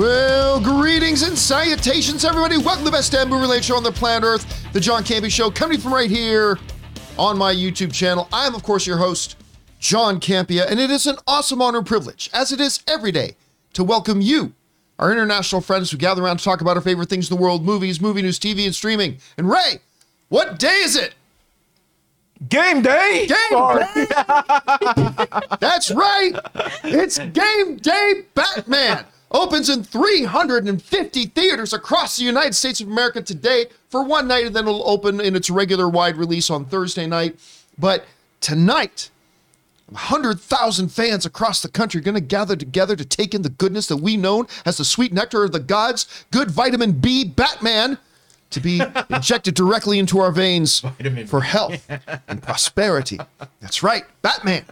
Well, greetings and salutations, everybody. Welcome to the best damn movie related show on the planet Earth, the John Campea Show, coming from right here on my YouTube channel. I am, of course, your host, John Campea, and it is an awesome honor and privilege, as it is every day, to welcome you, our international friends who gather around to talk about our favorite things in the world movies, movie news, TV, and streaming. And Ray, what day is it? Game day. Game Sorry. day. That's right. It's game day Batman. Opens in 350 theaters across the United States of America today for one night, and then it'll open in its regular wide release on Thursday night. But tonight, 100,000 fans across the country are going to gather together to take in the goodness that we know as the sweet nectar of the gods, good vitamin B Batman, to be injected directly into our veins for health and prosperity. That's right, Batman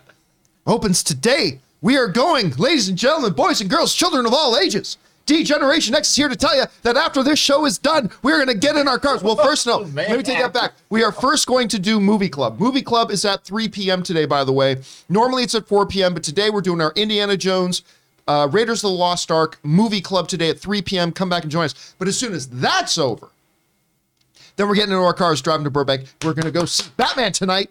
opens today. We are going, ladies and gentlemen, boys and girls, children of all ages. D Generation X is here to tell you that after this show is done, we're going to get in our cars. Well, first, no, let me take that back. We are first going to do Movie Club. Movie Club is at 3 p.m. today, by the way. Normally it's at 4 p.m., but today we're doing our Indiana Jones, uh, Raiders of the Lost Ark Movie Club today at 3 p.m. Come back and join us. But as soon as that's over, then we're getting into our cars, driving to Burbank. We're going to go see Batman tonight.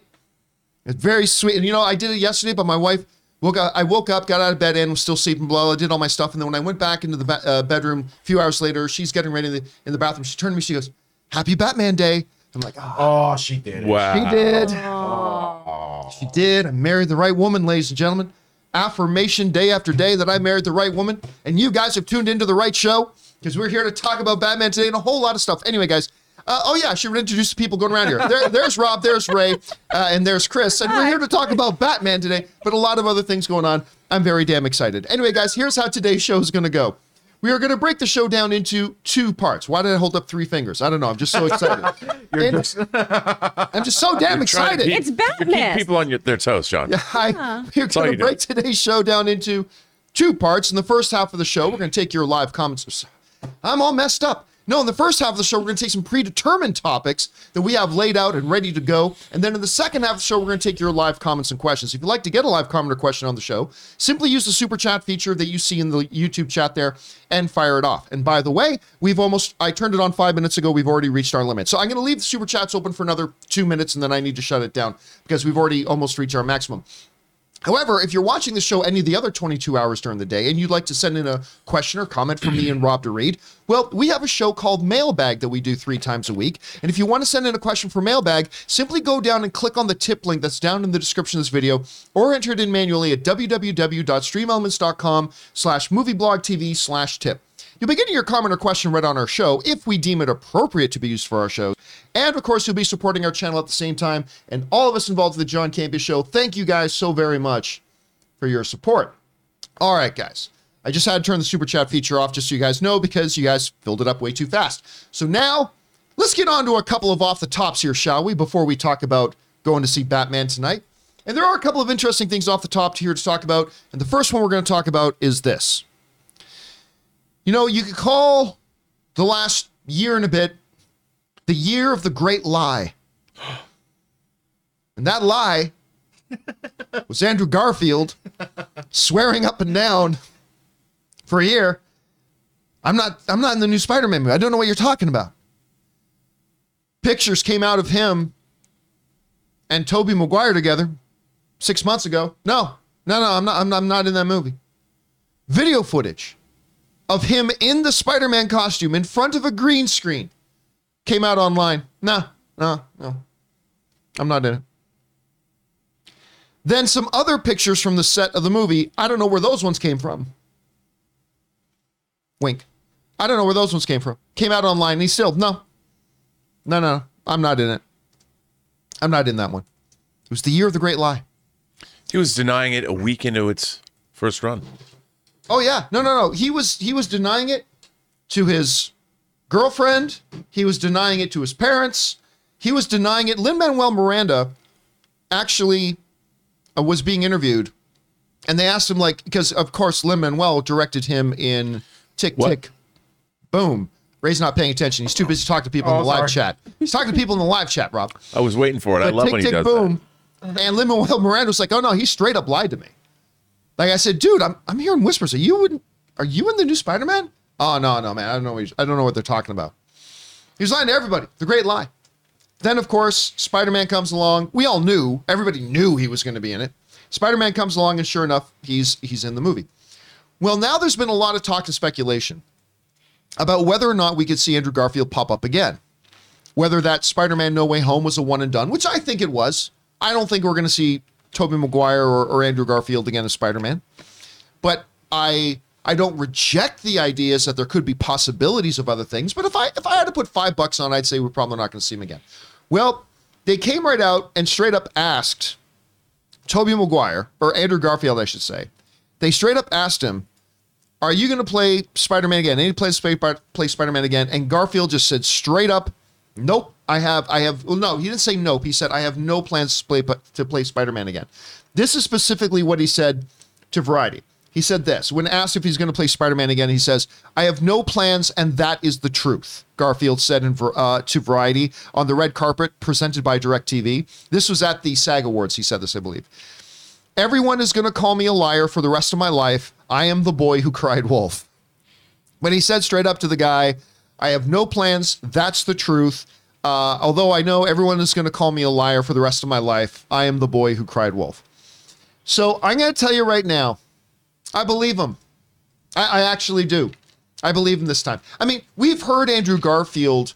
It's very sweet. And you know, I did it yesterday, but my wife woke up. I woke up, got out of bed, and was still sleeping. Blah, blah. I did all my stuff, and then when I went back into the ba- uh, bedroom a few hours later, she's getting ready in the, in the bathroom. She turned to me. She goes, "Happy Batman Day." I'm like, "Oh, Oh, she did it. Wow. she did. She did. I married the right woman, ladies and gentlemen. Affirmation day after day that I married the right woman, and you guys have tuned into the right show because we're here to talk about Batman today and a whole lot of stuff. Anyway, guys. Uh, oh yeah, I should introduce the people going around here. There, there's Rob, there's Ray, uh, and there's Chris, and we're here to talk about Batman today, but a lot of other things going on. I'm very damn excited. Anyway, guys, here's how today's show is going to go. We are going to break the show down into two parts. Why did I hold up three fingers? I don't know. I'm just so excited. And I'm just so damn Trying to excited. keep- It's you're keeping Batman. people on your, their toes, John. Hi. We're going to you do. break today's show down into two parts. In the first half of the show, we're going to take your live comments. I'm all messed up. No, in the first half of the show, we're going to take some predetermined topics that we have laid out and ready to go. And then in the second half of the show, we're going to take your live comments and questions. If you'd like to get a live comment or question on the show, simply use the super chat feature that you see in the YouTube chat there and fire it off. And by the way, we've almost, I turned it on five minutes ago. We've already reached our limit. So I'm going to leave the super chats open for another two minutes and then I need to shut it down because we've already almost reached our maximum. However, if you're watching the show any of the other 22 hours during the day and you'd like to send in a question or comment for me and Rob to read, well, we have a show called Mailbag that we do three times a week. And if you want to send in a question for Mailbag, simply go down and click on the tip link that's down in the description of this video or enter it in manually at www.streamelements.com slash movieblogtv slash tip. You'll be getting your comment or question read on our show if we deem it appropriate to be used for our show. And of course, you'll be supporting our channel at the same time. And all of us involved with the John Campea Show, thank you guys so very much for your support. All right, guys. I just had to turn the super chat feature off just so you guys know because you guys filled it up way too fast. So now, let's get on to a couple of off the tops here, shall we, before we talk about going to see Batman tonight. And there are a couple of interesting things off the top here to talk about. And the first one we're going to talk about is this. You know, you could call the last year and a bit the year of the great lie. And that lie was Andrew Garfield swearing up and down for a year. I'm not I'm not in the new Spider-Man movie. I don't know what you're talking about. Pictures came out of him and Tobey Maguire together 6 months ago. No. No, no, I'm not I'm not, I'm not in that movie. Video footage of him in the Spider-Man costume in front of a green screen came out online. Nah, no, no. I'm not in it. Then some other pictures from the set of the movie. I don't know where those ones came from. Wink. I don't know where those ones came from. Came out online. And he still, no. No, no, I'm not in it. I'm not in that one. It was the year of the great lie. He was denying it a week into its first run. Oh yeah, no, no, no. He was he was denying it to his girlfriend. He was denying it to his parents. He was denying it. Lin Manuel Miranda actually uh, was being interviewed, and they asked him like because of course Lin Manuel directed him in Tick What? Tick Boom. Ray's not paying attention. He's too busy talking to people in Oh, the live chat. He's talking to people in the live chat, Rob. I was waiting for it. I love Tick when he Tick does Boom, and Lin Manuel Miranda was like, "Oh no, he straight up lied to me." Like I said, dude, I'm I'm hearing whispers. Are you in? Are you in the new Spider-Man? Oh no, no, man, I don't know. What I don't know what they're talking about. He was lying to everybody. The great lie. Then, of course, Spider Man comes along. We all knew. Everybody knew he was going to be in it. Spider Man comes along, and sure enough, he's he's in the movie. Well, now there's been a lot of talk and speculation about whether or not we could see Andrew Garfield pop up again. Whether that Spider Man No Way Home was a one and done, which I think it was. I don't think we're going to see Tobey Maguire or, or Andrew Garfield again as Spider Man. But I I don't reject the ideas that there could be possibilities of other things. But if I if I had to put five bucks on, I'd say we're probably not going to see him again. Well, they came right out and straight up asked Tobey Maguire or Andrew Garfield, I should say. They straight up asked him, "Are you going to play Spider-Man again?" And he plays play Spider-Man again, and Garfield just said straight up, "Nope, I have, I have." Well, no, he didn't say nope. He said, "I have no plans to play to play Spider-Man again." This is specifically what he said to Variety. He said this when asked if he's going to play Spider-Man again. He says, "I have no plans, and that is the truth." Garfield said in, uh, to Variety on the red carpet presented by DirecTV. This was at the SAG Awards. He said this, I believe. Everyone is going to call me a liar for the rest of my life. I am the boy who cried wolf. When he said straight up to the guy, I have no plans. That's the truth. Uh, although I know everyone is going to call me a liar for the rest of my life, I am the boy who cried wolf. So I'm going to tell you right now, I believe him. I, I actually do. I believe him this time. I mean, we've heard Andrew Garfield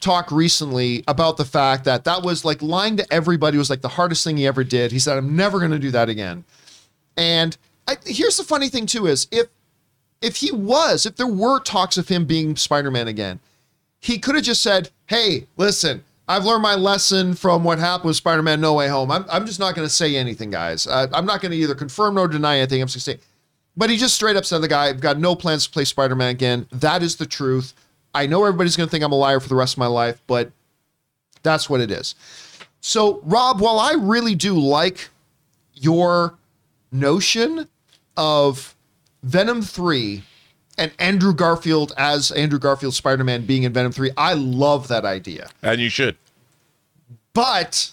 talk recently about the fact that that was like lying to everybody was like the hardest thing he ever did. He said, I'm never going to do that again. And I, here's the funny thing too is if if he was, if there were talks of him being Spider-Man again, he could have just said, "Hey, listen, I've learned my lesson from what happened with Spider-Man No Way Home. I'm, I'm just not going to say anything, guys. Uh, I'm not going to either confirm nor deny anything. I'm just going to say." But he just straight up said, "The guy, I've got no plans to play Spider-Man again. That is the truth. I know everybody's going to think I'm a liar for the rest of my life, but that's what it is." So, Rob, while I really do like your notion of Venom 3 and Andrew Garfield as Andrew Garfield Spider Man being in Venom 3, I love that idea. And you should. But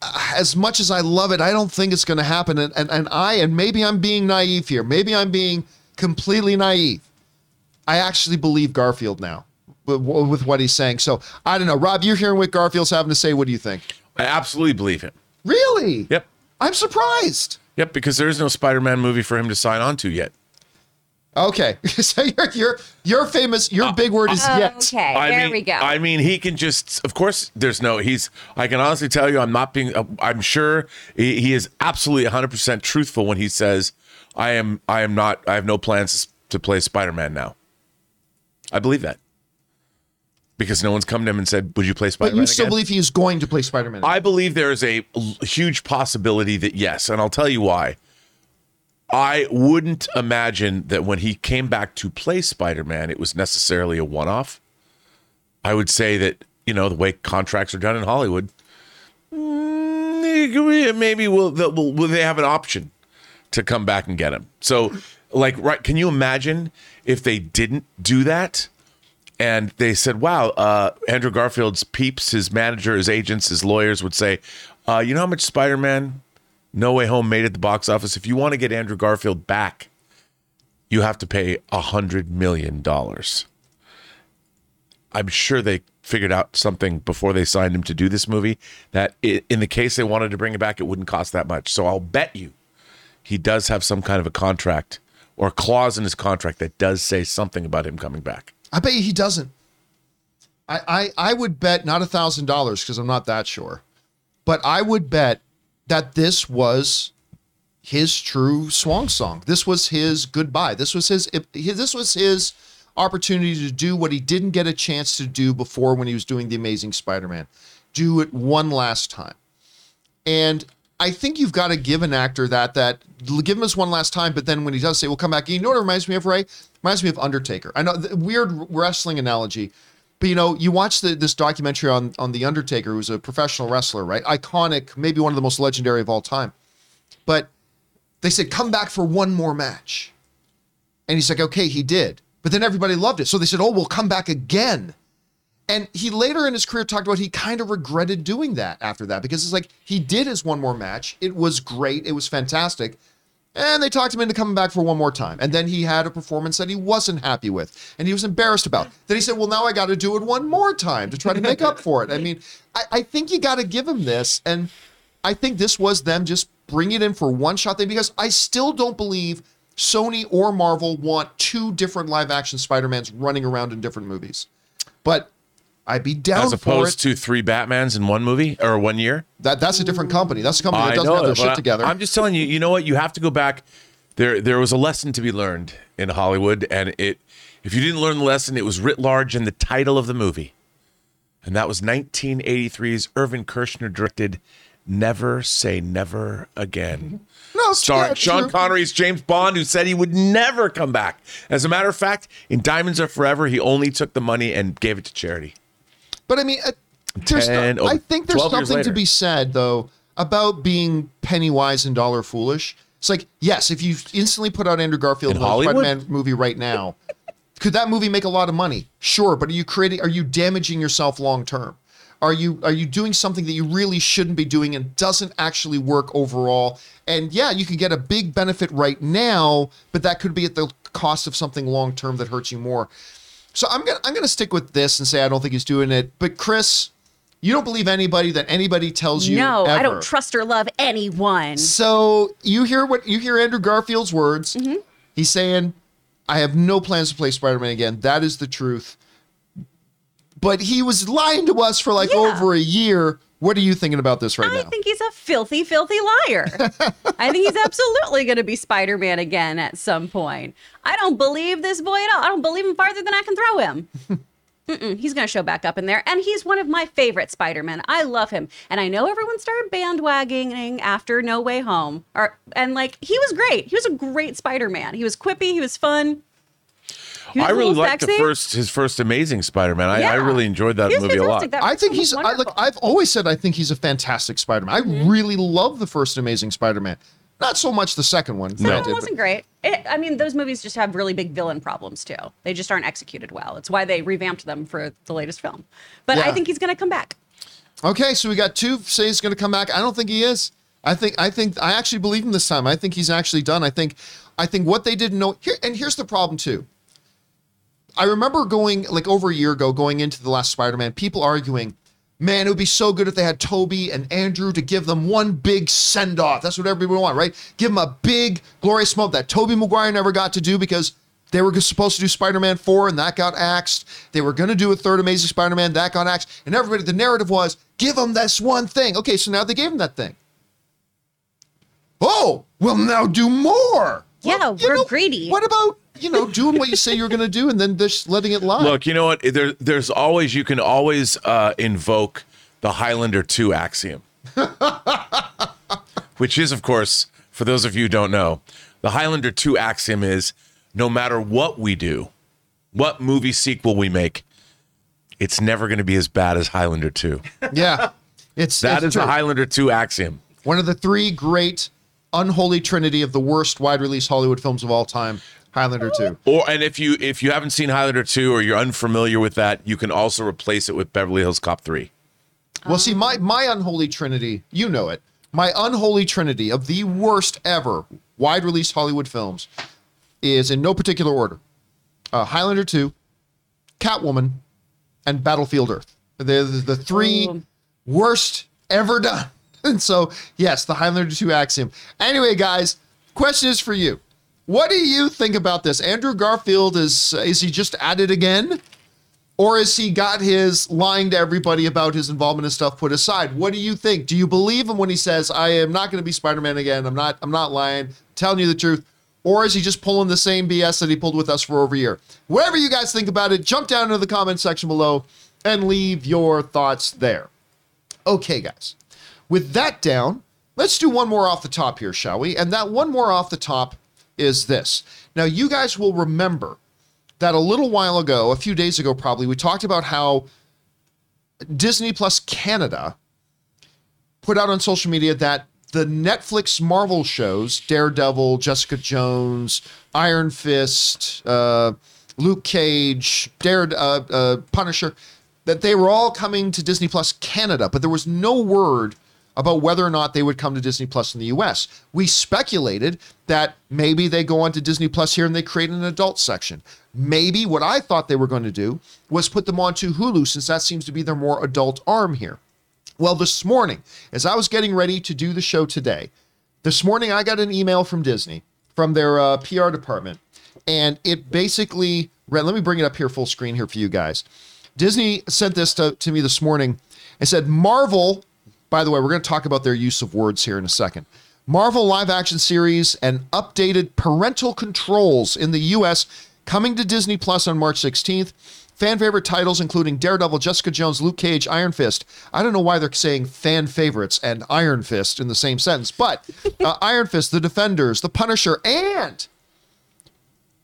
uh, as much as I love it, I don't think it's going to happen. And, and, and I, and maybe I'm being naive here, maybe I'm being completely naive. I actually believe Garfield now with, with what he's saying. So I don't know. Rob, you're hearing what Garfield's having to say. What do you think? I absolutely believe him. Really? Yep. I'm surprised. Yep, because there is no Spider-Man movie for him to sign on to yet. Okay, so your your your famous your big word is yet. Okay, I there mean, we go. I mean, he can just. Of course, there's no. He's. I can honestly tell you, I'm not being. uh, I'm sure he, he is absolutely 100 percent truthful when he says, "I am. I am not. I have no plans to play Spider-Man now." I believe that because no one's come to him and said, "Would you play Spider-Man?" But you still again?" believe he is going to play Spider Man. I believe there is a l- huge possibility that yes, and I'll tell you why. I wouldn't imagine that when he came back to play Spider Man, it was necessarily a one off. I would say that, you know, the way contracts are done in Hollywood, mm, maybe will, will, will they have an option to come back and get him? So, like, right, can you imagine if they didn't do that? and they said, "Wow, uh, Andrew Garfield's peeps, his manager, his agents, his lawyers would say, uh, you know how much Spider-Man No Way Home made at the box office? If you want to get Andrew Garfield back, you have to pay a hundred million dollars." I'm sure they figured out something before they signed him to do this movie that in the case they wanted to bring him back, it wouldn't cost that much. So I'll bet you he does have some kind of a contract or a clause in his contract that does say something about him coming back. I bet you he doesn't. I I, I would bet not a thousand dollars because I'm not that sure, but I would bet that this was his true swan song. This was his goodbye. This was his. This was his opportunity to do what he didn't get a chance to do before when he was doing the Amazing Spider-Man. Do it one last time, and I think you've got to give an actor that that give him this one last time. But then when he does say, "We'll come back," you know what it reminds me of, Ray? Reminds me of Undertaker. I know the weird wrestling analogy, but you know, you watch the, this documentary on on the Undertaker, who's a professional wrestler, right? Iconic, maybe one of the most legendary of all time. But they said, "Come back for one more match," and he's like, "Okay," he did. But then everybody loved it, so they said, "Oh, we'll come back again." And he later in his career talked about he kind of regretted doing that after that because it's like he did his one more match. It was great. It was fantastic. And they talked him into coming back for one more time. And then he had a performance that he wasn't happy with and he was embarrassed about. Then he said, Well, now I got to do it one more time to try to make up for it. I mean, I, I think you got to give him this. And I think this was them just bringing it in for one shot thing because I still don't believe Sony or Marvel want two different live action Spider-Mans running around in different movies. But I'd be down As for opposed to three Batmans in one movie or one year. that that's a different company. That's a company that doesn't have their shit I- together. I'm just telling you, you know what? You have to go back. There, there was a lesson to be learned in Hollywood, and it, if you didn't learn the lesson, it was writ large in the title of the movie, and that was 1983's Irvin Kershner directed "Never Say Never Again." no, starring Sean true. Connery's James Bond, who said he would never come back. As a matter of fact, in Diamonds Are Forever, he only took the money and gave it to charity. But I mean, uh, there's Ten- I think there's 12 years something to later. be said though about being penny wise and dollar foolish. It's like yes, if you instantly put out Andrew Garfield In in a Hollywood? Spider-Man movie right now, could that movie make a lot of money? Sure, but are you creating? Are you damaging yourself long term? Are you are you doing something that you really shouldn't be doing and doesn't actually work overall? And yeah, you can get a big benefit right now, but that could be at the cost of something long term that hurts you more. So I'm gonna I'm gonna stick with this and say I don't think he's doing it. But Chris, you don't believe anybody that anybody tells you. no, I don't trust or love anyone. So you hear what you hear Andrew Garfield's words. Mm-hmm. He's saying, "I have no plans to play Spider-Man again." That is the truth. But he was lying to us for like Yeah. over a year. What are you thinking about this right I now? I think he's a filthy, filthy liar. I think he's absolutely going to be Spider Man again at some point. I don't believe this boy at all. I don't believe him farther than I can throw him. Mm-mm, he's going to show back up in there. And he's one of my favorite Spider Men. I love him. And I know everyone started bandwagoning after No Way Home. Or, and like, he was great. He was a great Spider Man. He was quippy, he was fun. He was I a really little liked the first his first Amazing Spider-Man. I, I really enjoyed that He was movie a lot. I think he's. I, wonderful. look, I've always said I think he's a fantastic Spider-Man. I Mm-hmm. really love the first Amazing Spider-Man. Not so much the second one. Second granted, one wasn't great. It, I mean, those movies just have really big villain problems too. They just aren't executed well. It's why they revamped them for the latest film. But Yeah. I think he's going to come back. Okay, so we got two say he's going to come back. I don't think he is. I think I think I actually believe him this time. I think he's actually done. I think I think what they didn't know here and here's the problem too. I remember going like over a year ago going into the last Spider-Man, people arguing, man, it would be so good if they had Tobey and Andrew to give them one big send-off. That's what everybody want, right? Give them a big glorious moment that Tobey Maguire never got to do because they were supposed to do Spider-Man 4 and that got axed. They were going to do a third Amazing Spider-Man, that got axed. And everybody, the narrative was, give them this one thing. Okay, so now they gave them that thing. Oh, we'll now do more. Yeah, Well, you we're greedy. What about, you know, doing what you say you're going to do and then just letting it lie? Look, you know what? There, there's always you can always uh, invoke the Highlander two axiom, which is, of course, for those of you who don't know, the Highlander two axiom is no matter what we do, what movie sequel we make, it's never going to be as bad as Highlander two. Yeah. It's That it's is the. Highlander two axiom. one of the three great unholy trinity of the worst wide release Hollywood films of all time, Highlander 2. Or and if you if you haven't seen Highlander two or you're unfamiliar with that, you can also replace it with Beverly Hills Cop three. Well, see, my my unholy trinity, you know it. My unholy trinity of the worst ever wide release Hollywood films is in no particular order. Uh, Highlander 2, Catwoman, and Battlefield Earth. They're the, the three worst ever done. And so, yes, the Highlander 2 axiom. Anyway, guys, question is for you. What do you think about this? Andrew Garfield is is he just at it again? Or has he got his lying to everybody about his involvement and stuff put aside? What do you think? Do you believe him when he says, I am not going to be Spider-Man again? I'm not, I'm not lying, telling you the truth. Or is he just pulling the same BS that he pulled with us for over a year? Whatever you guys think about it, jump down into the comment section below and leave your thoughts there. Okay, guys. With that down, let's do one more off the top here, shall we? And that one more off the top is this. Now, you guys will remember that a little while ago, a few days ago probably, we talked about how Disney Plus Canada put out on social media that the Netflix Marvel shows, Daredevil, Jessica Jones, Iron Fist, uh, Luke Cage, Dare, uh, uh, Punisher, that they were all coming to Disney Plus Canada, but there was no word about whether or not they would come to Disney Plus in the US. We speculated that maybe they go on to Disney Plus here and they create an adult section. Maybe what I thought they were going to do was put them onto Hulu since that seems to be their more adult arm here. Well, this morning, as I was getting ready to do the show today, this morning I got an email from Disney, from their uh, PR department, and it basically read, let me bring it up here full screen here for you guys. Disney sent this to, to me this morning and said, Marvel, by the way, we're going to talk about their use of words here in a second. Marvel live action series and updated parental controls in the US coming to Disney Plus on March 16th. Fan favorite titles including Daredevil, Jessica Jones, Luke Cage, Iron Fist. I don't know why they're saying fan favorites and Iron Fist in the same sentence, but uh, Iron Fist, The Defenders, The Punisher, and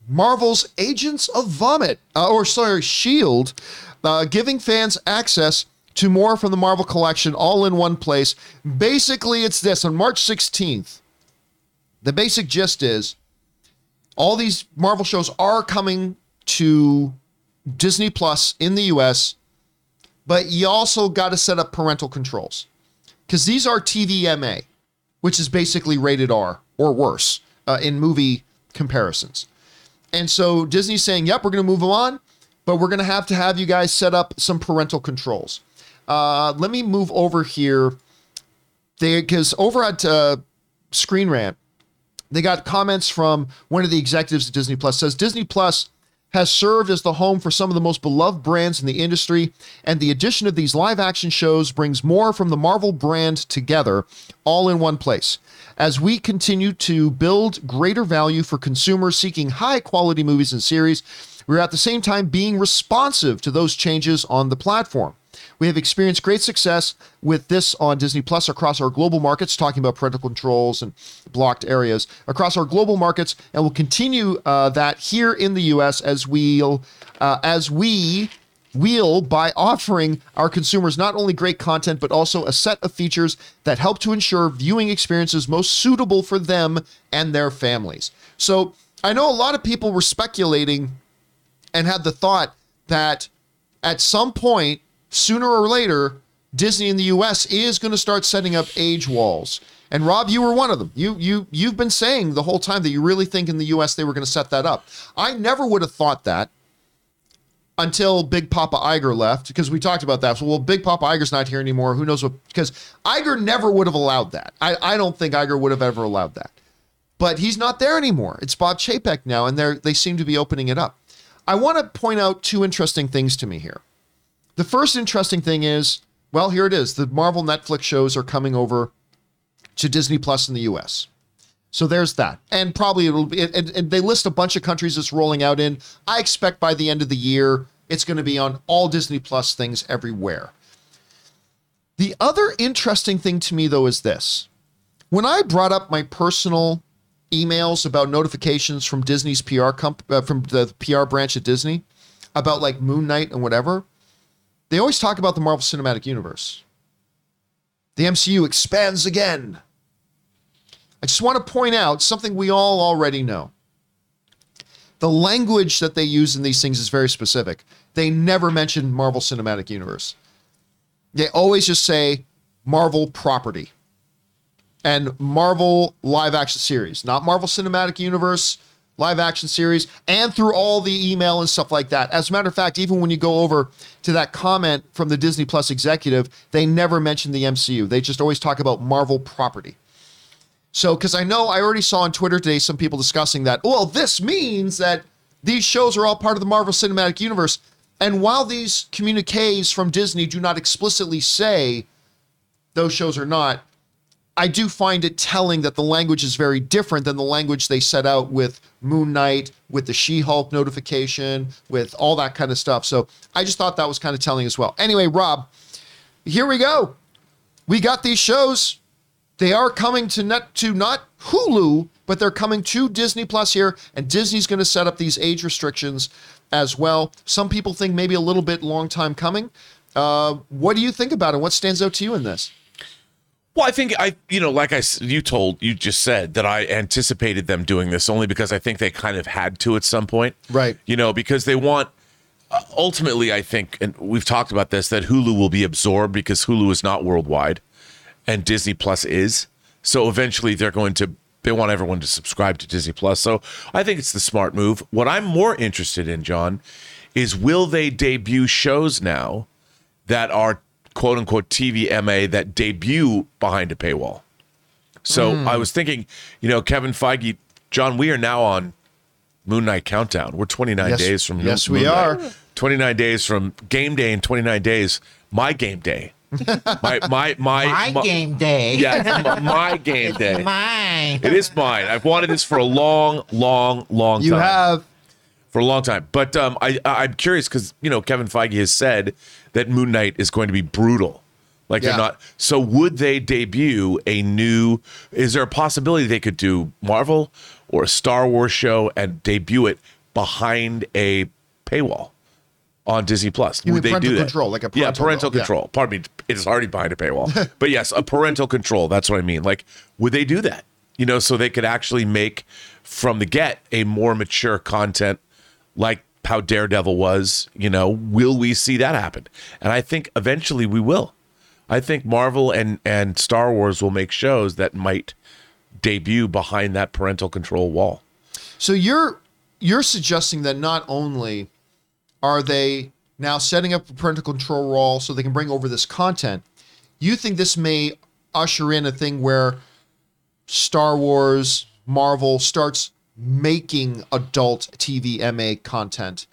Marvel's Agents of Vomit, uh, or sorry, Shield, uh, giving fans access to more from the Marvel collection all in one place. Basically, it's this on March 16th. The basic gist is all these Marvel shows are coming to Disney Plus in the US, but you also got to set up parental controls because these are TVMA, which is basically rated R or worse uh, in movie comparisons. And so Disney's saying, yep, we're going to move them on, but we're going to have to have you guys set up some parental controls. Uh, let me move over here. They because over at uh, Screen Rant, they got comments from one of the executives at Disney Plus says Disney Plus has served as the home for some of the most beloved brands in the industry, and the addition of these live action shows brings more from the Marvel brand together, all in one place. As we continue to build greater value for consumers seeking high quality movies and series, we're at the same time being responsive to those changes on the platform. We have experienced great success with this on Disney Plus across our global markets, talking about parental controls and blocked areas across our global markets, and we'll continue uh, that here in the U.S. as we'll uh, as we will by offering our consumers not only great content but also a set of features that help to ensure viewing experiences most suitable for them and their families. So I know a lot of people were speculating and had the thought that at some point sooner or later, Disney in the US is going to start setting up age walls. And Rob, you were one of them. You you you've been saying the whole time that you really think in the US they were going to set that up. I never would have thought that until Big Papa Iger left because we talked about that. So well, Big Papa Iger's not here anymore. Who knows what because Iger never would have allowed that. I, I don't think Iger would have ever allowed that. But he's not there anymore. It's Bob Chapek now, and they they seem to be opening it up. I want to point out two interesting things to me here. The first interesting thing is, well, here it is. The Marvel Netflix shows are coming over to Disney Plus in the US. So there's that. And probably it'll be, and, and they list a bunch of countries it's rolling out in. I expect by the end of the year, it's going to be on all Disney Plus things everywhere. The other interesting thing to me, though, is this. When I brought up my personal emails about notifications from Disney's PR uh, from the PR branch at Disney about like Moon Knight and whatever, they always talk about the Marvel Cinematic Universe. The MCU expands again. I just want to point out something we all already know. The language that they use in these things is very specific. They never mention Marvel Cinematic Universe. They always just say Marvel property and Marvel live action series, not Marvel Cinematic Universe live action series, and through all the email and stuff like that. As a matter of fact, even when you go over to that comment from the Disney Plus executive, they never mention the MCU. They just always talk about Marvel property. So, because I know I already saw on Twitter today some people discussing that, well, this means that these shows are all part of the Marvel Cinematic Universe. And while these communiques from Disney do not explicitly say those shows are not, I do find it telling that the language is very different than the language they set out with Moon Knight, with the She Hulk notification, with all that kind of stuff. So I just thought that was kind of telling as well. Anyway, Rob, here we go. We got these shows. They are coming to net to not Hulu, but they're coming to Disney Plus here, and Disney's going to set up these age restrictions as well. Some people think maybe a little bit long time coming. Uh, what do you think about it? What stands out to you in this? Well, I think I, you know, like I you told you just said that I anticipated them doing this only because I think they kind of had to at some point, Right. You know, because they want. Uh, ultimately, I think, and we've talked about this, that Hulu will be absorbed because Hulu is not worldwide, and Disney Plus is. So eventually they're going to they want everyone to subscribe to Disney Plus. So I think it's the smart move. What I'm more interested in, John, is will they debut shows now that are quote unquote TVMA that debut behind a paywall? So I was thinking, you know, Kevin Feige, John, we are now on Moon Knight countdown. We're 29 Yes- days from yes, Moon we Knight. are. 29 days from game day and 29 days, my game day. my my my My my- game day. Yeah, my, my game day. Mine. It is mine. I've wanted this for a long, long, long You time. You have for a long time. But um, I I'm curious because you know Kevin Feige has said that Moon Knight is going to be brutal. Like Yeah. they're not. So would they debut a new? Is there a possibility they could do Marvel or a Star Wars show and debut it behind a paywall on Disney Plus? You would they do that? control, like a yeah, parental parental control, yeah. control. Pardon me, it is already behind a paywall. but yes, a parental control. That's what I mean. Like, would they do that? You know, so they could actually make from the get a more mature content, like how Daredevil was. You know, will we see that happen? And I think eventually we will. I think Marvel and and Star Wars will make shows that might debut behind that parental control wall. So you're you're suggesting that not only are they now setting up a parental control wall so they can bring over this content, you think this may usher in a thing where Star Wars, Marvel starts making adult TV MA content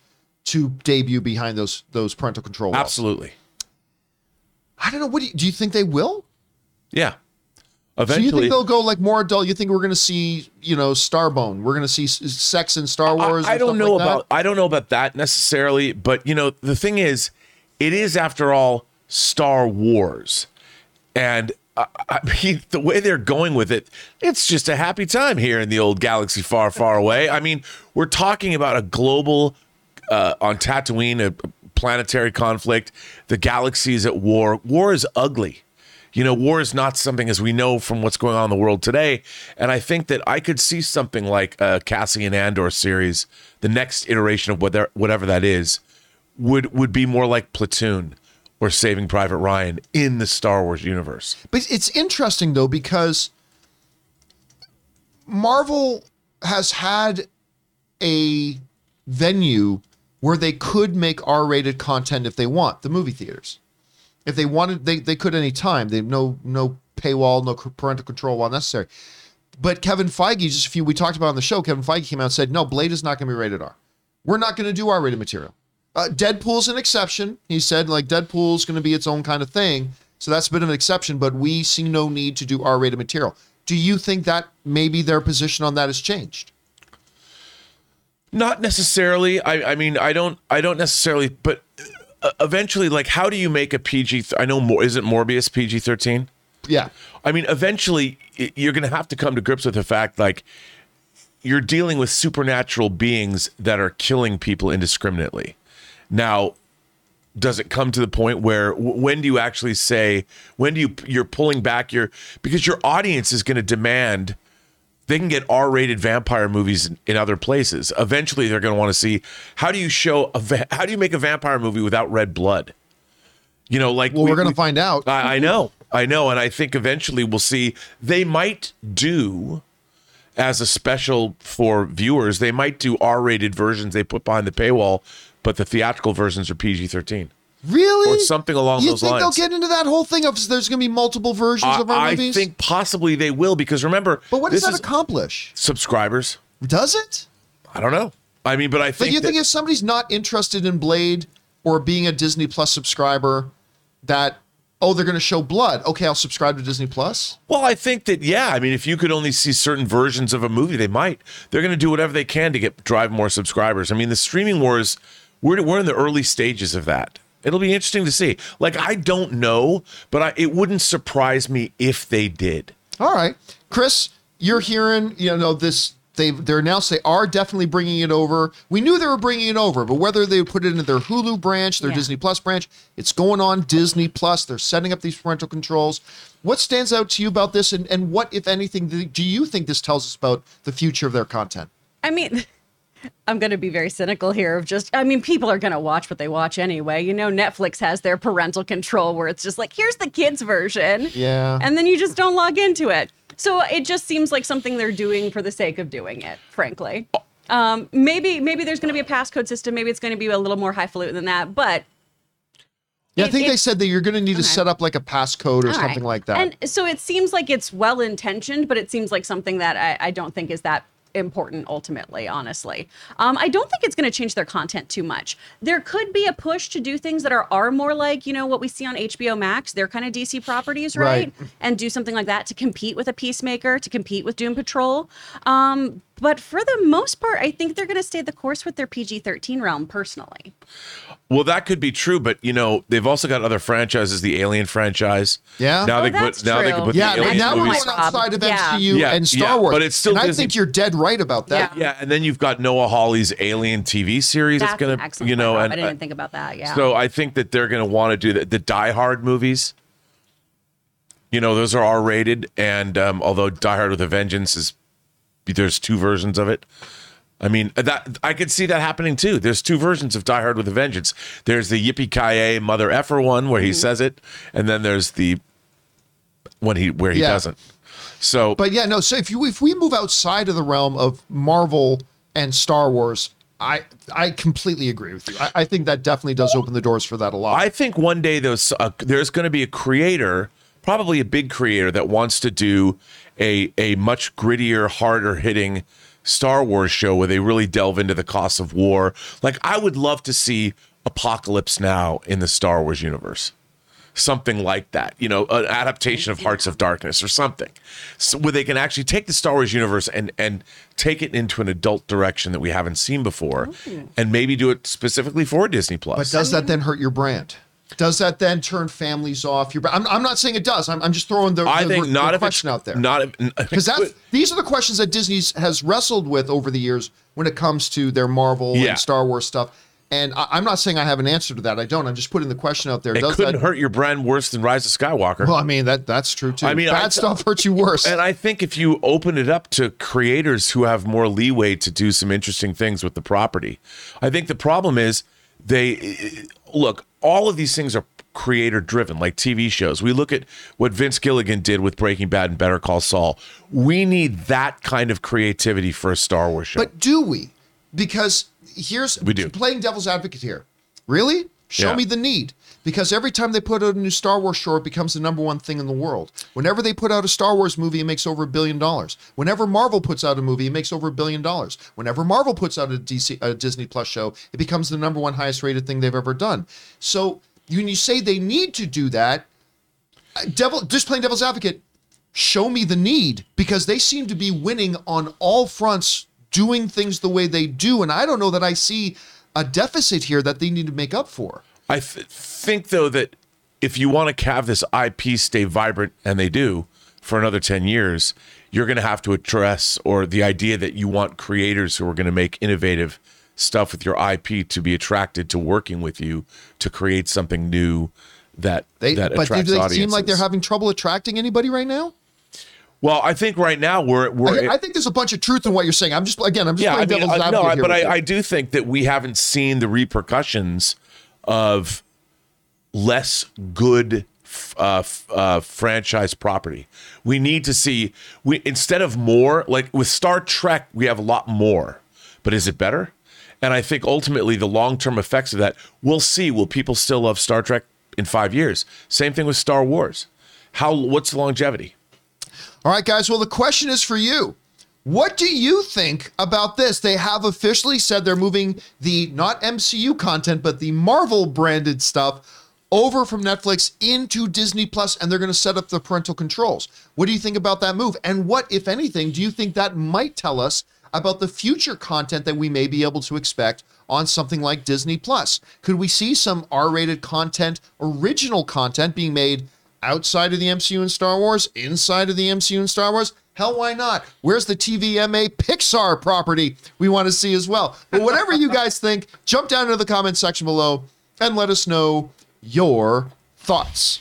to debut behind those those parental control walls. Absolutely. I don't know. What do you, do you think they will? Yeah. Eventually, So you think they'll go like more adult? You think we're going to see, you know, Starbone? We're going to see sex in Star Wars? I, I don't know like about I don't know about that necessarily, but you know the thing is, it is after all Star Wars, and I, mean the way they're going with it, it's just a happy time here in the old galaxy far, far away. I mean, we're talking about a global uh, on Tatooine, a planetary conflict. The galaxy is at war. War is ugly. You know, war is not something as we know from what's going on in the world today. And I think that I could see something like a Cassian Andor series, the next iteration of whatever whatever that is, would would be more like Platoon or Saving Private Ryan in the Star Wars universe. But it's interesting though because Marvel has had a venue where they could make R-rated content if they want, the movie theaters. If they wanted, they, they could any time. They no no paywall, no parental control while necessary. But Kevin Feige, just a few we talked about on the show, Kevin Feige came out and said, no, Blade is not going to be rated R. We're not going to do R-rated material. Uh, Deadpool's an exception. He said, like Deadpool's going to be its own kind of thing. So that's a bit of an exception, but we see no need to do R-rated material. Do you think that maybe their position on that has changed? Not necessarily. I, I mean, I don't. I don't necessarily. But uh, eventually, like, how do you make a PG? Th- I know more. Isn't Morbius PG thirteen? Yeah. I mean, eventually, you're going to have to come to grips with the fact, like, you're dealing with supernatural beings that are killing people indiscriminately. Now, does it come to the point where when do you actually say when do you you're pulling back your because your audience is going to demand they can get R-rated vampire movies in, in other places. Eventually, they're going to want to see how do you show a va- how do you make a vampire movie without red blood? You know, like Well, we- we're going to find out. I, I know, I know, and I think eventually we'll see. They might do as a special for viewers. They might do R-rated versions they put behind the paywall, but the theatrical versions are PG-13 really? or something along you those lines. You think they'll get into that whole thing of there's going to be multiple versions I, of our I movies? I think possibly they will because remember, but what does that is accomplish? subscribers. Does it? I don't know. I mean, but I But think you that- think if somebody's not interested in Blade or being a Disney Plus subscriber, that oh they're going to show blood. Okay, I'll subscribe to Disney Plus. Well, I think that yeah. I mean, if you could only see certain versions of a movie, they might. They're going to do whatever they can to get drive more subscribers. I mean, the streaming wars. We're we're in the early stages of that. It'll be interesting to see. Like I don't know, but I, it wouldn't surprise me if they did. All right, Chris, you're hearing you know this. They they're announced they are definitely bringing it over. We knew they were bringing it over, but whether they would put it into their Hulu branch, their Yeah. Disney Plus branch, it's going on Disney Plus. They're setting up these parental controls. What stands out to you about this, and, and what, if anything, do you think this tells us about the future of their content? I mean, I'm going to be very cynical here of just, I mean, people are going to watch what they watch anyway. You know, Netflix has their parental control where it's just like, here's the kids' version. Yeah. And then you just don't log into it. So it just seems like something they're doing for the sake of doing it, frankly. Um, maybe maybe there's going to be a passcode system. Maybe it's going to be a little more highfalutin than that. But Yeah, I think it- they said that you're going to need to set up like a passcode or All something right. like that. And so it seems like it's well intentioned, but it seems like something that I, I don't think is that important ultimately, honestly. Um, I don't think it's going to change their content too much. There could be a push to do things that are, are more like, you know, what we see on HBO Max. They're kind of DC properties, right? Right. And do something like that to compete with a Peacemaker, to compete with Doom Patrol. Um, but for the most part, I think they're going to stay the course with their PG 13 realm personally. Well, that could be true, but you know they've also got other franchises, the Alien franchise. Yeah? Now Oh, they can that's put now they can put yeah, the but Alien now we're going Rob. outside of Yeah. MCU Yeah, and Star yeah, Wars. but it's still and I think you're dead right about that. Yeah. Yeah, and then you've got Noah Hawley's Alien TV series. That's that's gonna, you know, and I didn't even think about that. Yeah. So I think that they're going to want to do the, the Die Hard movies. You know, those are R rated, and um, although Die Hard with a Vengeance is, there's two versions of it. I mean, that I could see that happening too. There's two versions of Die Hard with a Vengeance. There's the Yippee Ki Mother Effer one where he Mm-hmm. says it, and then there's the when he where he Yeah. doesn't. So, But yeah, no. So if you if we move outside of the realm of Marvel and Star Wars, I I completely agree with you. I, I think that definitely does open the doors for that a lot. I think one day those uh, there's going to be a creator, probably a big creator that wants to do a a much grittier, harder hitting Star Wars show where they really delve into the cost of war. Like I would love to see Apocalypse Now in the Star Wars universe. Something like that, you know, an adaptation of Hearts of Darkness or something, so where they can actually take the Star Wars universe and and take it into an adult direction that we haven't seen before, and maybe do it specifically for Disney Plus. but does that then hurt your brand? Does that then turn families off your? I'm, I'm not saying it does. I'm, I'm just throwing the, I the- think the not if question out there. Not because that's these are the questions that Disney has wrestled with over the years when it comes to their Marvel Yeah. and Star Wars stuff. And I, I'm not saying I have an answer to that. I don't. I'm just putting the question out there. it Does couldn't that? hurt your brand worse than Rise of Skywalker. Well, I mean that that's true too. I mean, bad I- stuff hurts you worse. and I think if you open it up to creators who have more leeway to do some interesting things with the property, I think the problem is they look. All of these things are creator driven, like TV shows. We look at what Vince Gilligan did with Breaking Bad and Better Call Saul. We need that kind of creativity for a Star Wars show. But do we? Because here's We do. playing devil's advocate here. Really? Show Yeah. me the need. Because every time they put out a new Star Wars show, it becomes the number one thing in the world. Whenever they put out a Star Wars movie, it makes over a billion dollars. Whenever Marvel puts out a movie, it makes over a billion dollars. Whenever Marvel puts out a, DC, a Disney Plus show, it becomes the number one highest rated thing they've ever done. So when you say they need to do that, devil just playing devil's advocate show me the need because they seem to be winning on all fronts doing things the way they do and i don't know that i see a deficit here that they need to make up for I th- think though that if you want to have this IP stay vibrant, and they do for another ten years, you're going to have to address or the idea that you want creators who are going to make innovative stuff with your IP to be attracted to working with you to create something new that they that but do they audiences. seem like they're having trouble attracting anybody right now well, I think right now we're we're I, I think there's a bunch of truth in what you're saying i'm just again i'm just yeah, I playing mean, devil's uh, advocate no, here but. I, I do think that we haven't seen the repercussions of less good uh, uh, franchise property. We need to see we instead of more like with Star Trek, we have a lot more, but is it better? And I think ultimately the long term effects of that, we'll see. Will people still love Star Trek in five years? Same thing with Star Wars. How? What's the longevity? All right, guys. Well, the question is for you. What do you think about this? They have officially said they're moving the not MCU content, but the Marvel branded stuff over from Netflix into Disney Plus, and they're going to set up the parental controls. What do you think about that move? And what, if anything, do you think that might tell us about the future content that we may be able to expect on something like Disney Plus? Could we see some R rated content, original content being made outside of the MCU and Star Wars, inside of the MCU and Star Wars? Hell, why not? Where's the TVMA Pixar property we want to see as well? But whatever you guys think, jump down into the comment section below and let us know your thoughts.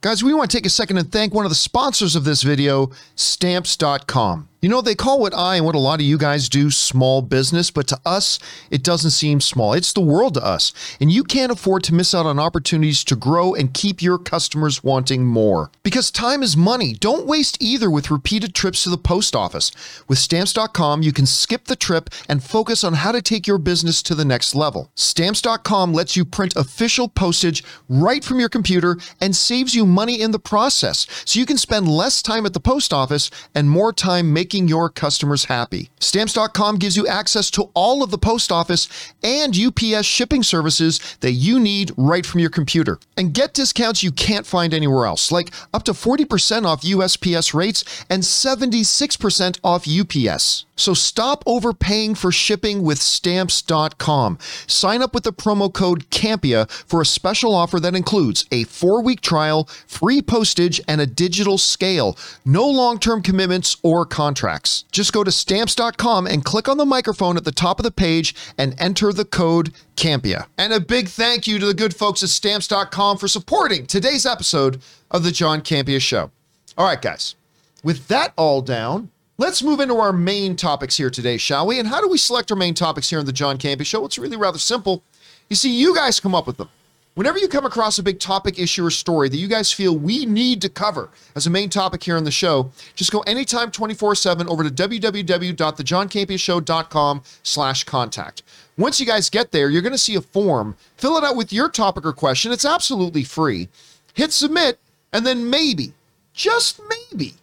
Guys, we want to take a second and thank one of the sponsors of this video, Stamps.com. You know, they call what I and what a lot of you guys do small business, but to us, it doesn't seem small. It's the world to us. And you can't afford to miss out on opportunities to grow and keep your customers wanting more. Because time is money. Don't waste either with repeated trips to the post office. With stamps.com, you can skip the trip and focus on how to take your business to the next level. Stamps.com lets you print official postage right from your computer and saves you money in the process. So you can spend less time at the post office and more time making your customers happy. Stamps.com gives you access to all of the post office and UPS shipping services that you need right from your computer. And get discounts you can't find anywhere else, like up to 40% off USPS rates and 76% off UPS. So stop overpaying for shipping with stamps.com. Sign up with the promo code CAMPEA for a special offer that includes a four week trial, free postage, and a digital scale. No long term commitments or contracts. Just go to stamps.com and click on the microphone at the top of the page and enter the code CAMPEA. And a big thank you to the good folks at stamps.com for supporting today's episode of the John Campea Show. All right, guys, with that all down, Let's move into our main topics here today, shall we? And how do we select our main topics here on the John Campea Show? It's really rather simple. You see, you guys come up with them. Whenever you come across a big topic, issue, or story that you guys feel we need to cover as a main topic here on the show, just go anytime 24-7 over to www.thejohncampeashow.com slash contact. Once you guys get there, you're going to see a form. Fill it out with your topic or question. It's absolutely free. Hit submit, and then maybe, just maybe,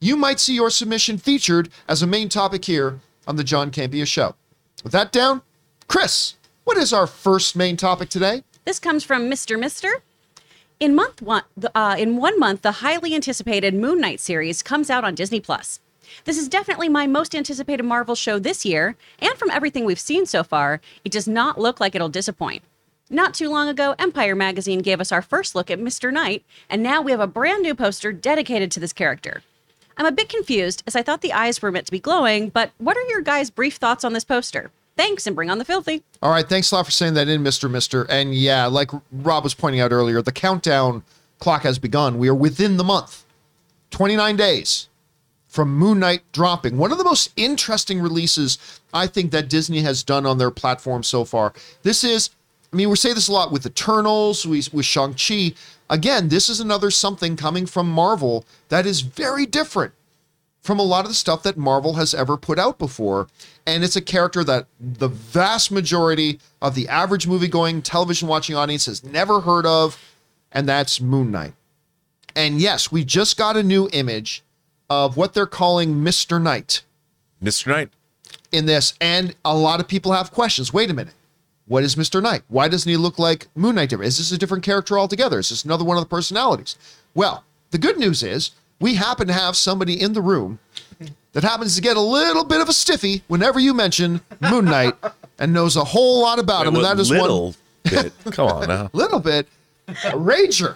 you might see your submission featured as a main topic here on the John Campea Show. With that down, Chris, what is our first main topic today? This comes from Mr. Mister. In month one, uh, in one month, the highly anticipated Moon Knight series comes out on Disney Plus. This is definitely my most anticipated Marvel show this year, and from everything we've seen so far, it does not look like it'll disappoint. Not too long ago, Empire magazine gave us our first look at Mr. Knight, and now we have a brand new poster dedicated to this character. I'm a bit confused as I thought the eyes were meant to be glowing, but what are your guys' brief thoughts on this poster? Thanks and bring on the filthy. All right, thanks a lot for saying that in, Mr. Mister. And yeah, like Rob was pointing out earlier, the countdown clock has begun. We are within the month, 29 days from Moon Knight dropping. One of the most interesting releases I think that Disney has done on their platform so far. This is, I mean, we say this a lot with Eternals, with Shang-Chi. Again, this is another something coming from Marvel that is very different from a lot of the stuff that Marvel has ever put out before. And it's a character that the vast majority of the average movie going, television watching audience has never heard of, and that's Moon Knight. And yes, we just got a new image of what they're calling Mr. Knight Mr. Knight. in this. And a lot of people have questions. Wait a minute. What is Mr. Knight? Why doesn't he look like Moon Knight? Is this a different character altogether? Is this another one of the personalities? Well, the good news is we happen to have somebody in the room that happens to get a little bit of a stiffy whenever you mention Moon Knight and knows a whole lot about him. And that is one little bit. Come on now. little bit. A rager.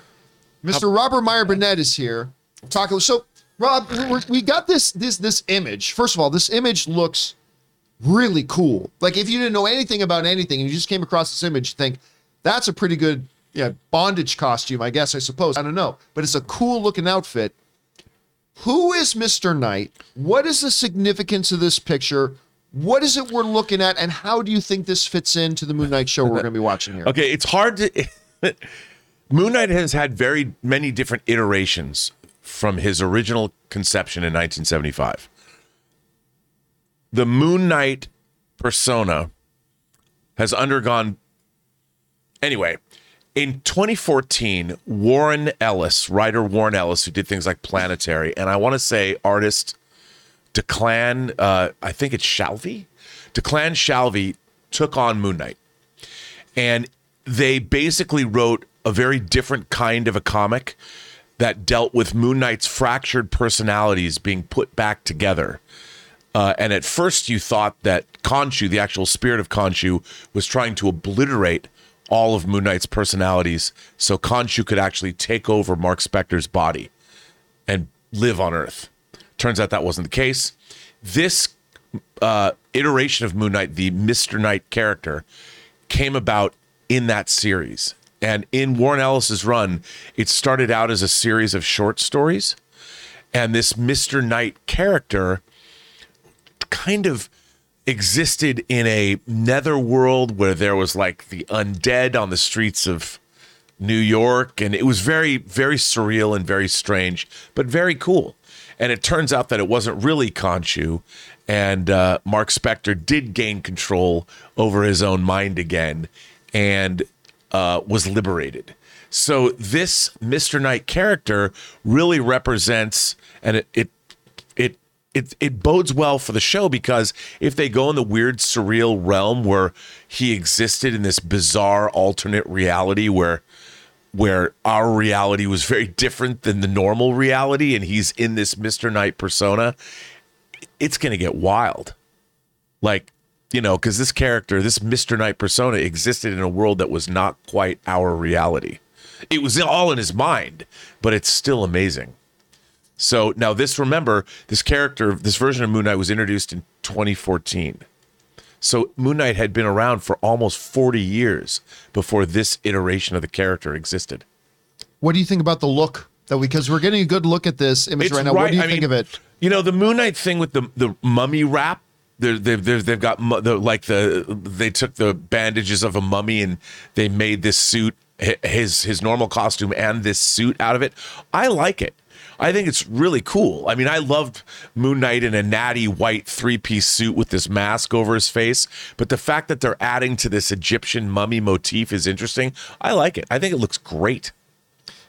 Mr. Robert Meyer Burnett is here. Talking. So, Rob, we got this this this image. First of all, this image looks really cool. Like if you didn't know anything about anything and you just came across this image, you think that's a pretty good yeah bondage costume. I guess I suppose. I don't know, but it's a cool looking outfit. Who is Mr. Knight? What is the significance of this picture? What is it we're looking at, and how do you think this fits into the Moon Knight show we're going to be watching here? Okay, it's hard to. Moon Knight has had very many different iterations from his original conception in 1975. The Moon Knight persona has undergone. Anyway, in 2014, Warren Ellis, writer Warren Ellis, who did things like Planetary, and I want to say artist Declan, uh, I think it's Shalvey. Declan Shalvey took on Moon Knight. And they basically wrote a very different kind of a comic that dealt with Moon Knight's fractured personalities being put back together. Uh, and at first, you thought that Khonshu, the actual spirit of Khonshu, was trying to obliterate all of Moon Knight's personalities so Khonshu could actually take over Mark Spector's body and live on Earth. Turns out that wasn't the case. This uh, iteration of Moon Knight, the Mr. Knight character, came about in that series. And in Warren Ellis's run, it started out as a series of short stories. And this Mr. Knight character kind of existed in a netherworld where there was like the undead on the streets of New York, and it was very, very surreal and very strange, but very cool. And it turns out that it wasn't really Khonshu, and uh, Mark Spector did gain control over his own mind again, and uh, was liberated. So this Mr. Knight character really represents, and it it it it bodes well for the show because if they go in the weird surreal realm where he existed in this bizarre alternate reality where where our reality was very different than the normal reality and he's in this Mr. Knight persona, it's going to get wild. Like, you know, cuz this character, this Mr. Knight persona existed in a world that was not quite our reality. It was all in his mind, but it's still amazing. So now this remember this character this version of Moon Knight was introduced in 2014. So Moon Knight had been around for almost 40 years before this iteration of the character existed. What do you think about the look? That because we're getting a good look at this image right now. What do you I think mean, of it? You know the Moon Knight thing with the the mummy wrap. They're, they've they've they've got the, like the they took the bandages of a mummy and they made this suit his his normal costume and this suit out of it. I like it. I think it's really cool. I mean, I loved Moon Knight in a natty white three piece suit with this mask over his face. But the fact that they're adding to this Egyptian mummy motif is interesting. I like it. I think it looks great.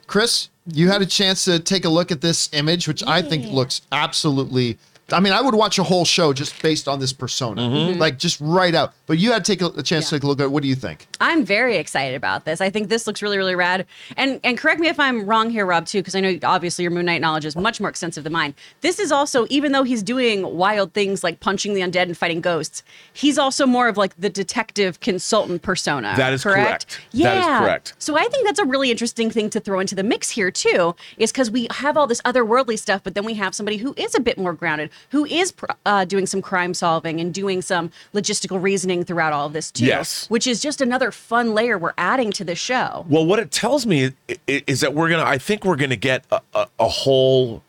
Chris, you had a chance to take a look at this image, which I think looks absolutely. I mean, I would watch a whole show just based on this persona, Mm-hmm. like just right out. But you had to take a, a chance to take a look at. it. What do you think? I'm very excited about this. I think this looks really, really rad. And and correct me if I'm wrong here, Rob, too, because I know obviously your Moon Knight knowledge is much more extensive than mine. This is also, even though he's doing wild things like punching the undead and fighting ghosts, he's also more of like the detective consultant persona. That is correct. Yeah. That is correct. So I think that's a really interesting thing to throw into the mix here too, is because we have all this otherworldly stuff, but then we have somebody who is a bit more grounded, who is pr- uh, doing some crime solving and doing some logistical reasoning throughout all of this too. Yes. which is just another fun layer we're adding to the show. Well, what it tells me is that we're gonna. I think we're gonna get a, a, a whole,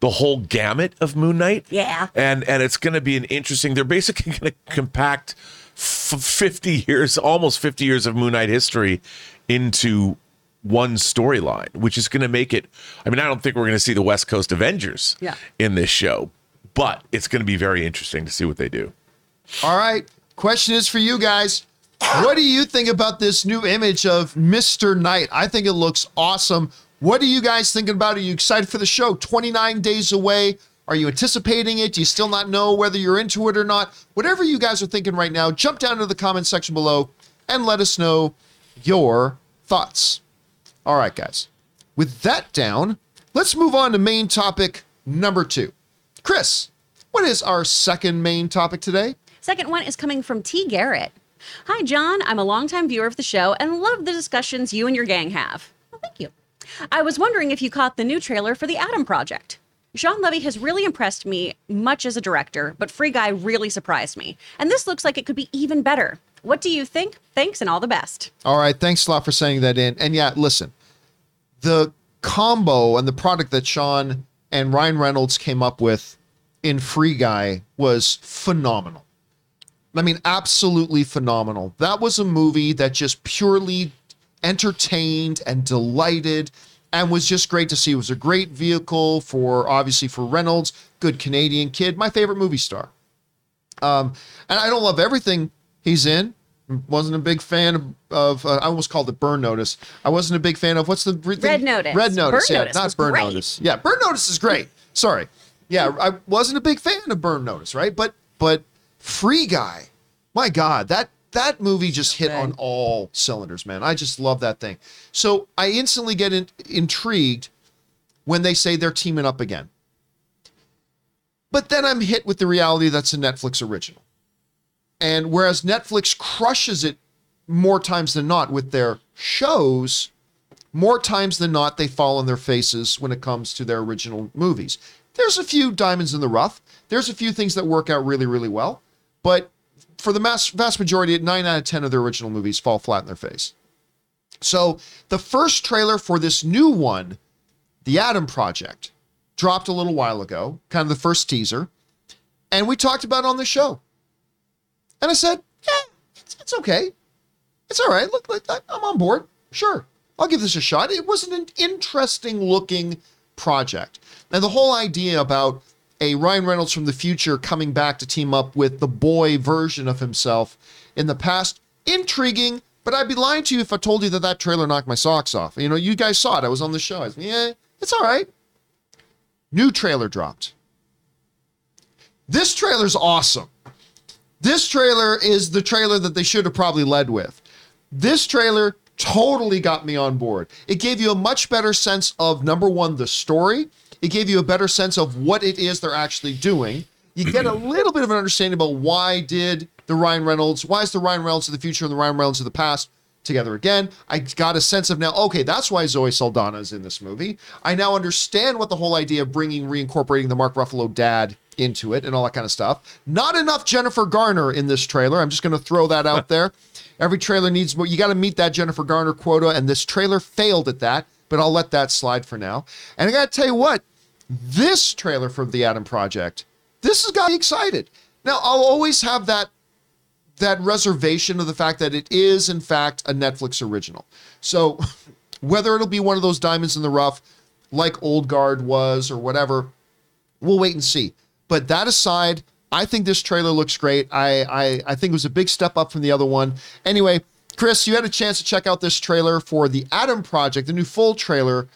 the whole gamut of Moon Knight. Yeah. and and it's gonna be an interesting. They're basically gonna compact f- fifty years, almost fifty years of Moon Knight history into one storyline, which is gonna make it. I mean, I don't think we're gonna see the West Coast Avengers Yeah. in this show, but it's gonna be very interesting to see what they do. All right. Question is for you guys. What do you think about this new image of Mr. Knight? I think it looks awesome. What are you guys thinking about? Are you excited for the show? 29 days away. Are you anticipating it? Do you still not know whether you're into it or not? Whatever you guys are thinking right now, jump down to the comment section below and let us know your thoughts. All right, guys. With that down, let's move on to main topic number two. Chris, what is our second main topic today? Second one is coming from T. Garrett. Hi, John. I'm a longtime viewer of the show and love the discussions you and your gang have. Well, thank you. I was wondering if you caught the new trailer for The Adam Project. Shawn Levy has really impressed me much as a director, but Free Guy really surprised me. And this looks like it could be even better. What do you think? Thanks and all the best. All right, thanks a lot for saying that in. And yeah, listen, the combo and the product that Shawn and Ryan Reynolds came up with in Free Guy was phenomenal. I mean, absolutely phenomenal. That was a movie that just purely entertained and delighted and was just great to see. It was a great vehicle for obviously for Reynolds, good Canadian kid, my favorite movie star. Um, and I don't love everything he's in. Wasn't a big fan of, uh, I almost called it Burn Notice. I wasn't a big fan of what's the re- thing? Red Notice. Red Notice, Burn yeah, Notice not Burn great. Notice. Yeah, Burn Notice is great. Sorry, yeah, I wasn't a big fan of Burn Notice, right? But but Free Guy, my God, that that movie just hit on all cylinders, man. I just love that thing. So I instantly get in, intrigued when they say they're teaming up again. But then I'm hit with the reality that's a Netflix original. And whereas Netflix crushes it more times than not with their shows, more times than not they fall on their faces when it comes to their original movies. There's a few diamonds in the rough. There's a few things that work out really, really well. But for the mass, vast majority, nine out of 10 of their original movies fall flat in their face. So the first trailer for this new one, The Adam Project, dropped a little while ago, kind of the first teaser. and we talked about it on the show. And I said, yeah, it's, it's okay. It's all right. Look, look, I'm on board. Sure, I'll give this a shot. It was an interesting looking project. And the whole idea about a Ryan Reynolds from the future coming back to team up with the boy version of himself in the past, intriguing. But I'd be lying to you if I told you that that trailer knocked my socks off. You know, you guys saw it. I was on the show. I was, yeah, it's all right. New trailer dropped. This trailer's awesome. This trailer is the trailer that they should have probably led with. This trailer totally got me on board. It gave you a much better sense of number one, the story. It gave you a better sense of what it is they're actually doing. You get a little bit of an understanding about why did the Ryan Reynolds, why is the Ryan Reynolds of the future and the Ryan Reynolds of the past together again? I got a sense of now, okay, that's why Zoe Saldana is in this movie. I now understand what the whole idea of bringing, reincorporating the Mark Ruffalo dad into it and all that kind of stuff. Not enough Jennifer Garner in this trailer. I'm just going to throw that out there. Every trailer needs more. You got to meet that Jennifer Garner quota, and this trailer failed at that, but I'll let that slide for now. And I got to tell you what, this trailer for the Adam Project, this has got me excited. Now, I'll always have that that reservation of the fact that it is in fact a Netflix original. So whether it'll be one of those diamonds in the rough like Old Guard was or whatever, we'll wait and see. But that aside, I think this trailer looks great. I, I I think it was a big step up from the other one. Anyway, Chris, you had a chance to check out this trailer for the Adam Project, the new full trailer.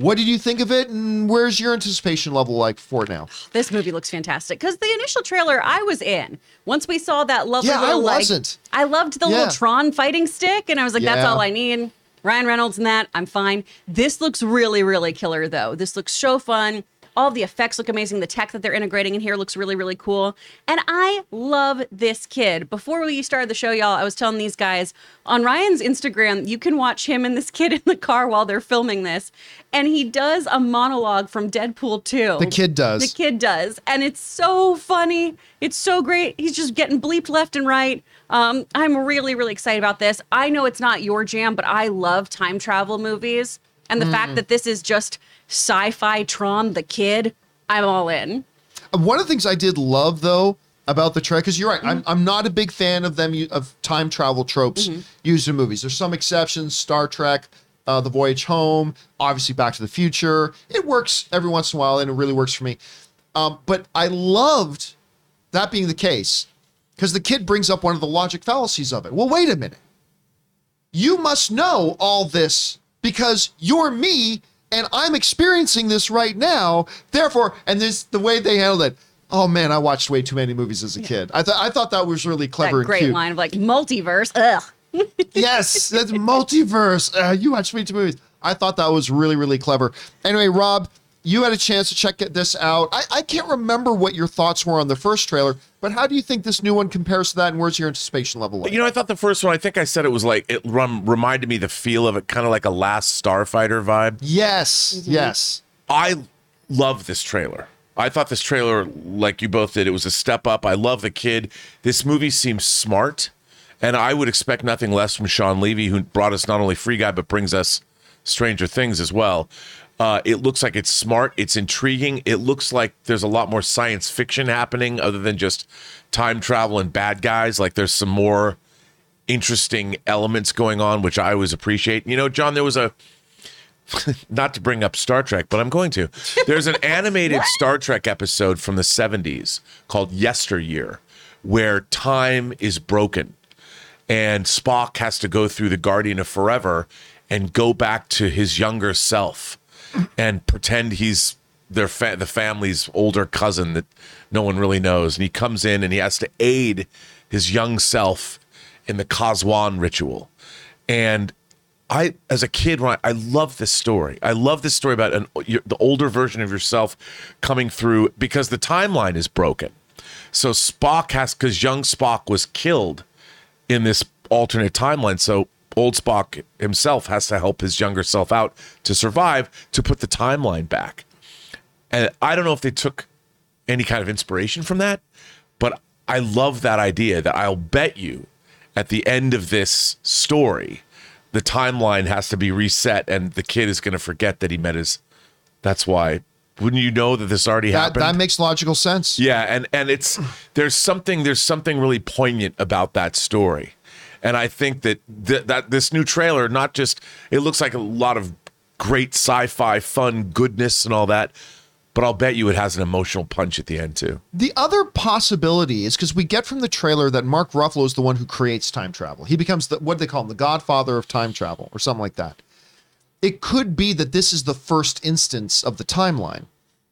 What did you think of it, and where's your anticipation level like for it now? This movie looks fantastic because the initial trailer I was in. Once we saw that lovely Yeah, I little, like- wasn't. I loved the Yeah. little Tron fighting stick, and I was like, that's all I need. Ryan Reynolds and that, I'm fine. This looks really, really killer though. This looks so fun. All the effects look amazing. The tech that they're integrating in here looks really, really cool. And I love this kid. Before we started the show, y'all, I was telling these guys on Ryan's Instagram, you can watch him and this kid in the car while they're filming this. And he does a monologue from Deadpool 2. The kid does. The kid does. And it's so funny. It's so great. He's just getting bleeped left and right. Um, I'm really, really excited about this. I know it's not your jam, but I love time travel movies. And the fact that this is just sci fi Tron, the kid, I'm all in. One of the things I did love though about the Trek because you're right, I'm, I'm not a big fan of them of time travel tropes used in movies. There's some exceptions, Star Trek, uh, The Voyage Home, obviously Back to the Future. It works every once in a while, and it really works for me. Um, but I loved that being the case because the kid brings up one of the logic fallacies of it. Well, wait a minute. You must know all this because you're me and I'm experiencing this right now. Therefore, and this the way they handled it. Oh man, I watched way too many movies as a kid. I thought I thought that was really clever That great line of like multiverse. Ugh. Yes, that's multiverse. Uh, you watched way too many movies. I thought that was really really clever. Anyway, Rob, you had a chance to check this out. I, I can't remember what your thoughts were on the first trailer, but how do you think this new one compares to that, and where's your anticipation level? Like? You know, I thought the first one. I think I said it was like it rem- reminded me the feel of it, kind of like a Last Starfighter vibe. yes, mm-hmm. yes. I love this trailer. I thought this trailer, like you both did, it was a step up. I love the kid. This movie seems smart, and I would expect nothing less from Shawn Levy, who brought us not only Free Guy but brings us Stranger Things as well. Uh, it looks like it's smart. It's intriguing. It looks like there's a lot more science fiction happening other than just time travel and bad guys. Like there's some more interesting elements going on, which I always appreciate. You know, John, there was a not to bring up Star Trek, but I'm going to. There's an animated Star Trek episode from the 70s called Yesteryear, where time is broken and Spock has to go through the Guardian of Forever and go back to his younger self and pretend he's their fa- the family's older cousin that no one really knows. And he comes in and he has to aid his young self in the kahs-wan ritual. And I, as a kid, when I, I love this story. I love this story about an, your, the older version of yourself coming through because the timeline is broken. So Spock has, because young Spock was killed in this alternate timeline. So old Spock himself has to help his younger self out to survive to put the timeline back. And I don't know if they took any kind of inspiration from that, but I love that idea that I'll bet you at the end of this story, the timeline has to be reset and the kid is going to forget that he met his. That's why Wouldn't you know that this already That happened? that makes logical sense. Yeah, and and it's there's something there's something really poignant about that story, and I think that th- that this new trailer not just it looks like a lot of great sci-fi fun goodness and all that, but I'll bet you it has an emotional punch at the end too. The other possibility is because we get from the trailer that Mark Ruffalo is the one who creates time travel. He becomes the what do they call him, the godfather of time travel, or something like that. It could be that this is the first instance of the timeline.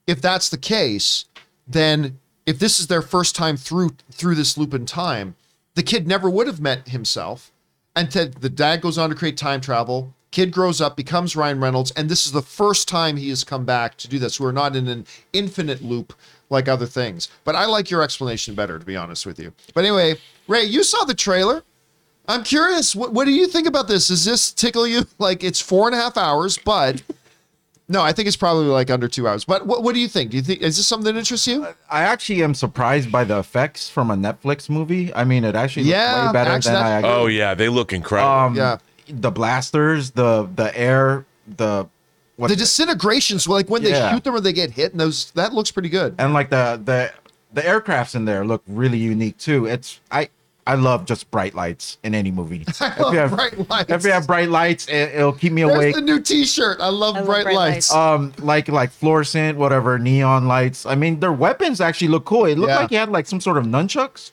If that's the case, then if this is their first time through through this loop in time, the kid never would have met himself. And Ted, the dad goes on to create time travel. Kid grows up, becomes Ryan Reynolds, and this is the first time he has come back to do this. We're not in an infinite loop like other things. But I like your explanation better, to be honest with you. But anyway, Ray, you saw the trailer. I'm curious. What, what do you think about this? Does this tickle you? Like it's four and a half hours, but no, I think it's probably like under two hours. But what, what do you think? Do you think is this something that interests you? I actually am surprised by the effects from a Netflix movie. I mean, it actually looks Yeah, way better actually, than I. that- Oh yeah, they look incredible. um, Yeah. The blasters, the the air, the what The disintegrations, like when they Yeah. shoot them or they get hit, and those that looks pretty good. and like the the the aircrafts in there look really unique too. It's I I love just bright lights in any movie. if love you have bright lights. if you have bright lights, it, it'll keep me There's awake. the new T-shirt. I love, I love bright, bright lights. lights. um like like fluorescent whatever neon lights i mean their weapons actually look cool it looked Yeah. like he had like some sort of nunchucks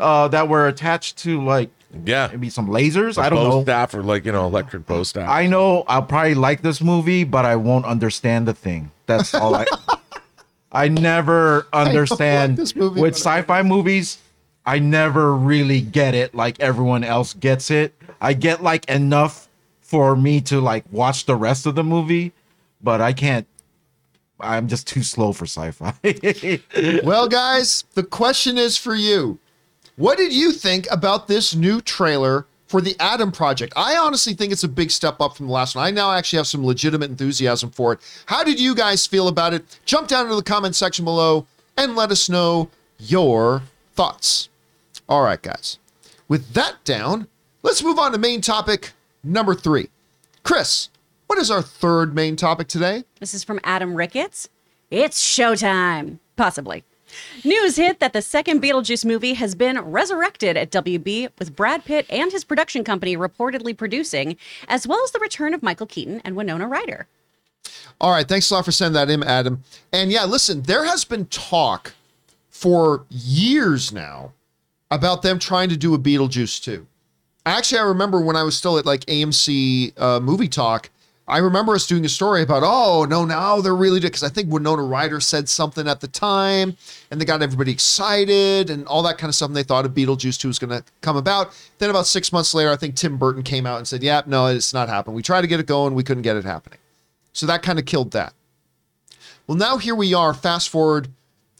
uh that were attached to like yeah, maybe some lasers i don't know staff or like you know electric bow staff. i know i'll probably like this movie but i won't understand the thing that's all i i never understand this movie, with sci-fi movies i never really get it like everyone else gets it i get like enough for me to like watch the rest of the movie but i can't i'm just too slow for sci-fi well, guys, the question is for you. What did you think about this new trailer for the Adam Project? I honestly think it's a big step up from the last one. I now actually have some legitimate enthusiasm for it. How did you guys feel about it? Jump down into the comment section below and let us know your thoughts. All right, guys. With that down, let's move on to main topic number three. Chris, what is our third main topic today? This is from Adam Ricketts. It's showtime. Possibly. News hit that the second Beetlejuice movie has been resurrected at WB with Brad Pitt and his production company reportedly producing, as well as the return of Michael Keaton and Winona Ryder. All right, thanks a lot for sending that in, Adam. And yeah, listen, there has been talk for years now about them trying to do a Beetlejuice 2. Actually, I remember when I was still at like AMC uh, Movie Talk, I remember us doing a story about, oh, no, now they're really, because I think Winona Ryder said something at the time and they got everybody excited and all that kind of stuff. And they thought a Beetlejuice 2 was going to come about. Then about six months later, I think Tim Burton came out and said, yeah, no, it's not happening. We tried to get it going, we couldn't get it happening. So that kind of killed that. Well, now here we are, fast forward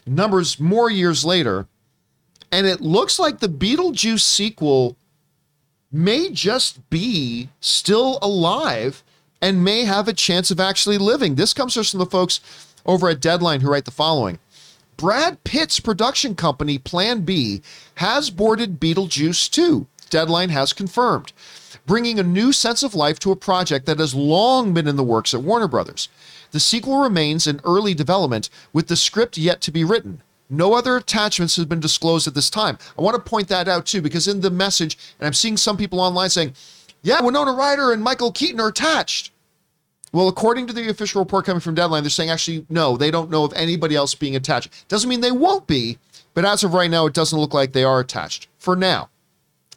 numbers more years later, and it looks like the Beetlejuice sequel may just be still alive and may have a chance of actually living. This comes from the folks over at Deadline who write the following. Brad Pitt's production company, Plan B, has boarded Beetlejuice 2. Deadline has confirmed, bringing a new sense of life to a project that has long been in the works at Warner Brothers. The sequel remains in early development, with the script yet to be written. No other attachments have been disclosed at this time. I want to point that out too, because in the message, and I'm seeing some people online saying, yeah, Winona Ryder and Michael Keaton are attached. Well, according to the official report coming from Deadline, they're saying actually, no, they don't know of anybody else being attached. Doesn't mean they won't be, but as of right now, it doesn't look like they are attached for now.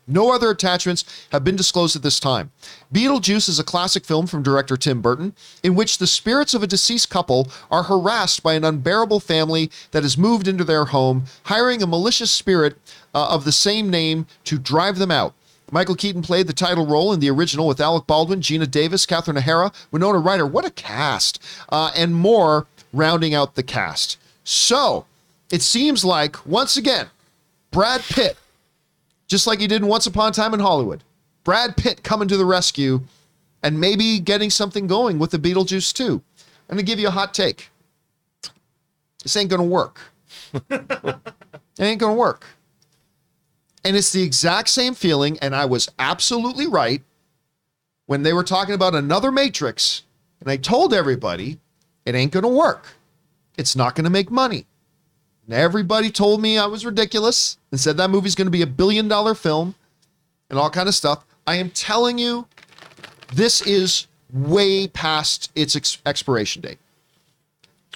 No other attachments have been disclosed at this time. Beetlejuice is a classic film from director Tim Burton, in which the spirits of a deceased couple are harassed by an unbearable family that has moved into their home, hiring a malicious spirit uh, of the same name to drive them out. Michael Keaton played the title role in the original with Alec Baldwin, Geena Davis, Catherine O'Hara, Winona Ryder. What a cast! Uh, and more rounding out the cast. So it seems like, once again, Brad Pitt just like he did in Once Upon a Time in Hollywood. Brad Pitt coming to the rescue and maybe getting something going with the Beetlejuice too. I'm gonna give you a hot take. This ain't gonna work. it ain't gonna work. And it's the exact same feeling, and I was absolutely right when they were talking about another Matrix, and I told everybody it ain't gonna work. It's not going to make money. And everybody told me I was ridiculous and said that movie's going to be a billion dollar film and all kind of stuff. I am telling you, this is way past its ex- expiration date.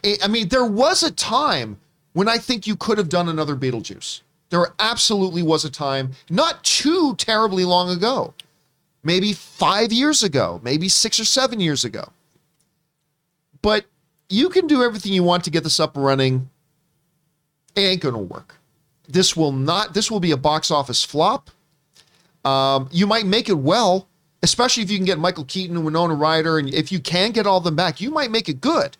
I I mean, there was a time when I think you could have done another Beetlejuice. There absolutely was a time, not too terribly long ago, maybe five years ago, maybe six or seven years ago. But you can do everything you want to get this up and running. It ain't going to work. This will not, this will be a box office flop. Um, you might make it well, especially if you can get Michael Keaton and Winona Ryder. And if you can get all them back, you might make it good.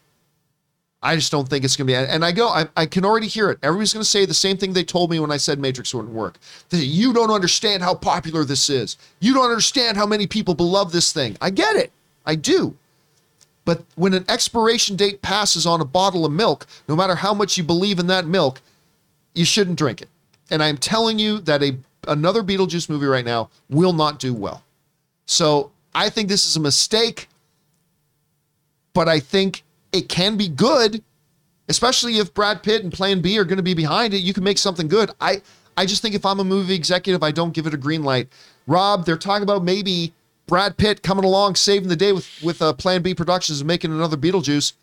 I just don't think it's going to be. And I go, I, I can already hear it. Everybody's going to say the same thing they told me when I said Matrix wouldn't work. You don't understand how popular this is. You don't understand how many people love this thing. I get it. I do. But when an expiration date passes on a bottle of milk, no matter how much you believe in that milk, you shouldn't drink it. And I'm telling you that a another Beetlejuice movie right now will not do well. So I think this is a mistake, but I think it can be good, especially if Brad Pitt and Plan B are going to be behind it. You can make something good. I I just think if I'm a movie executive, I don't give it a green light. Rob, they're talking about maybe Brad Pitt coming along, saving the day with with uh, Plan B Productions and making another Beetlejuice.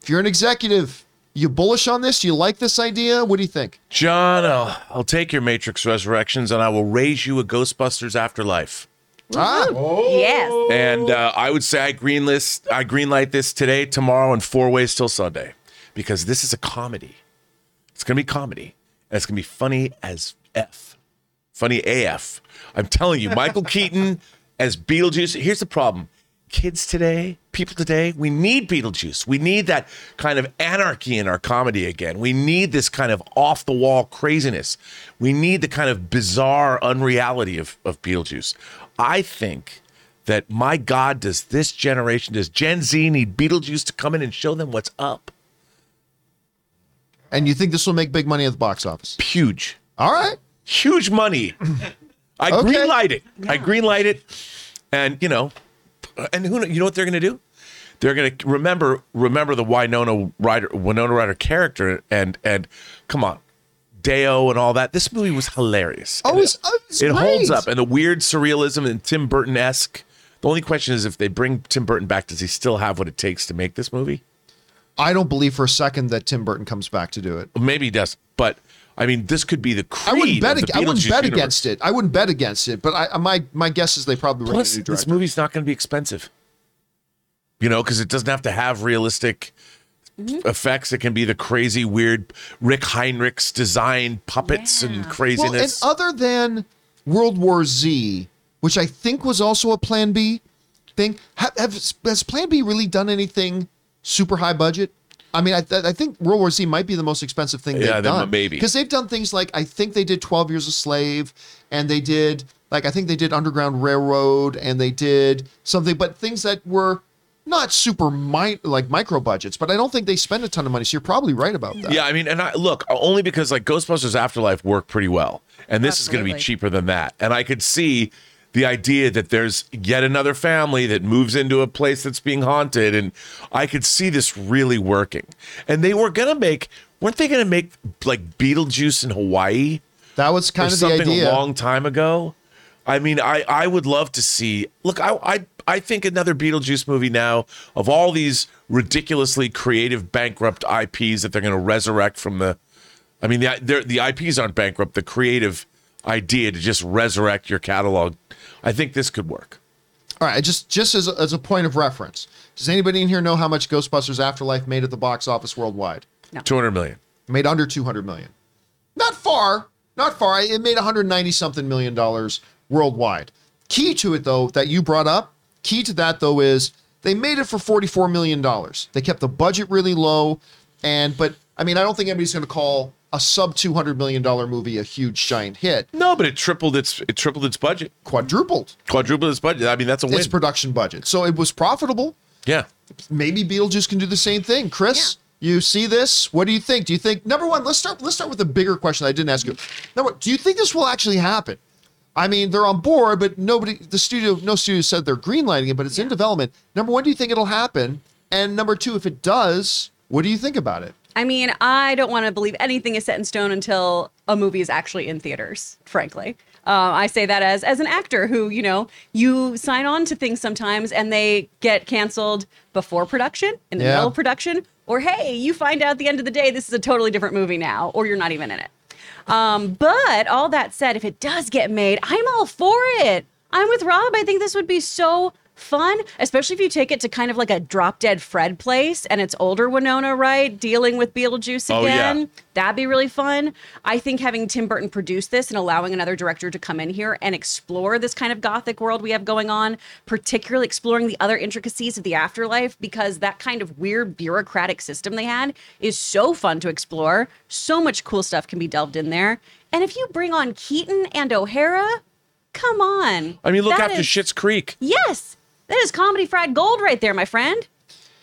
If you're an executive, you bullish on this? You like this idea? What do you think? John, I'll, I'll take your Matrix Resurrections and I will raise you a Ghostbusters Afterlife. Ah, Yes. And uh, I would say I greenlist, I greenlight this today, tomorrow, and four ways till Sunday, because this is a comedy. It's gonna be comedy, and it's gonna be funny as f, funny AF. I'm telling you, Michael Keaton as Beetlejuice. Here's the problem: kids today, people today, we need Beetlejuice. We need that kind of anarchy in our comedy again. We need this kind of off the wall craziness. We need the kind of bizarre unreality of, of Beetlejuice. I think that my God, does this generation, does Gen Z need Beetlejuice to come in and show them what's up? and you think this will make big money at the box office? Huge, All right. huge money. I Okay. green light it. I green light it, and you know, and who you know what they're going to do? They're going to remember remember the Winona Ryder Winona Ryder character, and and come on, Deo and all that. This movie was hilarious. Oh, it's- oh, it's it holds up, and the weird surrealism and Tim Burton esque. The only question is if they bring Tim Burton back, does he still have what it takes to make this movie? I don't believe for a second that Tim Burton comes back to do it. Maybe he does, but I mean, this could be the creed. I wouldn't bet. of ag- I wouldn't bet universe. against it. I wouldn't bet against it. But I, my my guess is they probably bring Plus, a new this movie's not going to be expensive. You know, because it doesn't have to have realistic mm-hmm. effects. It can be the crazy, weird Rick Heinrichs design puppets and craziness. well, and other than World War Z, which I think was also a Plan B thing, have, have has Plan B really done anything super high budget? I mean, I, I think World War Z might be the most expensive thing Yeah, they've then done. maybe. because they've done things like I think they did Twelve Years a Slave, and they did like I think they did Underground Railroad, and they did something, but things that were not super mi- like micro budgets. But I don't think they spend a ton of money. So you're probably right about that. yeah, I mean, and I look only because like Ghostbusters Afterlife worked pretty well, and this is going to be cheaper than that. And I could see the idea that there's yet another family that moves into a place that's being haunted, and I could see this really working. And they were going to make, weren't they going to make like Beetlejuice in Hawaii? that was kind of the something a long time ago. I mean, I I would love to see. Look, I I I think another Beetlejuice movie now of all these ridiculously creative bankrupt IPs that they're going to resurrect from the. I mean, the the IPs aren't bankrupt. The creative idea to just resurrect your catalog, I think this could work. All right, just just as a, as a point of reference, does anybody in here know how much Ghostbusters Afterlife made at the box office worldwide? Two hundred million. It made under 200 million. Not far, not far. It made 190 something million dollars worldwide. Key to it though that you brought up, key to that though is they made it for 44 million dollars. They kept the budget really low and but I mean, I don't think anybody's going to call a sub 200 million dollar movie a huge giant hit. No, but it tripled its it tripled its budget, Quadrupled quadrupled its budget. I mean, that's a win. its production budget. So it was profitable. yeah. maybe Beetlejuice can do the same thing. Chris, you see this? What do you think? Do you think number one? Let's start. Let's start with the bigger question I didn't ask you. Number, one, do you think this will actually happen? I mean, they're on board, but nobody, the studio, no studio said they're greenlighting it, but it's in development. Number one, do you think it'll happen? And number two, if it does, what do you think about it? I mean, I don't want to believe anything is set in stone until a movie is actually in theaters, frankly. Uh, I say that as as an actor who, you know, you sign on to things sometimes and they get canceled before production, in the Yeah. middle of production, or hey, you find out at the end of the day this is a totally different movie now, or you're not even in it. Um, but all that said, if it does get made, I'm all for it. I'm with Rob. I think this would be so fun, especially if you take it to kind of like a drop dead Fred place and it's older Winona, right? Dealing with Beetlejuice Oh, yeah. again. That'd be really fun. I think having Tim Burton produce this and allowing another director to come in here and explore this kind of gothic world we have going on, particularly exploring the other intricacies of the afterlife, because that kind of weird bureaucratic system they had is so fun to explore. So much cool stuff can be delved in there. And if you bring on Keaton and O'Hara, come on. I mean, look after is- Schitt's Creek. Yes, that is comedy fried gold right there, my friend.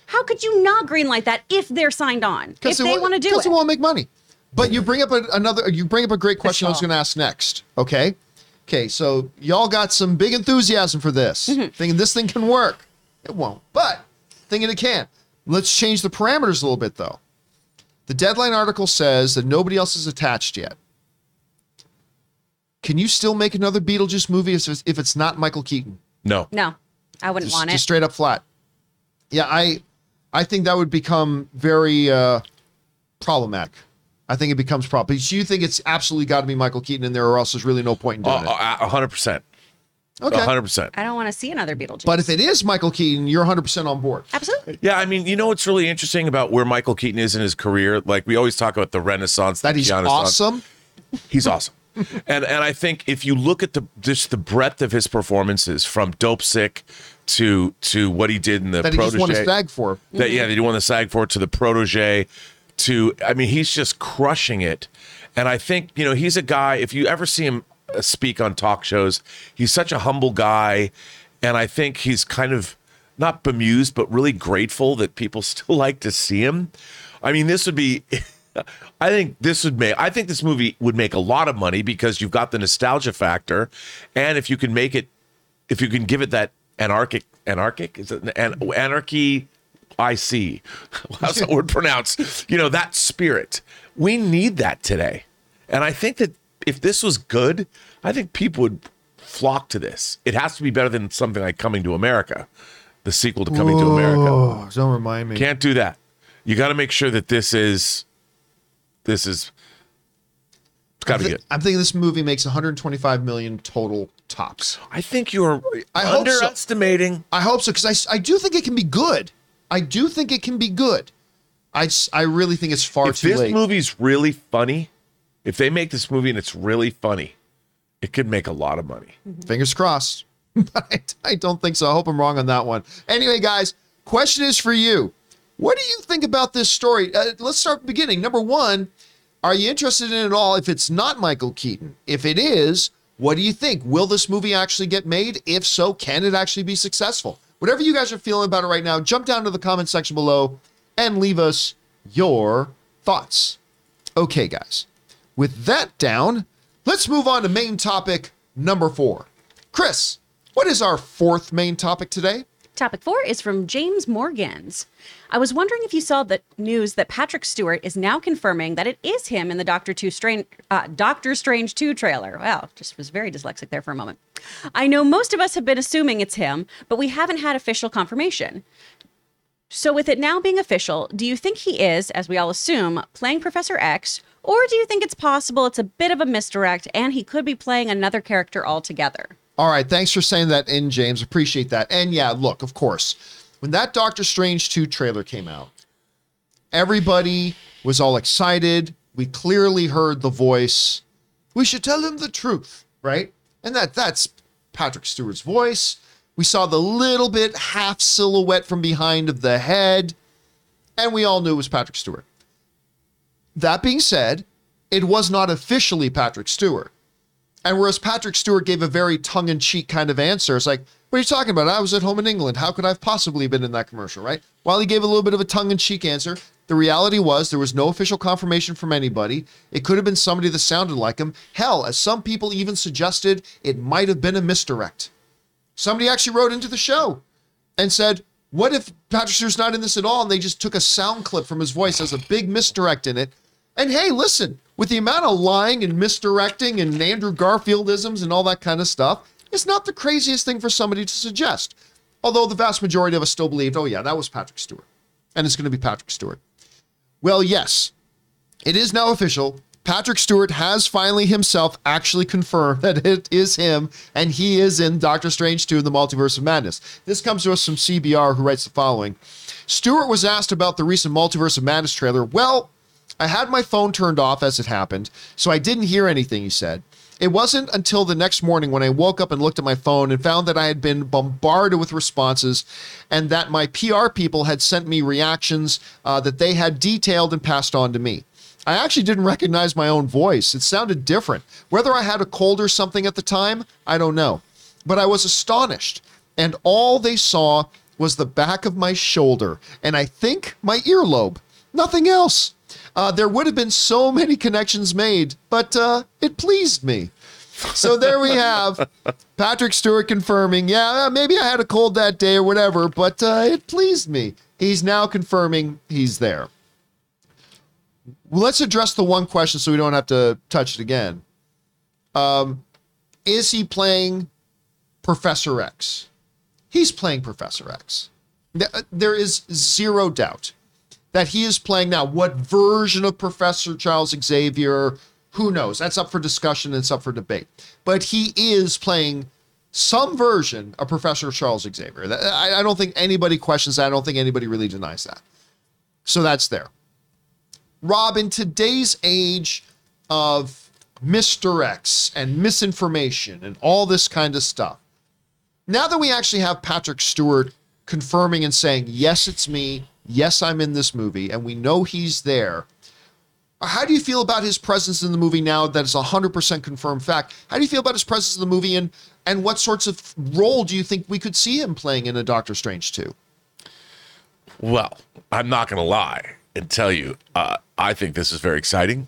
How could you not greenlight that if they're signed on? If they want to do Because it. they want to make money. But you bring up a, another. You bring up a great question. I was going to ask next. Okay. Okay. So y'all got some big enthusiasm for this, Mm-hmm. thinking this thing can work. It won't, but thinking it can. Let's change the parameters a little bit, though. The deadline article says that nobody else is attached yet. Can you still make another Beetlejuice movie if it's, if it's not Michael Keaton? No. no, I wouldn't just, want just straight up flat. Yeah, I I think that would become very uh, problematic. I think it becomes problem. But you think it's absolutely got to be Michael Keaton in there, or else there's really no point in doing Uh, A hundred percent. Okay. A hundred percent. I don't want to see another Beetlejuice. But if it is Michael Keaton, you're 100 percent on board. absolutely, Yeah, I mean, you know what's really interesting about where Michael Keaton is in his career? Like we always talk about the Renaissance, That the he's awesome. He's awesome. and and I think if you look at the just the breadth of his performances from Dopesick to to what he did in the That he just won a protege SAG for. that yeah that he won the SAG for to the protege to I mean he's just crushing it. And I think you know he's a guy if you ever see him uh, speak on talk shows he's such a humble guy. And I think he's kind of not bemused but really grateful that people still like to see him. I mean this would be I think this would make I think this movie would make a lot of money because you've got the nostalgia factor. And if you can make it if you can give it that anarchic anarchic is it an, anarchy I see how's that word pronounced? You know that spirit. We need that today. And I think that if this was good I think people would flock to this. It has to be better than something like Coming to America the sequel to Coming to America. Oh, don't remind me. can't do that. You got to make sure that this is this is it's got to be Thi- good I'm thinking this movie makes 125 million total tops. I think you're I hope so. underestimating I hope so because I, I do think it can be good. I do think it can be good. I, s- I really think it's far too. if too this late. movie's really funny, if they make this movie and it's really funny, it could make a lot of money. Mm-hmm. Fingers crossed. but I, I don't think so. I hope I'm wrong on that one. Anyway, guys, question is for you. What do you think about this story? Uh, let's start beginning. Number one, are you interested in it all if it's not Michael Keaton? If it is, what do you think? Will this movie actually get made? If so, can it actually be successful? Whatever you guys are feeling about it right now, jump down to the comment section below and leave us your thoughts. Okay, guys. With that down, let's move on to main topic number four. Chris, what is our fourth main topic today? Topic four is from James Morgans. I was wondering if you saw the news that Patrick Stewart is now confirming that it is him in the Doctor Two Strange, uh, Doctor Strange Two trailer. Wow, just was very dyslexic there for a moment. I know most of us have been assuming it's him, but we haven't had official confirmation. So, with it now being official, do you think he is, as we all assume, playing Professor X, or do you think it's possible it's a bit of a misdirect and he could be playing another character altogether? All right, thanks for saying that in, James. Appreciate that. And yeah, look, of course, when that Doctor Strange 2 trailer came out, everybody was all excited. We clearly heard the voice. We should tell him the truth, right? And that that's Patrick Stewart's voice. We saw the little bit half silhouette from behind of the head, and we all knew it was Patrick Stewart. That being said, it was not officially Patrick Stewart. And whereas Patrick Stewart gave a very tongue in cheek kind of answer, it's like, what are you talking about? I was at home in England. How could I have possibly been in that commercial, right? While he gave a little bit of a tongue in cheek answer, the reality was there was no official confirmation from anybody. It could have been somebody that sounded like him. Hell, as some people even suggested, it might have been a misdirect. Somebody actually wrote into the show and said, What if Patrick Stewart's not in this at all and they just took a sound clip from his voice as a big misdirect in it? And hey, listen, with the amount of lying and misdirecting and Andrew Garfieldisms and all that kind of stuff, it's not the craziest thing for somebody to suggest. Although the vast majority of us still believed, oh yeah, that was Patrick Stewart. And it's going to be Patrick Stewart. Well, yes, it is now official. Patrick Stewart has finally himself actually confirmed that it is him and he is in Doctor Strange 2 The Multiverse of Madness. This comes to us from CBR, who writes the following Stewart was asked about the recent Multiverse of Madness trailer. Well, I had my phone turned off as it happened, so I didn't hear anything he said. It wasn't until the next morning when I woke up and looked at my phone and found that I had been bombarded with responses and that my PR people had sent me reactions uh, that they had detailed and passed on to me. I actually didn't recognize my own voice. It sounded different. Whether I had a cold or something at the time, I don't know. But I was astonished, and all they saw was the back of my shoulder and I think my earlobe. Nothing else. Uh, there would have been so many connections made, but uh, it pleased me. So there we have Patrick Stewart confirming, yeah, maybe I had a cold that day or whatever, but uh, it pleased me. He's now confirming he's there. Let's address the one question so we don't have to touch it again. Um, is he playing Professor X? He's playing Professor X. There is zero doubt that he is playing now. What version of Professor Charles Xavier? Who knows? That's up for discussion it's up for debate. But he is playing some version of Professor Charles Xavier. I, don't think anybody questions that. I don't think anybody really denies that. So that's there. Rob, in today's age of misdirects and misinformation and all this kind of stuff, now that we actually have Patrick Stewart confirming and saying, yes, it's me, yes, I'm in this movie, and we know he's there. How do you feel about his presence in the movie now that is a 100% confirmed fact? How do you feel about his presence in the movie and, and what sorts of role do you think we could see him playing in a Doctor Strange 2? Well, I'm not going to lie and tell you, uh, I think this is very exciting.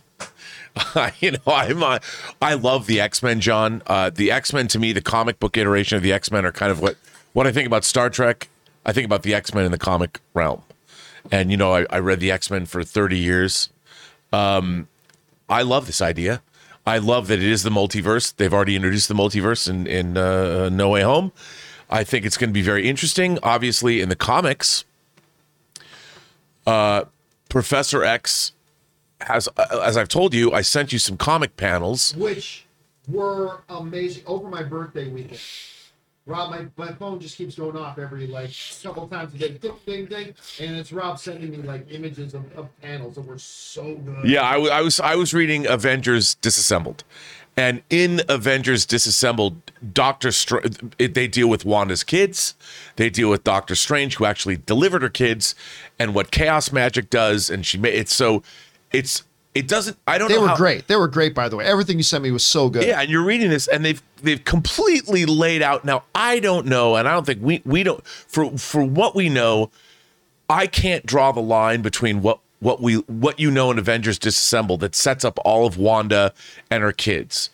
you know, I'm uh, I love the X Men, John. Uh, the X Men to me, the comic book iteration of the X Men are kind of what what I think about Star Trek. I think about the X Men in the comic realm. And you know, I, I read the X Men for 30 years. Um, I love this idea. I love that it is the multiverse. They've already introduced the multiverse in in uh, No Way Home. I think it's going to be very interesting. Obviously, in the comics, uh, Professor X has, uh, as I've told you, I sent you some comic panels, which were amazing over my birthday weekend. Rob, my, my phone just keeps going off every like couple times a day, ding, ding, ding, and it's Rob sending me like images of, of panels that were so good. Yeah, I, was I was reading Avengers Disassembled, and in Avengers Disassembled, Doctor they deal with Wanda's kids, they deal with Doctor Strange who actually delivered her kids, and what chaos magic does, and she made it so it's it doesn't i don't know. they were how, great. They were great by the way. Everything you sent me was so good. Yeah and you're reading this and they've they've completely laid out now i don't know and i don't think we we don't for for what we know i can't draw the line between what what we what you know in avengers disassembled that sets up all of wanda and her kids.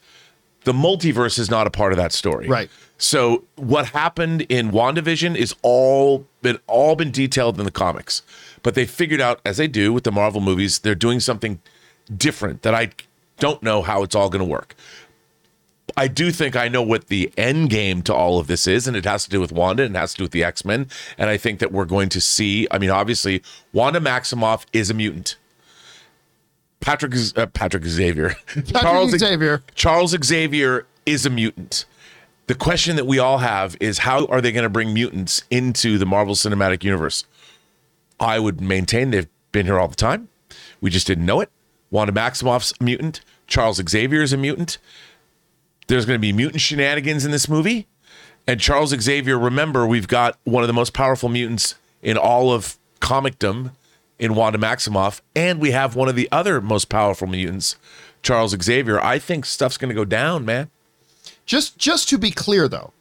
The multiverse is not a part of that story. Right. So what happened in wandavision is all been all been detailed in the comics but they figured out, as they do with the Marvel movies, they're doing something different that I don't know how it's all going to work. I do think I know what the end game to all of this is, and it has to do with Wanda and it has to do with the X Men. And I think that we're going to see. I mean, obviously, Wanda Maximoff is a mutant. Patrick uh, Patrick Xavier, Patrick Charles Xavier, Charles Xavier is a mutant. The question that we all have is how are they going to bring mutants into the Marvel Cinematic Universe? I would maintain they've been here all the time. We just didn't know it. Wanda Maximoff's a mutant. Charles Xavier is a mutant. There's going to be mutant shenanigans in this movie. And Charles Xavier, remember, we've got one of the most powerful mutants in all of comicdom in Wanda Maximoff, and we have one of the other most powerful mutants, Charles Xavier. I think stuff's going to go down, man. Just just to be clear though,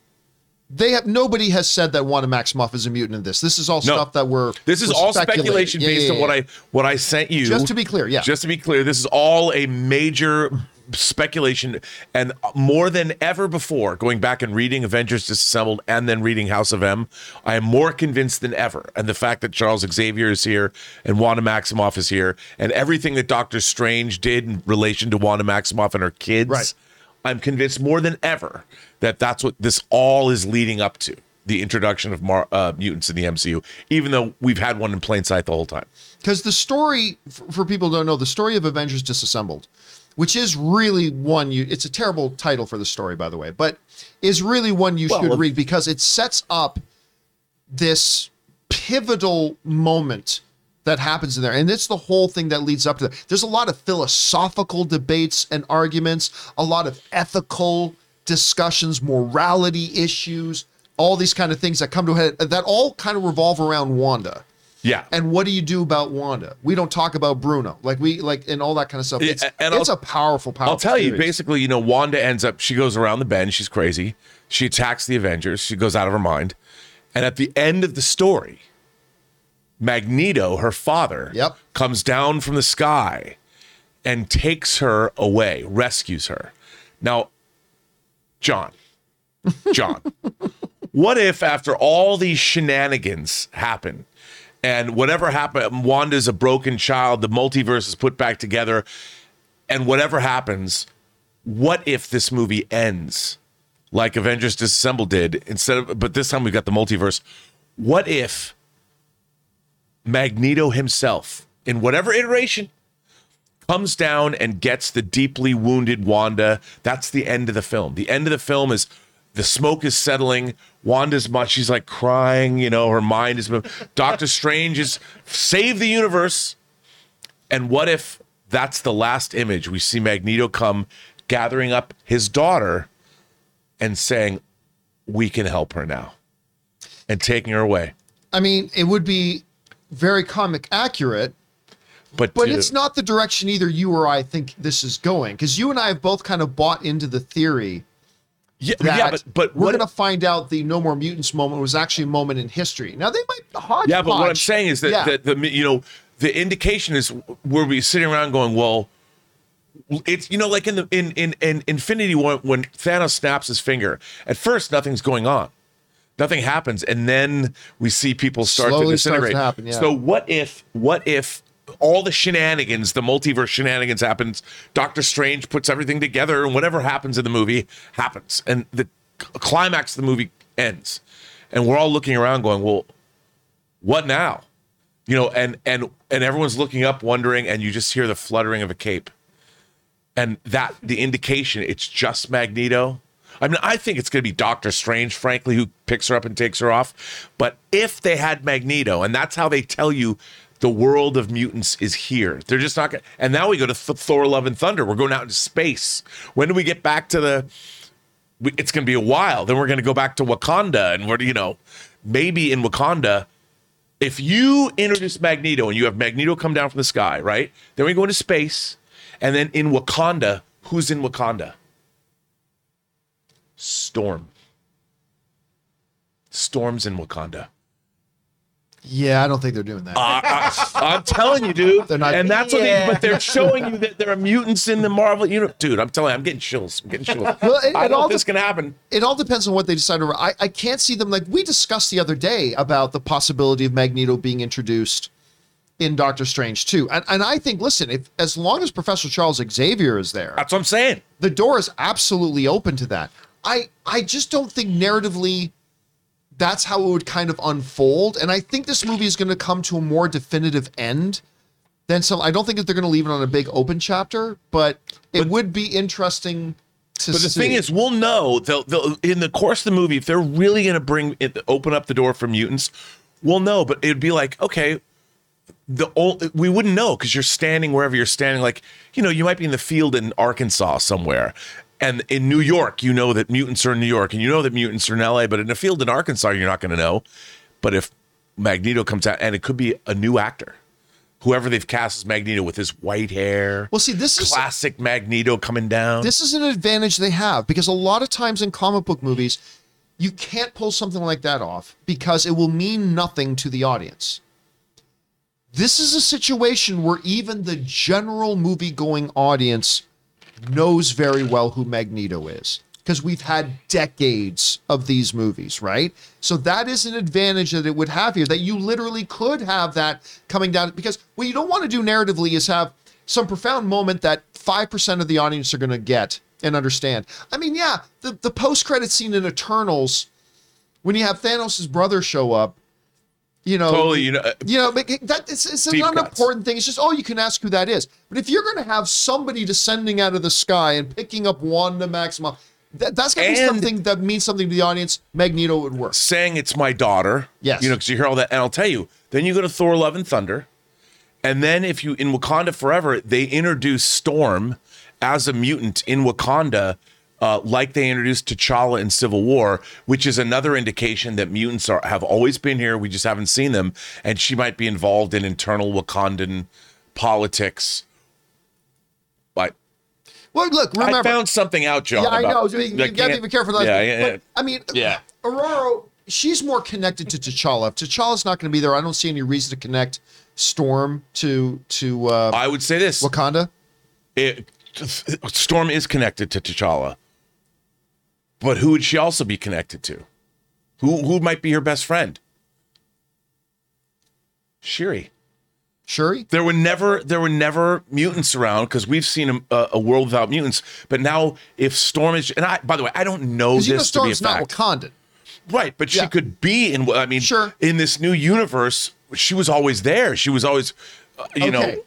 they have nobody has said that Wanda Maximoff is a mutant in this. This is all No. stuff that we're This is we're all speculation Yeah, based yeah, on what. I what I sent you. Just to be clear, yeah. Just to be clear, this is all a major speculation, and more than ever before, going back and reading Avengers Disassembled and then reading House of M, I am more convinced than ever. And the fact that Charles Xavier is here and Wanda Maximoff is here, and everything that Doctor Strange did in relation to Wanda Maximoff and her kids, Right. I'm convinced more than ever that that's what this all is leading up to. The introduction of Mar- uh, mutants in the MCU, even though we've had one in plain sight the whole time. because the story for, for people who don't know the story of avengers disassembled which is really one you it's a terrible title for the story by the way but is really one you Well, should if- read because it sets up this pivotal moment that happens in there and it's the whole thing that leads up to that there's a lot of philosophical debates and arguments a lot of ethical discussions morality issues all these kind of things that come to a head that all kind of revolve around wanda Yeah. and what do you do about Wanda? We don't talk about Bruno, like we like and all that kind of stuff. It's, and it's I'll- a powerful, powerful. I'll tell you, basically, you know, Wanda ends up, she goes around the bend. She's crazy. She attacks the Avengers. She goes out of her mind. And at the end of the story, Magneto, her father, Yep. comes down from the sky and takes her away, rescues her. Now, John, John, what if after all these shenanigans happen and whatever happened, Wanda's a broken child, the multiverse is put back together, and whatever happens, what if this movie ends like Avengers Disassembled did instead of, but this time we've got the multiverse? What if Magneto himself, in whatever iteration, comes down and gets the deeply wounded Wanda. That's the end of the film. The end of the film is the smoke is settling. Wanda's much she's like crying, you know, her mind is Doctor Strange is save the universe. And what if that's the last image? We see Magneto come gathering up his daughter and saying, We can help her now. And taking her away. I mean, it would be very comic accurate, But, but dude, it's not the direction either you or I think this is going. Because you and I have both kind of bought into the theory yeah, that yeah, but but we're what to find out the No More Mutants moment was actually a moment in history. Now they might hodgepodge. Yeah, but what I'm saying is that, Yeah. that the you know the indication is we're be sitting around going, well, it's you know like in the in in, in Infinity War when Thanos snaps his finger. At first, nothing's going on, nothing happens, and then we see people start to Slowly to disintegrate. happen, yeah. So what if what if all the shenanigans, the multiverse shenanigans happens. Doctor Strange puts everything together, and whatever happens in the movie happens, and the climax of the movie ends, and we're all looking around going, well what now? You know and and and everyone's looking up wondering and you just hear the fluttering of a cape. And that the indication it's just magneto. I mean i think it's going to be doctor strange frankly who picks her up and takes her off. But if they had magneto and that's how they tell you the world of mutants is here they're just not going and now we go to Th- thor love and thunder we're going out into space when do we get back to the it's going to be a while then we're going to go back to wakanda and we're you know maybe in wakanda if you introduce Magneto and you have Magneto come down from the sky, right? Then we go into space, and then in Wakanda, who's in Wakanda? Storm. Storm's in Wakanda. Yeah, I don't think they're doing that. I, am telling you, dude. They're not- and that's what they, but they're showing you that there are mutants in the Marvel universe. Dude, I'm telling you, I'm getting chills. I'm getting chills. Well, it- I it all this can happen. it all depends on what they decide to. I, I can't see them like we discussed the other day about the possibility of Magneto being introduced in Doctor Strange too. And and I think listen, if as long as Professor Charles Xavier is there, That's what I'm saying. the door is absolutely open to that. I I just don't think narratively that's how it would kind of unfold. And I think this movie is going to come to a more definitive end than some. I don't think that they're going to leave it on a big open chapter, but it would be interesting to see. But the see. thing is, we'll know they'll, they'll in the course of the movie if they're really going to bring it, open up the door for mutants. We'll know, but it'd be like okay, the old, we wouldn't know because you're standing wherever you're standing. Like you know, you might be in the field in Arkansas somewhere, and in New York, you know that mutants are in New York, and you know that mutants are in L.A. But in a field in Arkansas, you're not going to know. But if Magneto comes out, and it could be a new actor. Whoever they've cast as Magneto with his white hair, well, see, this is classic Magneto coming down. this is an advantage they have because a lot of times in comic book movies you can't pull something like that off because it will mean nothing to the audience. This is a situation where even the general movie going audience knows very well who Magneto is because we've had decades of these movies, right? So that is an advantage that it would have here that you literally could have that coming down because what you don't want to do narratively is have some profound moment that 5% of the audience are going to get and understand. I mean, yeah, the, the post credit scene in Eternals when you have Thanos' brother show up, you know, Totally, you know, uh, you know, but that it's, it's not an cuts. important thing. It's just, oh, you can ask who that is. But if you're going to have somebody descending out of the sky and picking up Wanda Maximoff, that, that's going to be something that means something to the audience. Magneto would work. saying it's my daughter. Yes. You know, because you hear all that. And I'll tell you, then you go to Thor Love and Thunder. And then if you, in Wakanda Forever, they introduce Storm as a mutant in Wakanda, uh, like they introduced T'Challa in Civil War, which is another indication that mutants are have always been here. We just haven't seen them. And she might be involved in internal Wakandan politics. But Well, look, remember. I found something out, John. yeah, I know. You, you I got to can't- be careful. Yeah, yeah, yeah. But, I mean, Yeah. Aurora, she's more connected to T'Challa. If T'Challa's not going to be there, I don't see any reason to connect Storm to to uh, I would say this. Wakanda. it, Storm is connected to T'Challa, but who would she also be connected to? Who who might be her best friend? Shiri. Shuri. There were never there were never mutants around because we've seen a, a world without mutants. But now, if Storm is, and I by the way, I don't know Because you know this to be a Storm's not fact, Wakandan. right? But Yeah. she could be in. I mean, Sure. in this new universe, she was always there. She was always, uh, you know, Okay.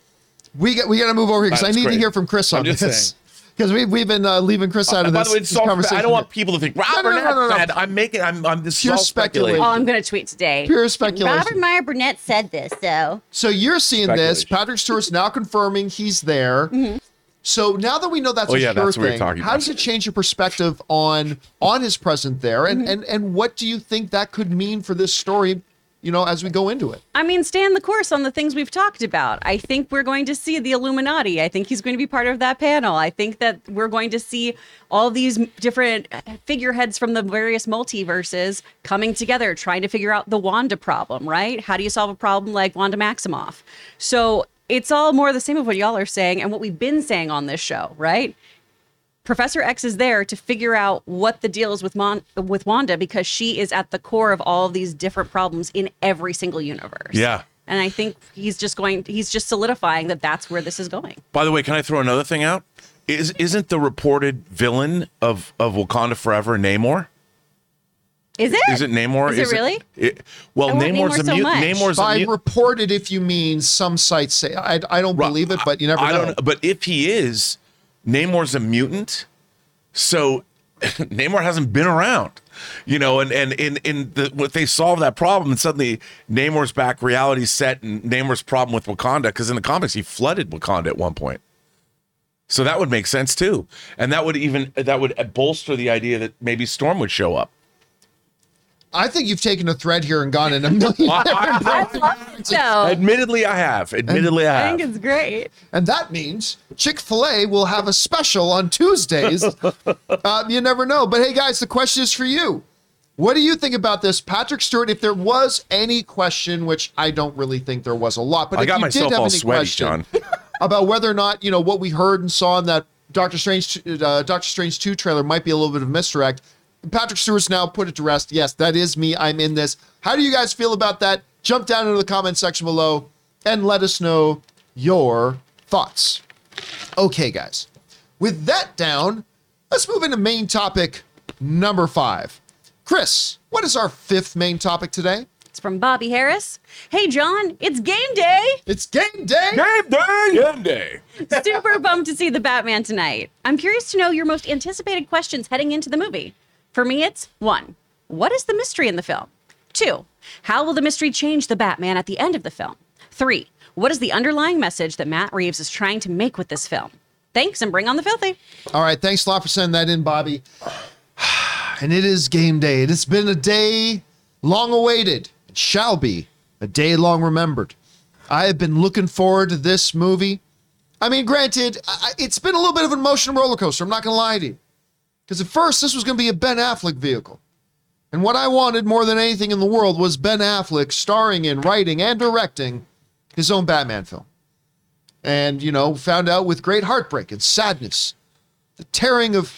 We got we got to move over here because I That's need to hear from Chris on I'm just this saying. Because we've we've been uh, leaving Chris out of And by the way, it's this all, conversation. I don't want people to think no, Robert no, no, no. said. I'm making. I'm. I'm. This Pure speculation. speculation. Oh, I'm gonna tweet today. Pure speculation. Robert Meyer Burnett said this, so So you're seeing this. Patrick Stewart's now confirming he's there. Hmm. So now that we know that's Oh, a yeah, sure that's thing, talking how about. does it change your perspective on on his presence there, and Mm-hmm. and and what do you think that could mean for this story? You know, as we go into it. I mean, stand the course on the things we've talked about. I think we're going to see the Illuminati. I think he's going to be part of that panel. I think that we're going to see all these different figureheads from the various multiverses coming together, trying to figure out the Wanda problem, right? How do you solve a problem like Wanda Maximoff? So it's all more the same of what y'all are saying and what we've been saying on this show, right? Professor X is there to figure out what the deal is with Mon- with Wanda because she is at the core of all of these different problems in every single universe. Yeah. And I think he's just going he's just solidifying that that's where this is going. By the way, can I throw another thing out? Is isn't the reported villain of of Wakanda Forever Namor? Is it? Is it Namor? Is it really? it- well, I Namor's Namor a so mute. much. Namor's a By mute. reported, if you mean some sites say, I, I don't believe it, but you never I know. don't know. But if he is, Namor's a mutant. So Namor hasn't been around. You know, and and in in the what they solve that problem, and suddenly Namor's back, reality set, and Namor's problem with Wakanda, because in the comics he flooded Wakanda at one point. So that would make sense too, and that would even that would bolster the idea that maybe Storm would show up. I think you've taken a thread here and gone in a million different directions. So Admittedly, I have. Admittedly, I I have. I think it's great. And that means Chick fil A will have a special on Tuesdays. uh, you never know. But hey, guys, the question is for you. What do you think about this? Patrick Stewart, if there was any question, which I don't really think there was a lot, but I if got you myself did have all any sweaty, question John. about whether or not, you know, what we heard and saw in that Doctor Strange, uh, Doctor Strange 2 trailer might be a little bit of misdirect, Patrick Stewart's now put it to rest. Yes, that is me. I'm in this. How do you guys feel about that? Jump down into the comment section below and let us know your thoughts. Okay, guys. With that down, let's move into main topic number five. Chris, what is our fifth main topic today? It's from Bobby Harris. Hey John, it's game day. It's game day. Game day. Game day. Super pumped to see the Batman tonight. I'm curious to know your most anticipated questions heading into the movie. For me, it's one, what is the mystery in the film? Two, how will the mystery change the Batman at the end of the film? Three, what is the underlying message that Matt Reeves is trying to make with this film? Thanks and bring on the filthy. All right, thanks a lot for sending that in, Bobby. And it is game day. It has been a day long awaited. It shall be a day long remembered. I have been looking forward to this movie. I mean, granted, it's been a little bit of an emotional roller coaster. I'm not going to lie to you. Because at first, this was going to be a Ben Affleck vehicle. And what I wanted more than anything in the world was Ben Affleck starring in, writing, and directing his own Batman film. And, you know, found out with great heartbreak and sadness, the tearing of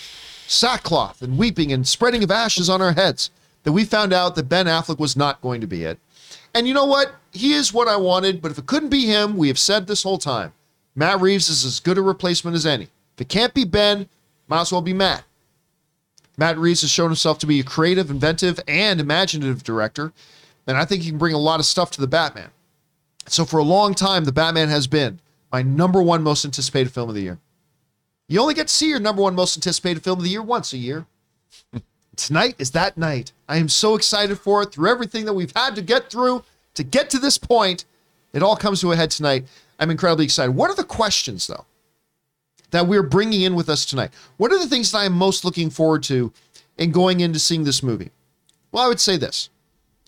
sackcloth and weeping and spreading of ashes on our heads, that we found out that Ben Affleck was not going to be it. And you know what? He is what I wanted, but if it couldn't be him, we have said this whole time Matt Reeves is as good a replacement as any. If it can't be Ben, might as well be Matt. Matt Reeves has shown himself to be a creative, inventive, and imaginative director, and I think he can bring a lot of stuff to the Batman. So for a long time, the Batman has been my number one most anticipated film of the year. You only get to see your number one most anticipated film of the year once a year. Tonight is that night. I am so excited for it through everything that we've had to get through to get to this point. It all comes to a head tonight. I'm incredibly excited. What are the questions, though, that we're bringing in with us tonight? What are the things that I'm most looking forward to in going into seeing this movie? Well, I would say this.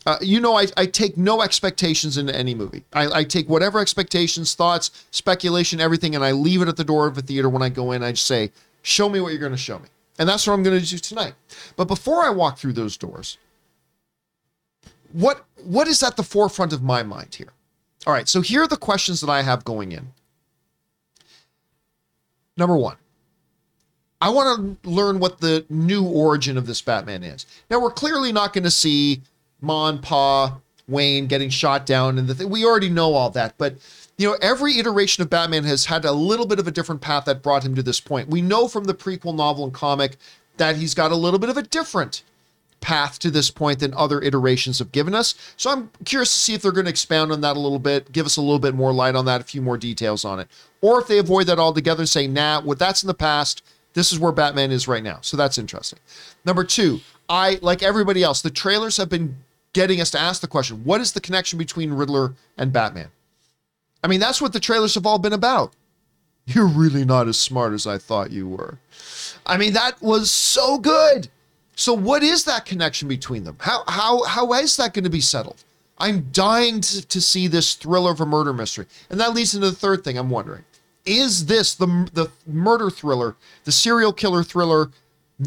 Uh, you know, I, I take no expectations into any movie. I, I take whatever expectations, thoughts, speculation, everything, and I leave it at the door of a theater when I go in. I just say, show me what you're going to show me. And that's what I'm going to do tonight. But before I walk through those doors, what what is at the forefront of my mind here? All right, so here are the questions that I have going in. Number one, I want to learn what the new origin of this Batman is. Now, we're clearly not going to see Mon Pa Wayne getting shot down, and the th- we already know all that. But you know, every iteration of Batman has had a little bit of a different path that brought him to this point. We know from the prequel novel and comic that he's got a little bit of a different path to this point than other iterations have given us. So I'm curious to see if they're going to expound on that a little bit, give us a little bit more light on that, a few more details on it, or if they avoid that altogether and say, "Nah, what that's in the past. This is where Batman is right now." So that's interesting. Number two, I like everybody else. The trailers have been getting us to ask the question: What is the connection between Riddler and Batman? I mean, that's what the trailers have all been about. You're really not as smart as I thought you were. I mean, that was so good. So, what is that connection between them? How how how is that going to be settled? I'm dying to, to see this thriller of a murder mystery, and that leads into the third thing. I'm wondering: Is this the the murder thriller, the serial killer thriller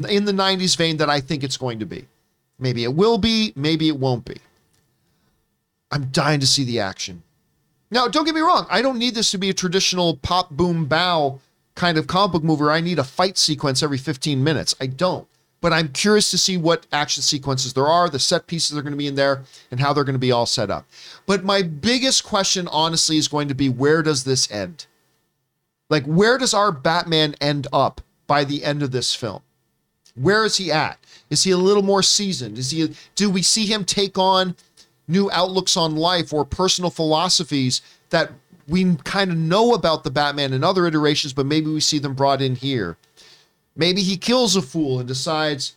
in the '90s vein that I think it's going to be? Maybe it will be. Maybe it won't be. I'm dying to see the action. Now, don't get me wrong. I don't need this to be a traditional pop, boom, bow kind of comic book movie. I need a fight sequence every 15 minutes. I don't. But I'm curious to see what action sequences there are, the set pieces are going to be in there, and how they're going to be all set up. But my biggest question, honestly, is going to be where does this end? Like, where does our Batman end up by the end of this film? Where is he at? Is he a little more seasoned? Is he? Do we see him take on new outlooks on life or personal philosophies that we kind of know about the Batman in other iterations, but maybe we see them brought in here? Maybe he kills a fool and decides,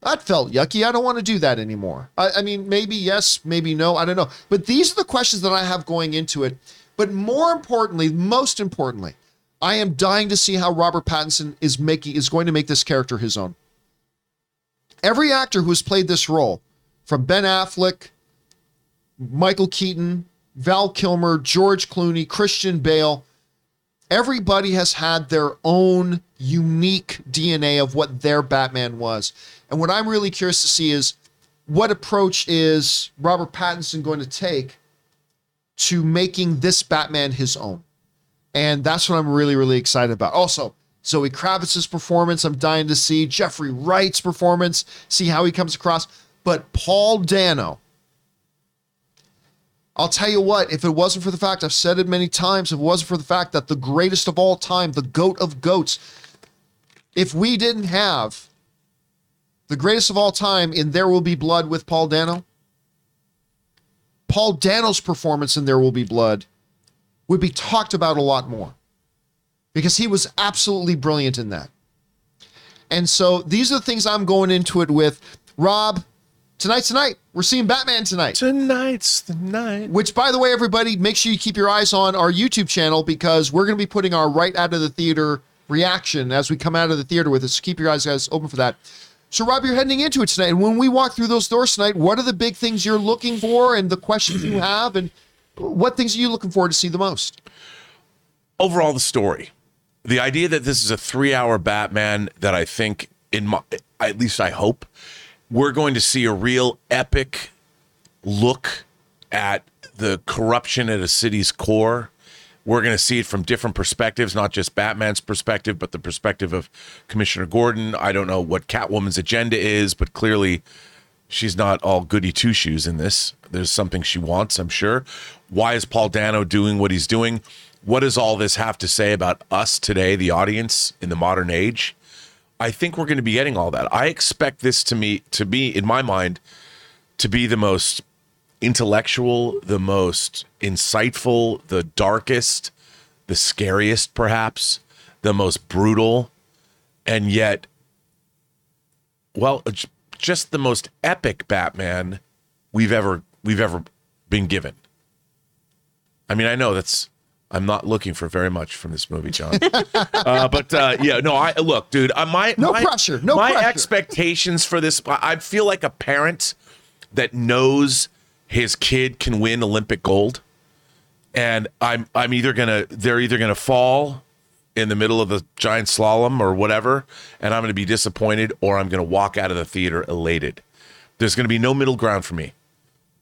that felt yucky. I don't want to do that anymore. I, I, mean, maybe yes, maybe no. I don't know. But these are the questions that I have going into it. But more importantly, most importantly, I am dying to see how Robert Pattinson is making is going to make this character his own. Every actor who has played this role, from Ben Affleck, Michael Keaton, Val Kilmer, George Clooney, Christian Bale, everybody has had their own unique DNA of what their Batman was. And what I'm really curious to see is what approach is Robert Pattinson going to take to making this Batman his own? And that's what I'm really, really excited about. Also, Zoe Kravitz's performance, I'm dying to see. Jeffrey Wright's performance, see how he comes across. But Paul Dano, I'll tell you what, if it wasn't for the fact, I've said it many times, if it wasn't for the fact that the greatest of all time, the goat of goats, if we didn't have the greatest of all time in There Will Be Blood with Paul Dano, Paul Dano's performance in There Will Be Blood would be talked about a lot more because he was absolutely brilliant in that. And so these are the things I'm going into it with. Rob, tonight's tonight. We're seeing Batman tonight. Tonight's the night. Which, by the way, everybody, make sure you keep your eyes on our YouTube channel because we're going to be putting our right out of the theater reaction as we come out of the theater with us. Keep your eyes guys open for that. So, Rob, you're heading into it tonight. And when we walk through those doors tonight, what are the big things you're looking for and the questions you have? And what things are you looking forward to see the most? Overall, the story. The idea that this is a three hour Batman that I think, in my, at least I hope, we're going to see a real epic look at the corruption at a city's core. We're going to see it from different perspectives, not just Batman's perspective, but the perspective of Commissioner Gordon. I don't know what Catwoman's agenda is, but clearly she's not all goody two shoes in this. There's something she wants, I'm sure. Why is Paul Dano doing what he's doing? What does all this have to say about us today, the audience in the modern age? I think we're going to be getting all that. I expect this to me to be, in my mind, to be the most intellectual, the most insightful, the darkest, the scariest, perhaps, the most brutal, and yet, well, just the most epic Batman we've ever we've ever been given. I mean, I know that's I'm not looking for very much from this movie, John. uh, but uh, yeah, no, I look, dude. Uh, my No my- pressure, no my pressure. expectations for this. I feel like a parent that knows his kid can win Olympic gold, and I'm I'm either gonna they're either gonna fall in the middle of the giant slalom or whatever, and I'm gonna be disappointed, or I'm gonna walk out of the theater elated. There's gonna be no middle ground for me,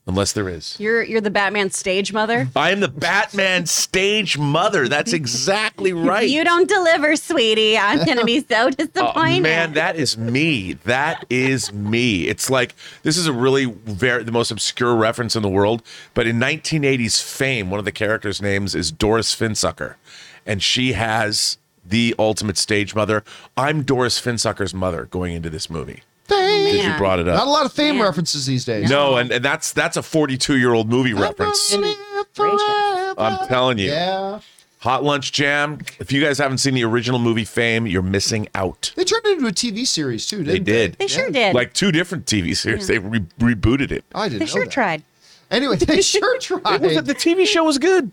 unless there is. You're you're the Batman stage mother. I am the Batman stage mother. That's exactly right. You don't deliver, sweetie. I'm gonna be so Oh, disappointed. man, that is me. That is me. It's like this is a really very the most obscure reference in the world. But in 1980s Fame, one of the characters' names is Doris Finsecker, and she has the ultimate stage mother. I'm Doris Finsecker's mother going into this movie. Fame. Did you brought it up? Not a up? lot of fame Man. references these days. No, and, and that's that's a 42 year old movie reference. I'm telling you. Yeah. Hot Lunch Jam. If you guys haven't seen the original movie Fame, you're missing out. They turned it into a TV series too, didn't they? did. they sure did. Like two different TV series. They re- rebooted it. I didn't they know sure that. tried. Anyway, they sure It was- tried. the TV show was good.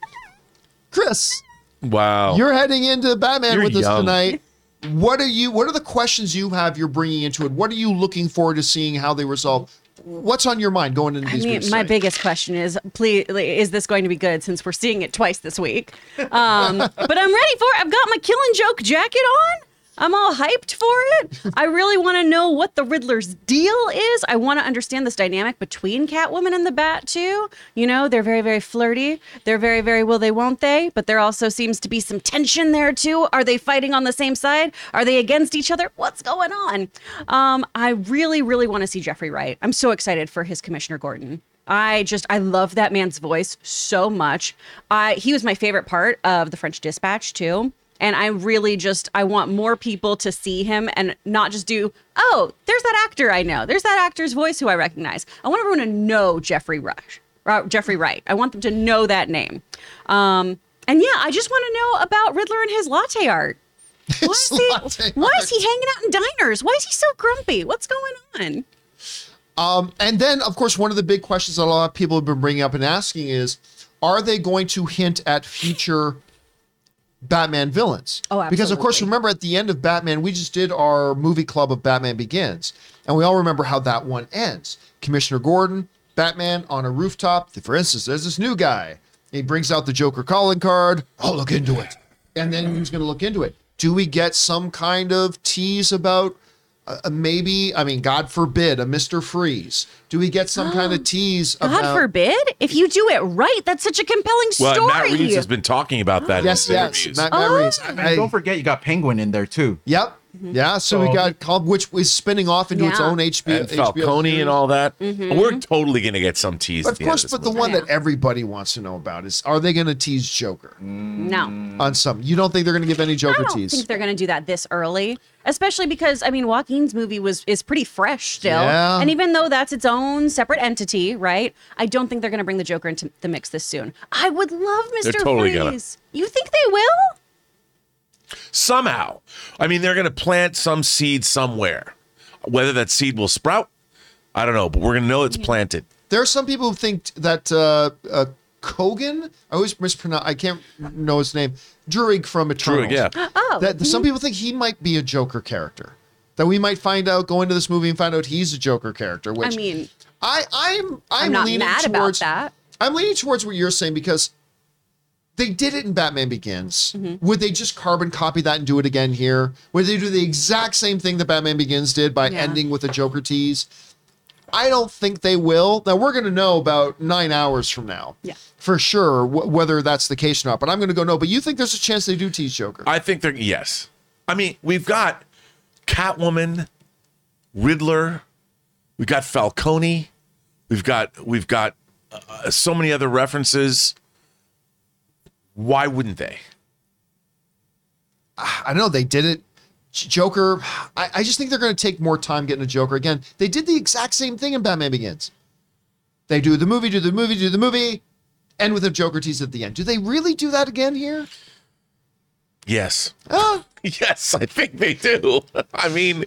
Chris, Wow. you're heading into Batman You're with us young. tonight. What are you? What are the questions you have? You're bringing into it. What are you looking forward to seeing how they resolve? What's on your mind going into these? I mean, my biggest question is, please, is this going to be good? Since we're seeing it twice this week, um, but I'm ready for it. I've got my Killing Joke jacket on. I'm all hyped for it. I really want to know what the Riddler's deal is. I want to understand this dynamic between Catwoman and the Bat too. You know, they're very, very flirty. They're very, very will they, won't they? But there also seems to be some tension there too. Are they fighting on the same side? Are they against each other? What's going on? Um, I really, really want to see Jeffrey Wright. I'm so excited for his Commissioner Gordon. I just I love that man's voice so much. I he was my favorite part of the French Dispatch too. And I really just I want more people to see him and not just do, oh, there's that actor I know. There's that actor's voice who I recognize. I want everyone to know Jeffrey Rush. uh, Jeffrey Wright. I want them to know that name. Um, and yeah, I just want to know about Riddler and his latte art. Why is, he, why is he hanging out in diners? Why is he so grumpy? What's going on? Um, and then, of course, one of the big questions that a lot of people have been bringing up and asking is, are they going to hint at future Batman villains? Oh, absolutely. Because of course, remember at the end of Batman, we just did our movie club of Batman Begins, and we all remember how that one ends. Commissioner Gordon, Batman on a rooftop. For instance, there's this new guy. He brings out the Joker calling card. I'll look into it, and then who's going to look into it? Do we get some kind of tease about? Uh, maybe, I mean, God forbid, a Mister Freeze. Do we get some kind of tease God about? forbid. If you do it right, that's such a compelling Well, story. Matt Reeves has been talking about that Yes, in his yes, interviews. Matt, Matt Reeves. I- don't forget, you got Penguin in there too. Yep. Yeah. So, we got called, which is spinning off into its own HBO. and HBO Falcone series. and all that. Mm-hmm. We're totally going to get some tease. But of course, of but this the movie. one that everybody wants to know about is: Are they going to tease Joker no. on some? You don't think they're going to give any Joker I Joker don't tease? think they're going to do that this early, especially because I mean, Joaquin's movie was is pretty fresh still, Yeah. and even though that's its own separate entity, right? I don't think they're going to bring the Joker into the mix this soon. I would love Mister They're totally gonna. Freeze. You think they will? somehow. I mean, they're going to plant some seed somewhere. Whether that seed will sprout, I don't know, but we're going to know it's planted. There are some people who think that uh, uh, Kogan, I always mispronounce, I can't know his name, Druig from Eternals. True, yeah. Oh, That some people think he might be a Joker character. That we might find out, go into this movie and find out he's a Joker character. Which I mean, I, I'm, I'm, I'm not leaning mad about towards that. I'm leaning towards what you're saying because they did it in Batman Begins. Mm-hmm. Would they just carbon copy that and do it again here? Would they do the exact same thing that Batman Begins did by Yeah. ending with a Joker tease? I don't think they will. Now we're going to know about nine hours from now, Yeah. for sure, wh- whether that's the case or not. But I'm going to go no. But you think there's a chance they do tease Joker? I think they're yes. I mean, we've got Catwoman, Riddler, we've got Falcone, we've got we've got uh, so many other references. Why wouldn't they? I don't know. They did it. Joker. I, I just think they're going to take more time getting a Joker again. They did the exact same thing in Batman Begins. They do the movie, do the movie, do the movie, end with a Joker tease at the end. Do they really do that again here? Yes. Uh, Yes, I think they do. I mean,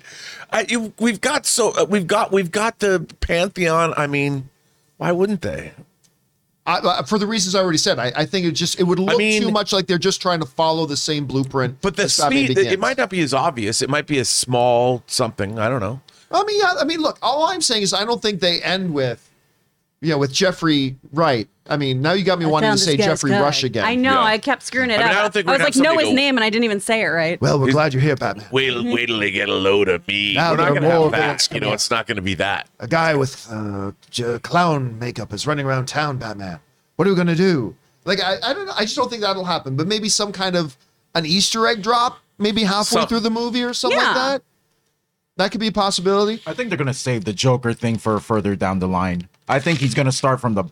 I, you, we've got so uh, we've got we've got the pantheon. I mean, why wouldn't they? I, for the reasons I already said, I, I think it just it would look mean- too much like they're just trying to follow the same blueprint. But the speed, it, it might not be as obvious. It might be a small something. I don't know. I mean, yeah. I mean, look. All I'm saying is I don't think they end with, you know, with Jeffrey Wright. I mean, now you got me I wanting to say Jeffrey card. Rush again. I know. Yeah. I kept screwing it I mean, up. I don't think I was like, know his go- name, and I didn't even say it right. Well, we're glad you're here, Batman. Wait, wait till they get a load of me. Now We're not gonna more have that. You know, coming it's not going to be that. A guy with uh, j- clown makeup is running around town, Batman. What are we gonna do? Like, I, I don't know. I just don't think that'll happen. But maybe some kind of an Easter egg drop, maybe halfway Some- through the movie or something Yeah. like that. That could be a possibility. I think they're gonna save the Joker thing for further down the line. I think he's gonna start from the,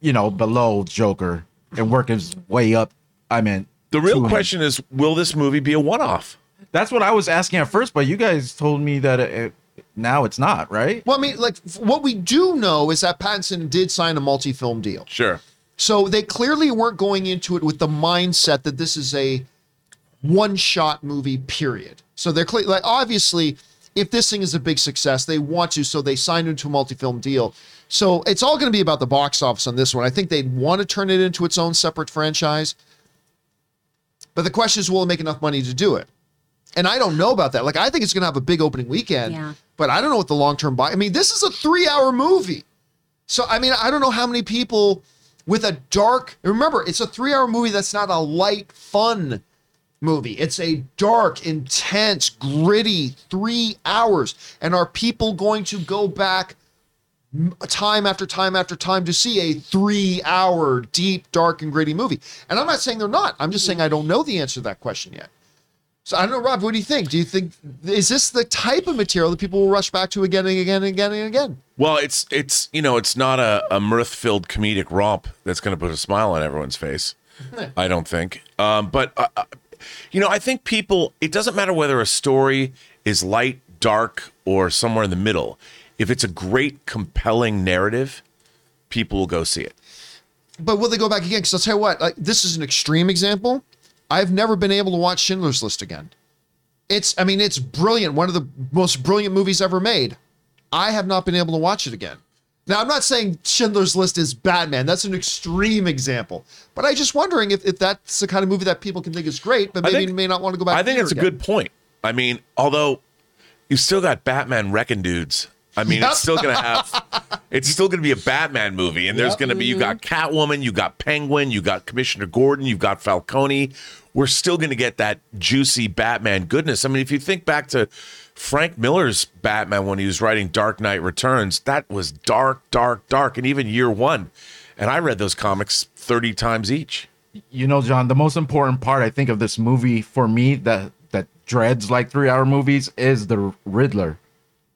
you know, below Joker and work his way up. I mean, The real question is, will this movie be a one-off? That's what I was asking at first, but you guys told me that it, it, now it's not, right? Well, I mean, like, what we do know is that Pattinson did sign a multi-film deal. Sure. So they clearly weren't going into it with the mindset that this is a one-shot movie. Period. So they're cle- like obviously, if this thing is a big success, they want to, so they signed into a multi-film deal. So it's all going to be about the box office on this one. I think they'd want to turn it into its own separate franchise. But the question is, will it make enough money to do it? And I don't know about that. Like, I think it's going to have a big opening weekend, Yeah. but I don't know what the long-term buy. I mean, this is a three-hour movie. So I mean, I don't know how many people with a dark. Remember, it's a three-hour movie that's not a light, fun movie. It's a dark, intense, gritty three hours. And are people going to go back time after time after time to see a three-hour deep, dark, and gritty movie? And I'm not saying they're not. I'm just saying I don't know the answer to that question yet. So I don't know, Rob. What do you think? Do you think is this the type of material that people will rush back to again and again and again and again? Well, it's it's you know it's not a, a mirth-filled comedic romp that's going to put a smile on everyone's face. I don't think. Um, but uh, uh, you know, I think people. It doesn't matter whether a story is light, dark, or somewhere in the middle. If it's a great, compelling narrative, people will go see it. But will they go back again? Because I'll tell you what, like, this is an extreme example. I've never been able to watch Schindler's List again. It's, I mean, it's brilliant. One of the most brilliant movies ever made. I have not been able to watch it again. Now, I'm not saying Schindler's List is Batman. That's an extreme example. But I'm just wondering if, if that's the kind of movie that people can think is great, but maybe think- may not want to go back. I think it's a again. good point. I mean, although you've still got Batman wrecking dudes. I mean, Yep. it's still gonna have it's still gonna be a Batman movie, and there's Yep. gonna be you got mm-hmm. Catwoman, you got Penguin, you got Commissioner Gordon, you've got Falcone. We're still gonna get that juicy Batman goodness. I mean, if you think back to Frank Miller's Batman when he was writing Dark Knight Returns, that was dark, dark, dark, and even Year One. And I read those comics thirty times each. you know, John, the most important part I think of this movie for me that that dreads like three hour movies is the Riddler.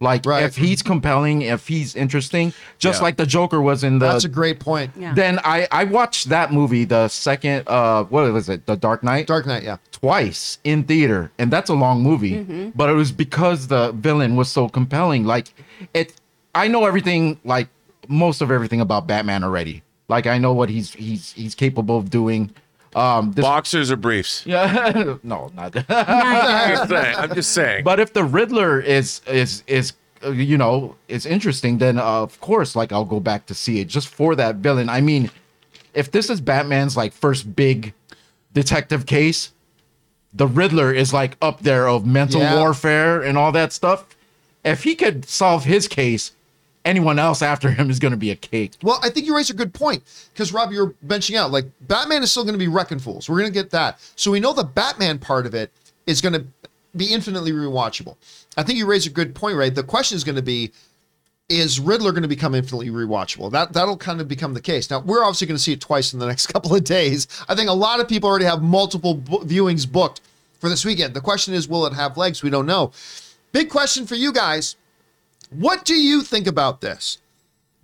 Like Right. if he's compelling, if he's interesting, just Yeah. like the Joker was in the That's a great point. Yeah. then I I watched that movie, the second uh what was it, The Dark Knight? Dark Knight, yeah. twice in theater and that's a long movie but it was because the villain was so compelling like it i know everything like most of everything about batman already like i know what he's he's he's capable of doing um this Boxers or briefs? yeah no not I'm just saying. I'm just saying. but if the riddler is is is uh, you know is interesting then uh, of course like i'll go back to see it just for that villain i mean if this is batman's like first big detective case the riddler is like up there of mental Yeah. warfare and all that stuff if he could solve his case anyone else after him is going to be a cake Well, I think you raise a good point because Rob, you're benching out like Batman is still going to be wrecking fools. We're going to get that, so we know the Batman part of it is going to be infinitely rewatchable. I think you raise a good point, right? The question is going to be, is Riddler going to become infinitely rewatchable? That that'll kind of become the case. Now we're obviously going to see it twice in the next couple of days. I think a lot of people already have multiple bo- viewings booked for this weekend. The question is, will it have legs? We don't know. Big question for you guys. What do you think about this?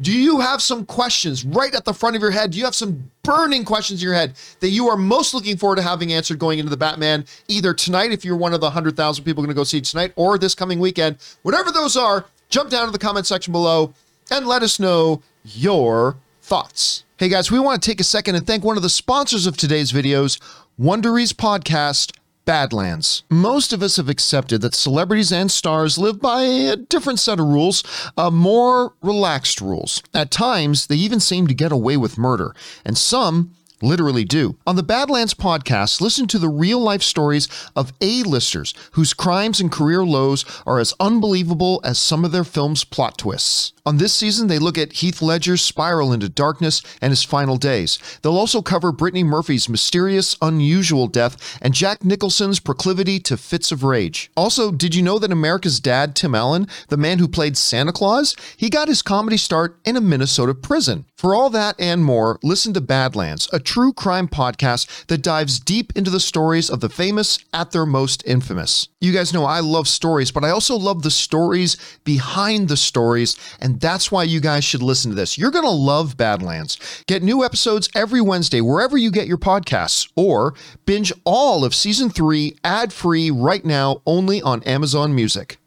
Do you have some questions right at the front of your head? Do you have some burning questions in your head that you are most looking forward to having answered going into the Batman either tonight, if you're one of the 100,000 people going to go see tonight, or this coming weekend? Whatever those are, jump down to the comment section below and let us know your thoughts. Hey guys, we want to take a second and thank one of the sponsors of today's videos, Wondery's podcast, Badlands. Most of us have accepted that celebrities and stars live by a different set of rules, uh, more relaxed rules. At times, they even seem to get away with murder, and some literally do. On the Badlands podcast, listen to the real life stories of A-listers whose crimes and career lows are as unbelievable as some of their films' plot twists. On this season, they look at Heath Ledger's spiral into darkness and his final days. They'll also cover Brittany Murphy's mysterious, unusual death and Jack Nicholson's proclivity to fits of rage. Also, did you know that America's dad, Tim Allen, the man who played Santa Claus, he got his comedy start in a Minnesota prison? For all that and more, listen to Badlands, a true crime podcast that dives deep into the stories of the famous at their most infamous. You guys know I love stories, but I also love the stories behind the stories, and that's why you guys should listen to this. You're going to love Badlands. Get new episodes every Wednesday wherever you get your podcasts, or binge all of season three ad free right now only on Amazon Music.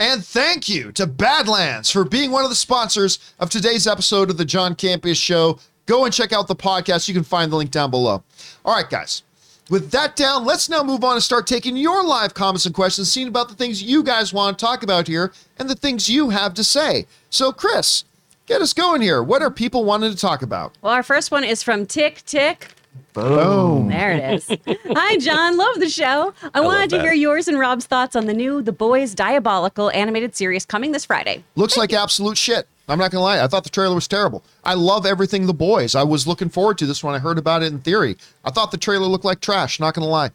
And thank you to Badlands for being one of the sponsors of today's episode of the John Campea Show. Go and check out the podcast. You can find the link down below. All right, guys. With that down, let's now move on and start taking your live comments and questions, seeing about the things you guys want to talk about here and the things you have to say. So, Chris, get us going here. What are people wanting to talk about? Well, our first one is from Tick Tick. Boom. There it is. Hi, John. Love the show. I, wanted to that. hear yours and Rob's thoughts on the new The Boys Diabolical animated series coming this Friday. Looks like absolute shit. I'm not gonna lie. I thought the trailer was terrible. I love everything the boys. I was looking forward to this when I heard about it in theory. I thought the trailer looked like trash. Not gonna lie.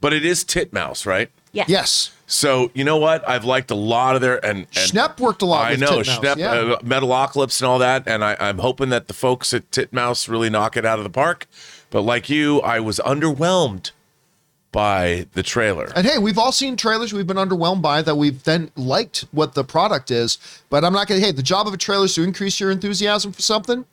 But it is Titmouse, right? Yes. Yes, So you know what? I've liked a lot of their and, and Schnepp worked a lot. I with know Titmouse. Schnepp, Yeah. uh, Metalocalypse, and all that, and I, I'm hoping that the folks at Titmouse really knock it out of the park. But like you, I was underwhelmed by the trailer. And hey, we've all seen trailers we've been underwhelmed by that we've then liked what the product is. But I'm not gonna. Hey, the job of a trailer is to increase your enthusiasm for something.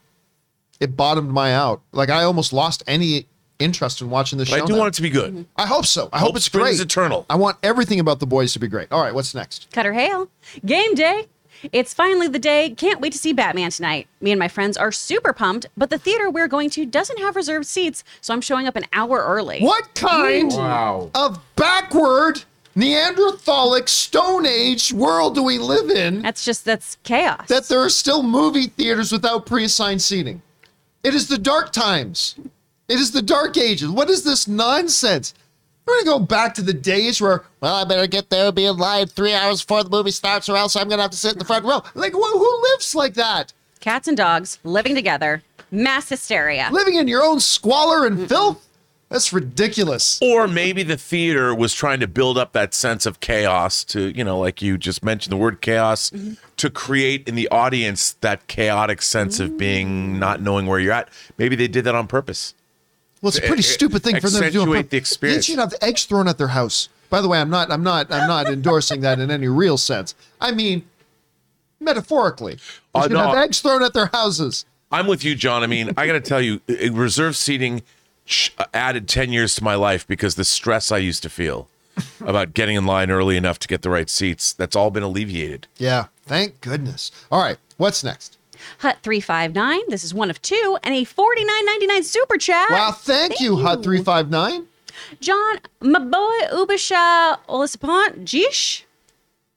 It bottomed my out. Like I almost lost any interest in watching this But show. I do now. want it to be good. I hope so. I hope, Hope it's springs great. eternal. I want everything about the boys to be great. All right, what's next? Cutter Hale. Game day. It's finally the day. Can't wait to see Batman tonight. Me and my friends are super pumped, but the theater we're going to doesn't have reserved seats, so I'm showing up an hour early. What kind Wow. of backward Neanderthalic Stone Age world do we live in That's just that's chaos. that there are still movie theaters without pre-assigned seating? It is the dark times. It is the dark ages. What is this nonsense? We're gonna go back to the days where, well, I better get there and be in line three hours before the movie starts, or else I'm gonna have to sit in the front row. Like, wh- who lives like that? Cats and dogs living together. Mass hysteria. Living in your own squalor and filth? That's ridiculous. Or maybe the theater was trying to build up that sense of chaos to, you know, like you just mentioned the word chaos, mm-hmm. to create in the audience that chaotic sense of mm. being not knowing where you're at. Maybe they did that on purpose. Well, it's a pretty e- stupid thing for them to do. accentuate the experience. They should have eggs thrown at their house. By the way, I'm not, I'm not, I'm not endorsing that in any real sense. I mean, metaphorically, they Uh, should no, have eggs thrown at their houses. I'm with you, John. I mean, I got to tell you, uh, reserve seating added 10 years to my life because the stress I used to feel about getting in line early enough to get the right seats, that's all been alleviated. Yeah, thank goodness. All right, what's next? Hut three five nine. This is one of two, and a forty nine ninety nine super chat. Wow, thank, you, Hut three five nine. John, my boy Ubisha Olisapont Jish.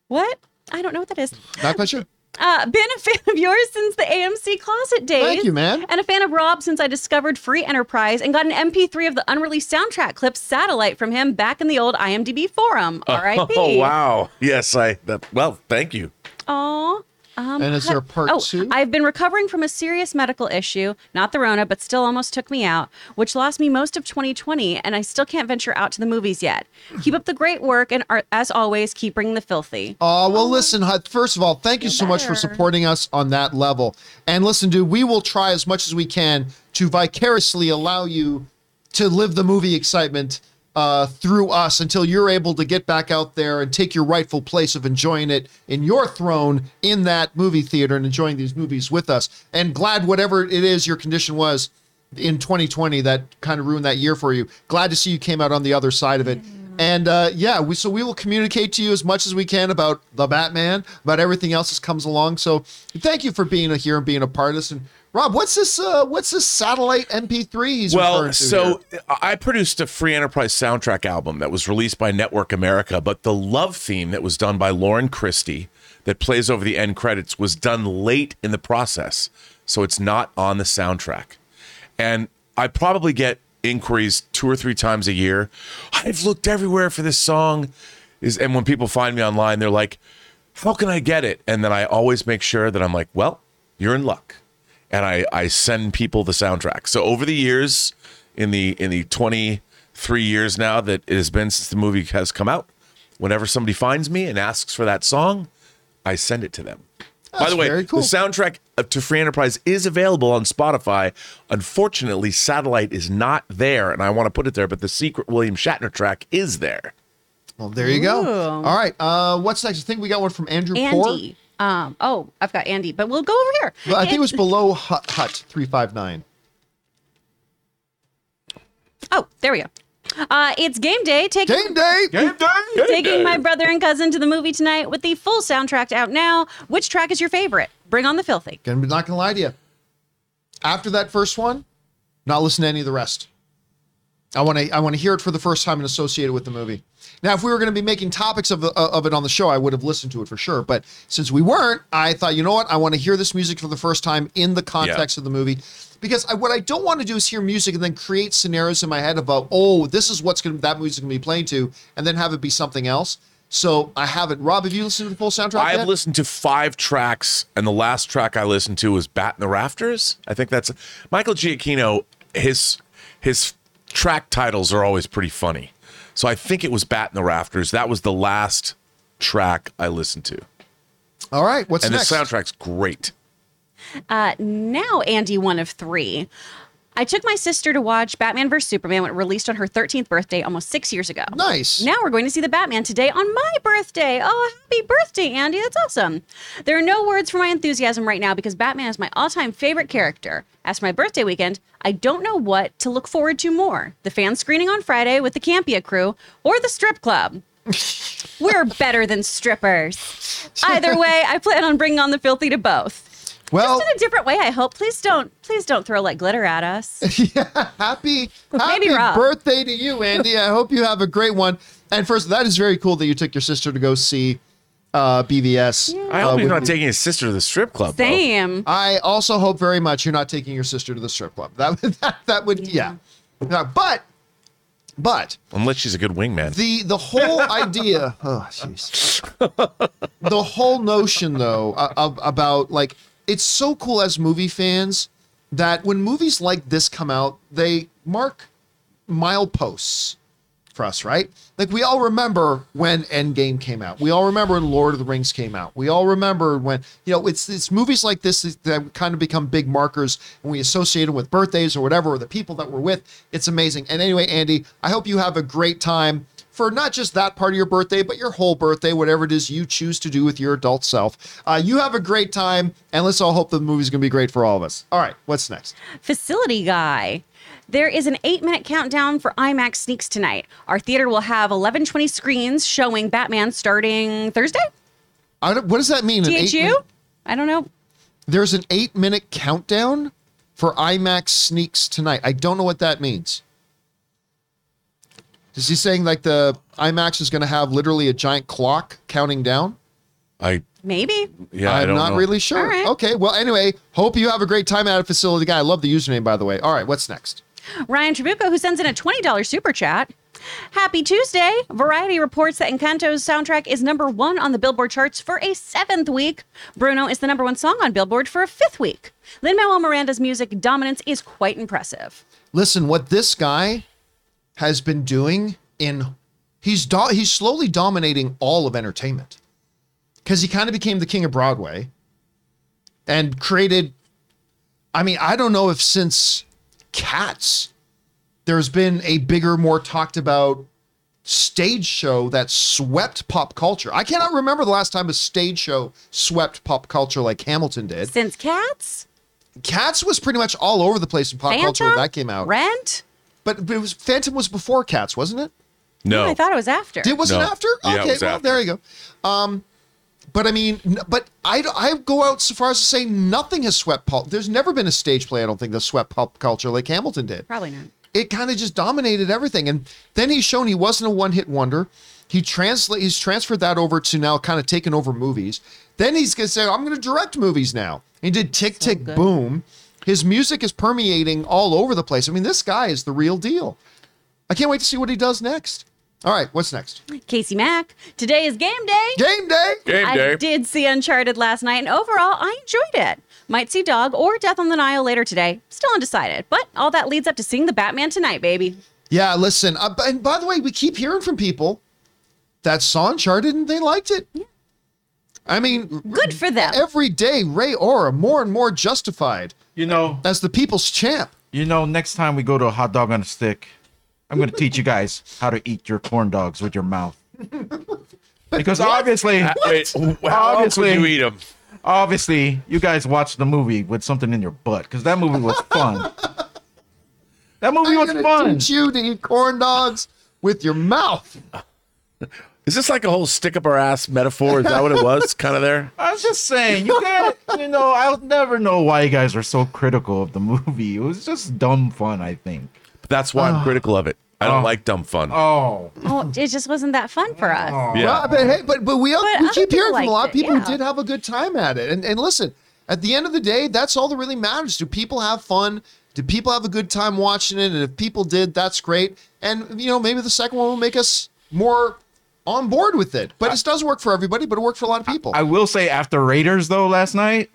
What? I don't know what that is. Not quite sure. Uh, been a fan of yours since the AMC closet days. Thank you, man. And a fan of Rob since I discovered Free Enterprise and got an MP3 of the unreleased soundtrack clip satellite from him back in the old IMDb forum. R.I.P. Oh, wow. Yes, I, that, well, thank you. Aw. Um, and is there part oh, two? I've been recovering from a serious medical issue, not the Rona, but still almost took me out, which lost me most of 2020, and I still can't venture out to the movies yet. Keep up the great work, and are, as always, keep bringing the filthy. Oh, well, listen, Hut, first of all, thank you so much for supporting us on that level. And listen, dude, we will try as much as we can to vicariously allow you to live the movie excitement uh, through us until you're able to get back out there and take your rightful place of enjoying it in your throne in that movie theater and enjoying these movies with us. And glad whatever it is your condition was in 2020 that kind of ruined that year for you. Glad to see you came out on the other side of it. And uh, yeah, we, so we will communicate to you as much as we can about the Batman, about everything else that comes along. So thank you for being here and being a part of this. And Rob, what's this? Uh, what's this satellite MP3 he's Well, referring to so here? I produced a free enterprise soundtrack album that was released by Network America, but the love theme that was done by Lauren Christie that plays over the end credits was done late in the process. So it's not on the soundtrack. And I probably get inquiries two or three times a year. I've looked everywhere for this song. Is and when people find me online, they're like, How can I get it? And then I always make sure that I'm like, Well, you're in luck and I, I send people the soundtrack. So over the years, in the in the 23 years now that it has been since the movie has come out, whenever somebody finds me and asks for that song, I send it to them. By the way, cool. the soundtrack to Free Enterprise is available on Spotify. Unfortunately, Satellite is not there, and I want to put it there, but the secret William Shatner track is there. Well, there you go. All right. Uh, what's next? I think we got one from Andrew Poor. Andy. Um, oh, I've got Andy, but we'll go over here. Well, I think it was below Hut, Hut 359. Oh, there we go. Uh, it's game day. Taking Game day. Game day. taking my brother and cousin to the movie tonight with the full soundtrack out now. Which track is your favorite? Bring on the filthy. Gonna be not gonna lie to you. After that first one, not listen to any of the rest. I want to I want to hear it for the first time and associate it with the movie. Now, if we were going to be making topics of the, uh, of it on the show, I would have listened to it for sure. But since we weren't, I thought, you know what? I want to hear this music for the first time in the context of the movie, because I, what I don't want to do is hear music and then create scenarios in my head about, oh, this is what's going to that music's going to be playing to, and then have it be something else. So I haven't. Rob, have you listened to the full soundtrack? I have yet? listened to five tracks, and the last track I listened to was "Bat in the Rafters." I think that's Michael Giacchino. His his track titles are always pretty funny, so I think it was "Bat in the Rafters." That was the last track I listened to, All right. What's next? and next? the soundtrack's great. Uh, now, Andy, one of three. I took my sister to watch Batman vs. Superman when it released on her 13th birthday almost six years ago. Nice. Now we're going to see the Batman today on my birthday. Oh, happy birthday, Andy. That's awesome. There are no words for my enthusiasm right now because Batman is my all time favorite character. As for my birthday weekend, I don't know what to look forward to more the fan screening on Friday with the Campea crew or the strip club. We're better than strippers. Either way, I plan on bringing on the filthy to both. Well, Just in a different way, I hope. Please don't, please don't throw like glitter at us. happy happy birthday to you, Andy. I hope you have a great one. And first, that is very cool that you took your sister to go see uh, BVS. I uh, hope he's with not me. taking his sister to the strip club. though. I also hope very much you're not taking your sister to the strip club. That would- that, that would yeah. Yeah, but but unless she's a good wingman. the the whole idea oh jeez the whole notion though uh, of, about like it's so cool as movie fans that when movies like this come out they mark mileposts for us right? Like we all remember when endgame came out. We all remember when lord of the rings came out. We all remember when you know it's it's movies like this that kind of become big markers and we associate them with birthdays or whatever or the people that we're with. It's amazing. And anyway andy i hope you have a great time for not just that part of your birthday, but your whole birthday, whatever it is you choose to do with your adult self. Uh, you have a great time, and let's all hope the movie's going to be great for all of us. All right, what's next? Facility guy. There is an eight minute countdown for IMAX sneaks tonight. Our theater will have 1120 screens showing Batman starting Thursday. I don't, what does that mean? THU? I don't know. there's an eight minute countdown for IMAX sneaks tonight. I don't know what that means. Is he saying like the IMAX is going to have literally a giant clock counting down? I Maybe. yeah, I I'm don't not know. really sure. All right. Okay, well, anyway, hope you have a great time at a facility guy. I love the username, by the way. All right, what's next? Ryan Trabuco, who sends in a $20 super chat. Happy Tuesday! Variety reports that Encanto's soundtrack is number one on the Billboard charts for a seventh week. Bruno is the number one song on Billboard for a fifth week. Lin Manuel Miranda's music dominance is quite impressive. Listen, what this guy has been doing in he's do, he's slowly dominating all of entertainment because he kind of became the king of Broadway and created. I mean, I don't know if since Cats there's been a bigger, more talked about stage show that swept pop culture. I cannot remember the last time a stage show swept pop culture like Hamilton did. Since Cats, Cats was pretty much all over the place in pop culture when that came out. Rent. But it was Phantom was before Cats, wasn't it? No. I thought it was after. It wasn't No. after? Yeah, it okay, was well after. there you go. Um, but I mean, but I I go out so far as to say nothing has swept pop. There's never been a stage play I don't think that swept pop culture like Hamilton did. Probably not. It kind of just dominated everything, and then he's shown he wasn't a one hit wonder. He translate he's transferred that over to now kind of taking over movies. Then he's gonna say I'm gonna direct movies now. He did Tick Tick good. Boom. His music is permeating all over the place. I mean, this guy is the real deal. I can't wait to see what he does next. All right, what's next? Casey Mack. Today is game day. Game day. Game day. I day. did see Uncharted last night, and overall, I enjoyed it. Might see Dog or Death on the Nile later today. Still undecided, but all that leads up to seeing the Batman tonight, baby. Yeah, listen. Uh, and by the way, we keep hearing from people that saw Uncharted and they liked it. Yeah. I mean, Good for them. every day, Ray Aura more and more justified You know, as the people's champ. you know, next time we go to a hot dog on a stick, I'm gonna teach you guys how to eat your corn dogs with your mouth. Because obviously, Uh, Wait, how Obviously. you eat them? obviously, you guys watched the movie with something in your butt because that movie was fun. That movie I'm was gonna fun. teach you to eat corn dogs with your mouth. Is this like a whole stick up our ass metaphor? Is that what it was? kind of there? I was just saying, you can't. you know, I'll never know why you guys are so critical of the movie. It was just dumb fun, I think. But That's why I'm oh. critical of it. I don't Oh. like dumb fun. Oh, Oh, it just wasn't that fun for us. Oh. yeah. Well, but hey, but but we, But we other keep people hearing from a lot of liked it, people yeah. who did have a good time at it. And and listen, at the end of the day, that's all that really matters. Do people have fun? Do people have a good time watching it? And if people did, that's great. And you know, maybe the second one will make us more on board with it. But it does work for everybody, but it worked for a lot of people. I will say after Raiders though last night,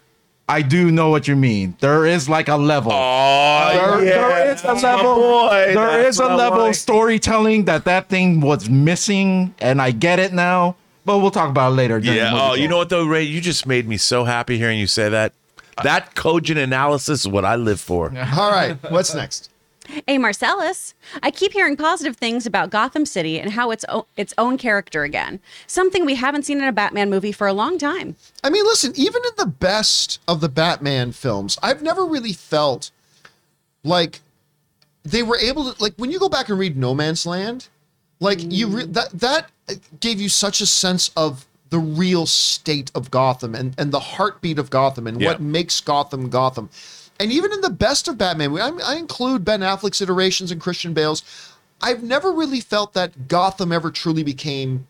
I do know what you mean. There is like a level. Oh, there, there is a level. boy. there That's is a level boy. of storytelling that that thing was missing, and I get it now. But we'll talk about it later. Yeah. Oh, you know what though, Ray? You just made me so happy hearing you say that. That cogent analysis is what I live for. All right, what's next? Hey, Marcellus, I keep hearing positive things about Gotham City and how it's o- its own character again. Something we haven't seen in a Batman movie for a long time. I mean, listen, even in the best of the Batman films, I've never really felt like they were able to like when you go back and read No Man's Land, like you re- mm. that that gave you such a sense of the real state of Gotham and and the heartbeat of Gotham and Yeah. what makes Gotham Gotham. And even in the best of Batman, I, I include Ben Affleck's iterations and Christian Bale's. I've never really felt that Gotham ever truly became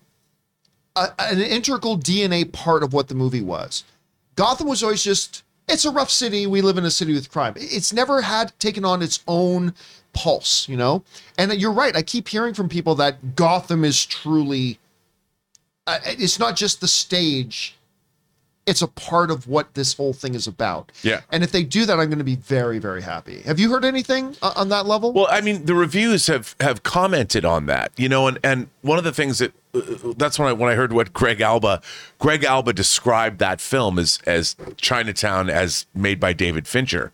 a, an integral DNA part of what the movie was. Gotham was always just it's a rough city. We live in a city with crime. It's never had taken on its own pulse, you know. And you're right. I keep hearing from people that Gotham is truly. Uh, it's not just the stage. It's a part of what this whole thing is about. Yeah. And if they do that, I'm going to be very, very happy. Have you heard anything uh, on that level? Well, I mean, the reviews have have commented on that, you know, and and one of the things that uh, that's when I when I heard what Greg Alba Greg Alba described that film as as Chinatown as made by David Fincher,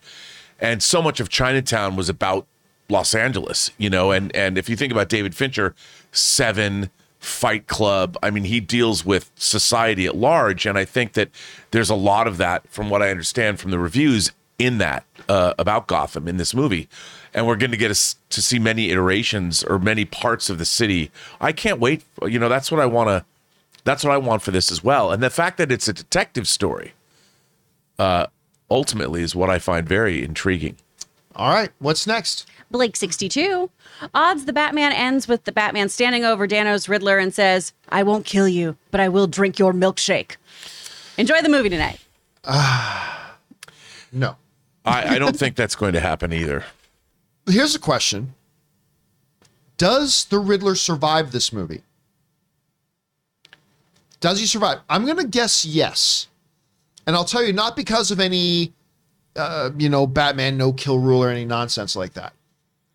and so much of Chinatown was about Los Angeles, you know, and and if you think about David Fincher, Seven. Fight Club. I mean, he deals with society at large, and I think that there's a lot of that, from what I understand from the reviews, in that uh, about Gotham in this movie, and we're going to get us to see many iterations or many parts of the city. I can't wait. You know, that's what I want to. That's what I want for this as well, and the fact that it's a detective story, uh, ultimately, is what I find very intriguing. All right. What's next? Blake 62. Odds the Batman ends with the Batman standing over Dano's Riddler and says, I won't kill you, but I will drink your milkshake. Enjoy the movie tonight. No. I, I don't think that's going to happen either. Here's a question Does the Riddler survive this movie? Does he survive? I'm going to guess yes. And I'll tell you, not because of any, uh, you know, Batman no kill rule or any nonsense like that.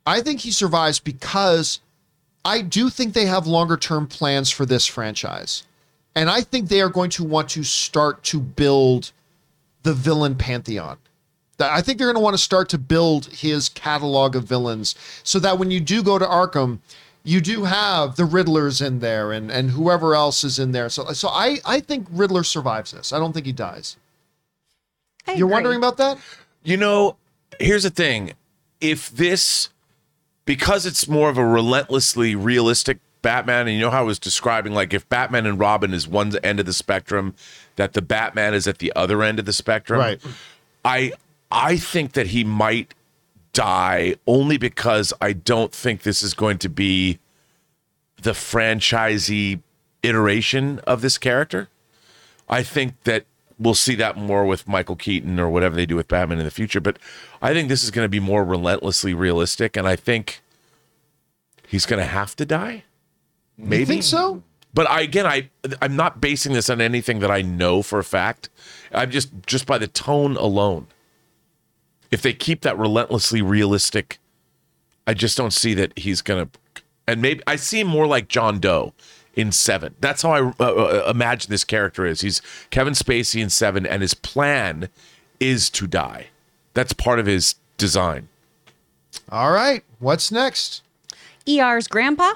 I think he survives because I do think they have longer term plans for this franchise. And I think they are going to want to start to build the villain pantheon. That- I think they're going to want to start to build his catalog of villains so that when you do go to Arkham, you do have the Riddlers in there and, and whoever else is in there. So so I, I think Riddler survives this. I don't think he dies. I You're agree. wondering about that? You know, here's the thing. If this, because it's more of a relentlessly realistic Batman, and you know how I was describing, like if Batman and Robin is one end of the spectrum, that the Batman is at the other end of the spectrum. Right. I I think that he might die only because I don't think this is going to be the franchisee iteration of this character. I think that we'll see that more with Michael Keaton or whatever they do with Batman in the future. But I think this is going to be more relentlessly realistic, and I think he's going to have to die. Maybe You think so? But I again, I I'm not basing this on anything that I know for a fact. I'm just just by the tone alone. If they keep that relentlessly realistic, I just don't see that he's gonna. And maybe I see him more like John Doe in Seven. That's how I uh, uh, imagine this character is. He's Kevin Spacey in Seven, and his plan is to die. That's part of his design. All right. What's next? ER's grandpa.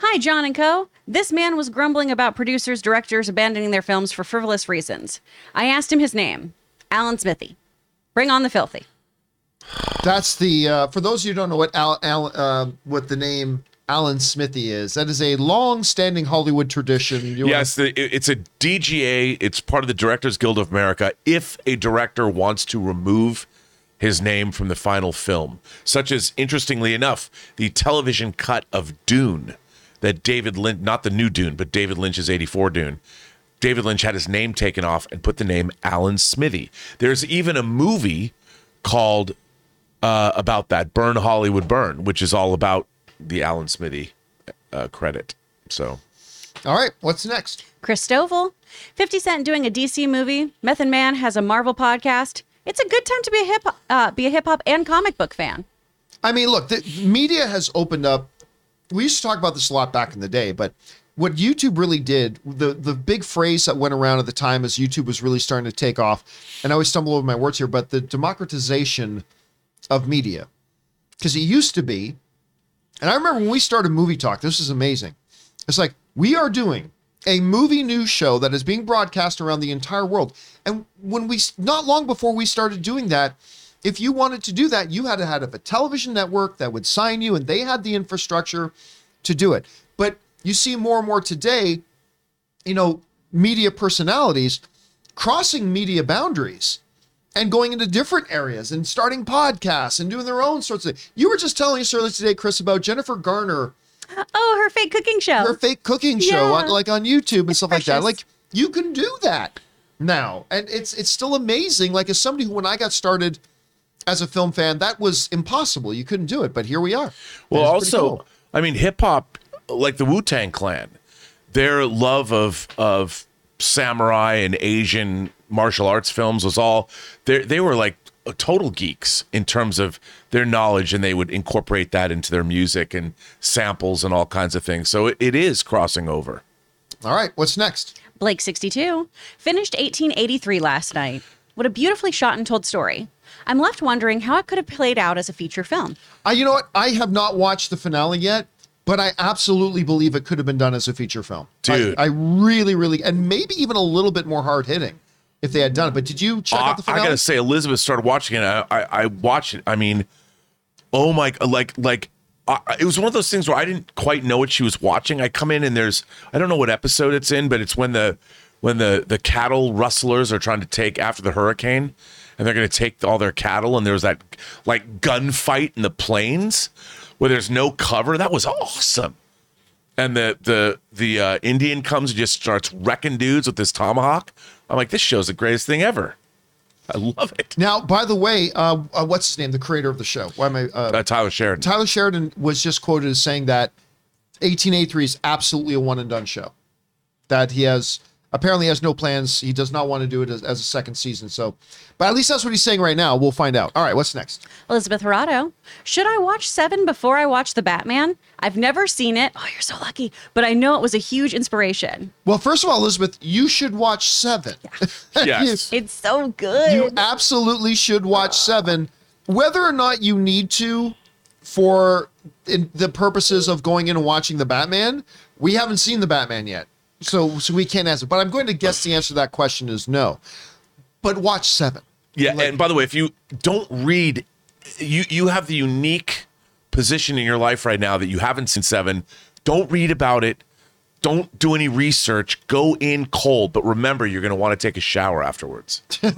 Hi, John and Co. This man was grumbling about producers, directors abandoning their films for frivolous reasons. I asked him his name, Alan Smithee. Bring on the filthy. That's the uh, for those of you who don't know what Al, Al uh, what the name Alan Smithee is. That is a long-standing Hollywood tradition. You Yes, it's a DGA. It's part of the Directors Guild of America. If a director wants to remove his name from the final film, such as, interestingly enough, the television cut of Dune that David Lynch, not the new Dune, but David Lynch's 84 Dune, David Lynch had his name taken off and put the name Alan Smithee. There's even a movie called uh, about that, Burn Hollywood Burn, which is all about the Alan Smithee uh, credit. So. All right. What's next? Chris Stovall. 50 Cent doing a DC movie. Method Man has a Marvel podcast. It's a good time to be a hip uh, be a hip hop and comic book fan. I mean, look, the media has opened up. We used to talk about this a lot back in the day, but what YouTube really did, the the big phrase that went around at the time as YouTube was really starting to take off, and I always stumble over my words here, but the democratization of media. Because it used to be, and I remember when we started Movie Talk, this is amazing. It's like we are doing a movie news show that is being broadcast around the entire world. And when we, not long before we started doing that, if you wanted to do that, you had to have a television network that would sign you, and they had the infrastructure to do it. But you see more and more today, you know, media personalities crossing media boundaries and going into different areas and starting podcasts and doing their own sorts of. You were just telling us earlier today, Chris, about Jennifer Garner Oh, her fake cooking show. her fake cooking show Yeah. on like on YouTube and stuff like that. Like you can do that now, and it's it's still amazing. Like as somebody who, when I got started as a film fan, that was impossible. You couldn't do it, but here we are. Well, And it's pretty also, cool. I mean, hip hop, like the Wu Tang Clan, their love of of samurai and Asian martial arts films was all they they were like total geeks in terms of their knowledge, and they would incorporate that into their music and samples and all kinds of things. So it, it is crossing over. all right. What's next? Blake 62 finished 1883 last night. What a beautifully shot and told story. I'm left wondering how it could have played out as a feature film. I, you know what? I have not watched the finale yet, but I absolutely believe it could have been done as a feature film. I- Dude. I, really, really, and maybe even a little bit more hard hitting if they had done it. But did you check I, out the I gotta say, Elizabeth started watching it. I, I, I watched it. I mean, oh my, like, like I, it was one of those things where I didn't quite know what she was watching. I come in and there's, I don't know what episode it's in, but it's when the when the the cattle rustlers are trying to take after the hurricane, and they're going to take all their cattle, and there's that like gunfight in the plains where there's no cover. That was awesome. And the the the uh, Indian comes and just starts wrecking dudes with this tomahawk. I'm like, this show's the greatest thing ever. I love it. Now, by the way, uh, uh, what's his name? The creator of the show. Why am I? Uh, Uh, Tyler Sheridan. Tyler Sheridan was just quoted as saying that 1883 is absolutely a one and done show. That he has apparently has no plans. He does not want to do it as, as a second season. So, but at least that's what he's saying right now. We'll find out. All right, what's next? Elizabeth Harado. Should I watch Seven before I watch The Batman? I've never seen it. Oh, you're so lucky. But I know it was a huge inspiration. Well, first of all, Elizabeth, you should watch Seven. Yes. It's so good. you absolutely should watch Seven, whether or not you need to for in the purposes of going in and watching the Batman. We haven't seen the Batman yet, so so we can't answer. But I'm going to guess the answer to that question is no. But watch Seven. Yeah, and by the way, if you don't read, you you have the unique position in your life right now that you haven't seen Seven. Don't read about it. Don't do any research. Go in cold, but remember, you're going to want to take a shower afterwards. All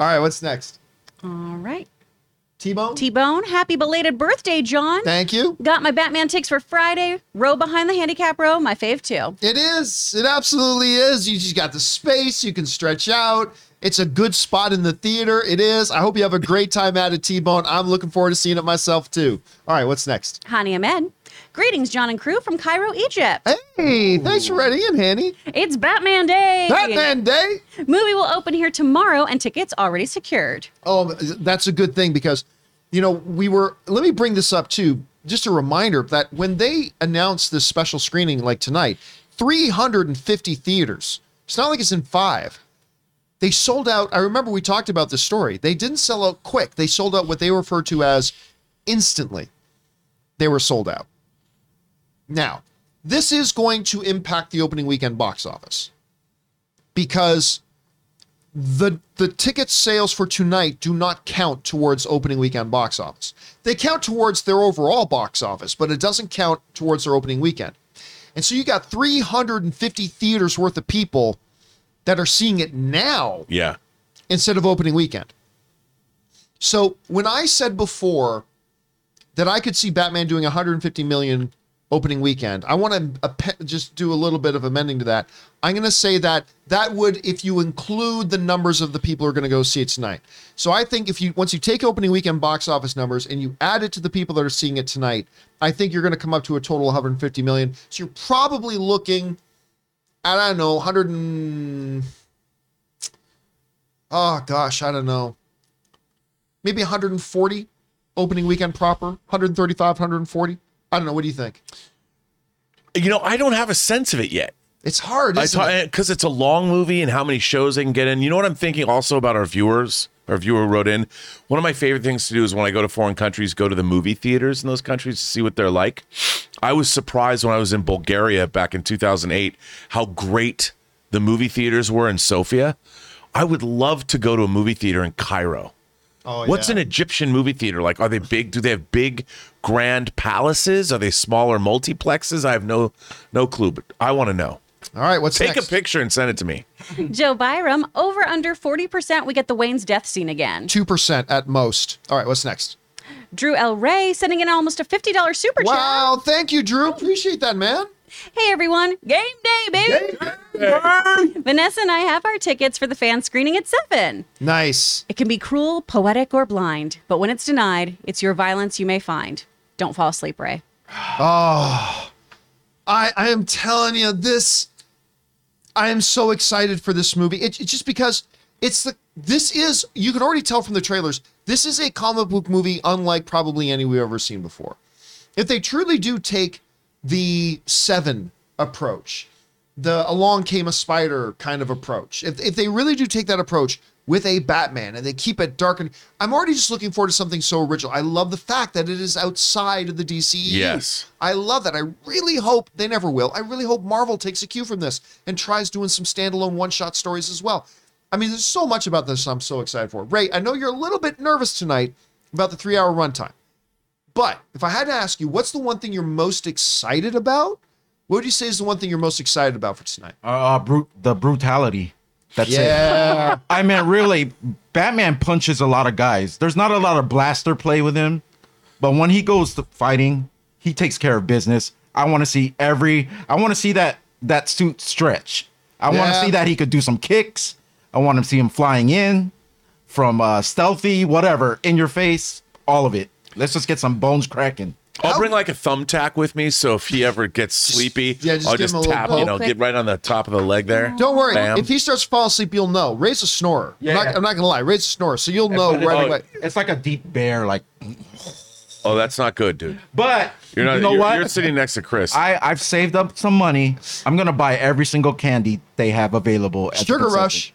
right, what's next? All right. T-Bone. T Bone, happy belated birthday, John. Thank you. Got my Batman ticks for Friday. Row behind the handicap row, my fave too. It is. It absolutely is. You just got the space. You can stretch out. It's a good spot in the theater. It is. I hope you have a great time at it, T-Bone. I'm looking forward to seeing it myself too. All right, what's next? Hani Ahmed. Greetings, John and crew from Cairo, Egypt. Hey, thanks for writing in, Hanny. It's Batman Day. Batman Day. Movie will open here tomorrow and tickets already secured. Oh, that's a good thing because, you know, we were. Let me bring this up too. Just a reminder that when they announced this special screening like tonight, 350 theaters. It's not like it's in five. They sold out. I remember we talked about this story. They didn't sell out quick. They sold out what they refer to as instantly. They were sold out. Now, this is going to impact the opening weekend box office because the the ticket sales for tonight do not count towards opening weekend box office. They count towards their overall box office, but it doesn't count towards their opening weekend. And so you got 350 theaters worth of people that are seeing it now Yeah. instead of opening weekend. So when I said before that I could see Batman doing 150 million opening weekend, I want to just do a little bit of amending to that. I'm going to say that that would, if you include the numbers of the people who are going to go see it tonight. So I think if you once you take opening weekend box office numbers and you add it to the people that are seeing it tonight, I think you're going to come up to a total of 150 million. So you're probably looking at I don't know 100 and oh gosh, I don't know. Maybe 140 opening weekend proper, 135, 140. I don't know. What do you think? You know, I don't have a sense of it yet. It's hard, isn't it? Eh, because it's a long movie and how many shows they can get in. You know what I'm thinking also about our viewers? Our viewer wrote in. One of my favorite things to do is when I go to foreign countries, go to the movie theaters in those countries to see what they're like. I was surprised when I was in Bulgaria back in 2008 how great the movie theaters were in Sofia. I would love to go to a movie theater in Cairo. Oh, What's yeah. an Egyptian movie theater like? Are they big? Do they have big, grand palaces? Are they smaller multiplexes? I have no no clue, but I want to know. All right, what's next? Take next? a picture and send it to me. Joe Byram, over under 40%, we get the Wayne's death scene again. 2% at most. All right, what's next? Drew L. Ray sending in almost a $50 super chat. Wow, thank you, Drew. Appreciate that, man. Hey everyone, game day, baby. Vanessa and I have our tickets for the fan screening at 7. Nice. It can be cruel, poetic, or blind, but when it's denied, it's your violence you may find. Don't fall asleep, Ray. Oh, I, I am telling you this. I am so excited for this movie. It, it's just because it's the this is you can already tell from the trailers. This is a comic book movie unlike probably any we've ever seen before. If they truly do take the seven approach, the along came a spider kind of approach. If if they really do take that approach with a Batman and they keep it dark and I'm already just looking forward to something so original. I love the fact that it is outside of the DCEU. Yes. I love that. I really hope they never will. I really hope Marvel takes a cue from this and tries doing some standalone one-shot stories as well. I mean, there's so much about this I'm so excited for. Ray, I know you're a little bit nervous tonight about the three-hour runtime. But if I had to ask you, what's the one thing you're most excited about? What would you say is the one thing you're most excited about for tonight? Uh, brute, the brutality. That's it. Yeah. I mean, really, Batman punches a lot of guys. There's not a lot of blaster play with him, but when he goes to fighting, he takes care of business. I want to see every. I want to see that that suit stretch. I want to see that he could do some kicks. I want to see him flying in. from uh, stealthy, whatever, in your face, all of it. Let's just get some bones cracking. I'll bring like a thumbtack with me, so if he ever gets sleepy, yeah, just I'll just him a little tap, you know, get right on the top of the leg there. Don't worry. Bam. If he starts to fall asleep, you'll know. Ray's a snorer. I'm, not, Yeah. I'm not gonna lie. Ray's a snorer, so you'll know But it's, right oh, away. it's like a deep bear, like. oh, that's not good, dude. But You're not. you know you're, what? you're sitting next to Chris. I I've saved up some money. I'm gonna buy every single candy they have available. At the Sugar concession. rush.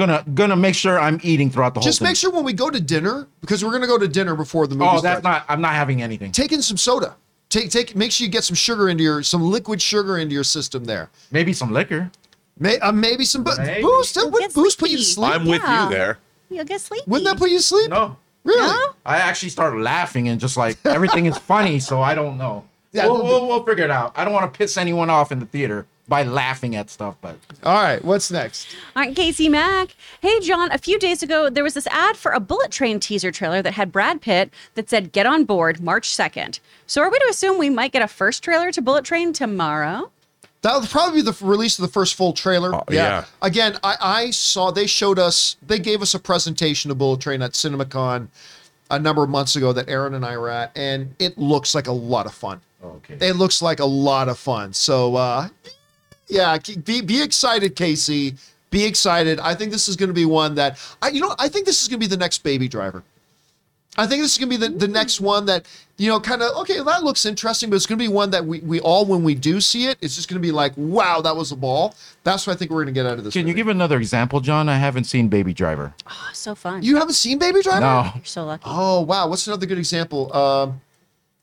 Gonna gonna make sure I'm eating throughout the whole. Just thing. make sure when we go to dinner, because we're gonna go to dinner before the movie Oh, starts. that's not. I'm not having anything. Take in some soda. Take take. Make sure you get some sugar into your some liquid sugar into your system there. Maybe some liquor. May, uh, maybe some bo- Maybe. boost. You'll Wouldn't get boost put you to sleep? I'm with Yeah. you there. You'll get sleepy. Wouldn't that put you to sleep? No. Really? No? I actually started laughing and just like everything is funny, so I don't know. Yeah, we'll, we'll, we'll figure it out. I don't want to piss anyone off in the theater by laughing at stuff, but All right. What's next? All right, Casey Mack. Hey, John, a few days ago, there was this ad for a Bullet Train teaser trailer that had Brad Pitt that said, Get on board March 2nd. So are we to assume we might get a first trailer to Bullet Train tomorrow? That'll probably be the release of the first full trailer. Oh, yeah. Again, I, I saw they showed us they gave us a presentation of Bullet Train at CinemaCon a number of months ago that Aaron and I were at, and it looks like a lot of fun. okay. It looks like a lot of fun. So uh yeah, be be excited, Casey. Be excited. I think this is going to be one that I you know, I think this is going to be the next baby driver. I think this is going to be the, the next one that, you know, kind of, okay, that looks interesting, but it's going to be one that we, we all, when we do see it, it's just going to be like, wow, that was a ball. That's what I think we're going to get out of this. Can you give another example, John? I haven't seen Baby Driver. Oh, so fun. You haven't seen Baby Driver? No. You're so lucky. Oh, wow. What's another good example? Um,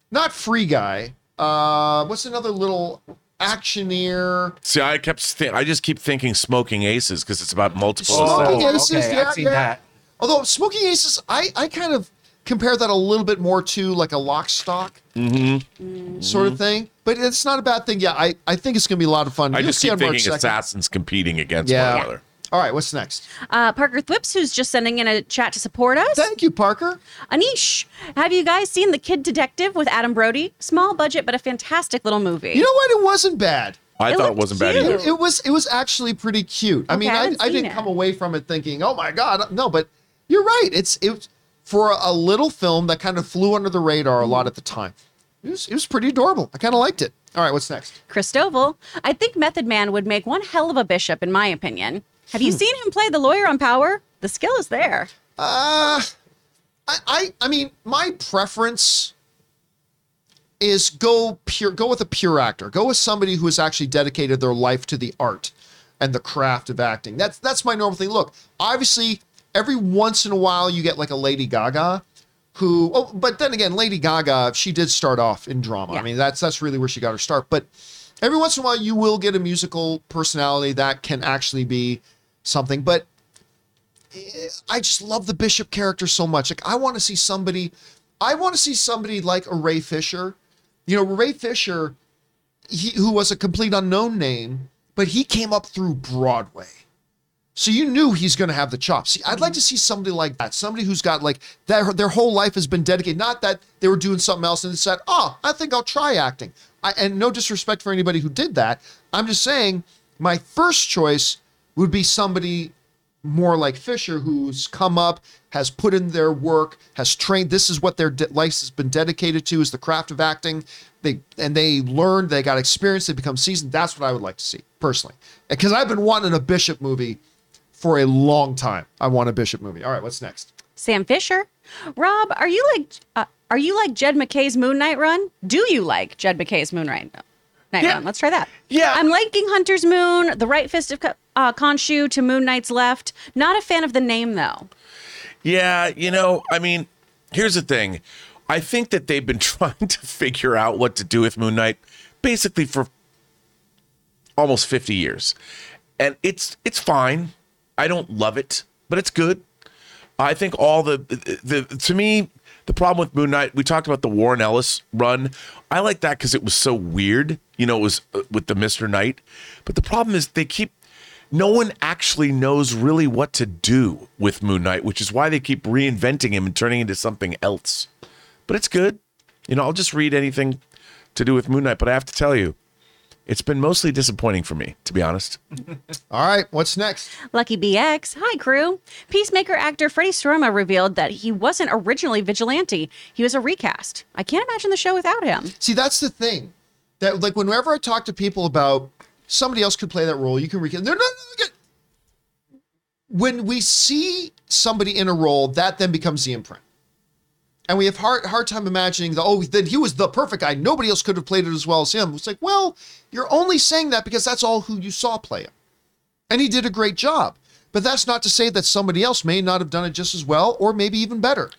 not Free Guy. Uh, what's another little actioneer? See, I kept. Th- I just keep thinking Smoking Aces because it's about multiple. Oh, Smoking assault. Aces, okay, yeah, I've seen yeah. that. Although Smoking Aces, I, I kind of compare that a little bit more to like a lock stock mm-hmm. sort of mm-hmm. thing. But it's not a bad thing. Yeah, I, I think it's going to be a lot of fun. I You'll just see keep on thinking 2nd. assassins competing against Yeah. one another. All right, what's next? Uh, Parker Thwips, who's just sending in a chat to support us. Thank you, Parker. Anish, have you guys seen The Kid Detective with Adam Brody? Small budget, but a fantastic little movie. You know what? It wasn't bad. I It thought it looked wasn't bad either. It, it was it was actually pretty cute. I mean, I I, haven't I seen didn't it. come away from it thinking, "Oh my god." No, but you're right. It's it for a little film that kind of flew under the radar a lot at the time. It was it was pretty adorable. I kind of liked it. All right, what's next? Chris Stovall, I think Method Man would make one hell of a bishop, in my opinion. Have you seen him play the lawyer on Power? The skill is there. Uh I, I I mean, my preference is go pure go with a pure actor. Go with somebody who has actually dedicated their life to the art and the craft of acting. That's that's my normal thing. Look, obviously every once in a while you get like a Lady Gaga who oh, but then again, Lady Gaga, she did start off in drama. Yeah. I mean, that's that's really where she got her start. But every once in a while you will get a musical personality that can actually be something. But eh, I just love the Bishop character so much. Like I want to see somebody, I want to see somebody like a Ray Fisher. You know, Ray Fisher, he, who was a complete unknown name, but he came up through Broadway. So you knew he's going to have the chops. See, I'd like to see somebody like that, somebody who's got like their their whole life has been dedicated. Not that they were doing something else and said, "Oh, I think I'll try acting." I, and no disrespect for anybody who did that. I'm just saying my first choice would be somebody more like Fisher, who's come up, has put in their work, has trained. This is what their de- life has been dedicated to: is the craft of acting. They and they learned, they got experience, they become seasoned. That's what I would like to see personally, because I've been wanting a Bishop movie for a long time. I want a Bishop movie. All right, what's next? Sam Fisher. Rob, are you like uh, are you like Jed MacKay's Moon Knight Run? Do you like Jed MacKay's Moon Knight, Night Yeah. Run? Let's try that. Yeah. I'm liking Hunter's Moon, the right fist of Ka- uh, Khonshu to Moon Knight's left. Not a fan of the name though. Yeah, you know, I mean, here's the thing. I think that they've been trying to figure out what to do with Moon Knight basically for almost 50 years. And it's it's fine. I don't love it, but it's good. I think all the the to me the problem with Moon Knight, we talked about the Warren Ellis run. I like that because it was so weird. You know, it was uh, with the Mister Knight. But the problem is they keep no one actually knows really what to do with Moon Knight, which is why they keep reinventing him and turning into something else. But it's good. You know, I'll just read anything to do with Moon Knight. But I have to tell you, it's been mostly disappointing for me, to be honest. All right, what's next? Lucky BX, hi crew. Peacemaker actor Freddie Stroma revealed that he wasn't originally Vigilante. He was a recast. I can't imagine the show without him. See, that's the thing. That like whenever I talk to people about somebody else could play that role, you can recast. They're not. When we see somebody in a role, that then becomes the imprint. And we have hard hard time imagining that oh then he was the perfect guy. Nobody else could have played it as well as him. It's like, well, you're only saying that because that's all who you saw play him. And he did a great job. But that's not to say that somebody else may not have done it just as well or maybe even better.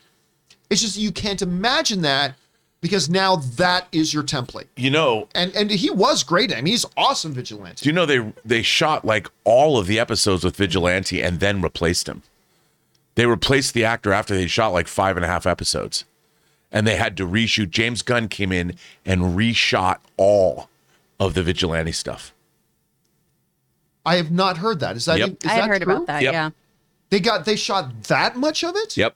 It's just you can't imagine that because now that is your template. You know, And and he was great. I mean, he's awesome vigilante. do you know they they shot like all of the episodes with Vigilante and then replaced him? They replaced the actor after they shot like five and a half episodes. And they had to reshoot. James Gunn came in and reshot all of the Vigilante stuff. I have not heard that. Is that Yep. is I that heard true? about that. Yep. Yeah. They got they shot that much of it? Yep.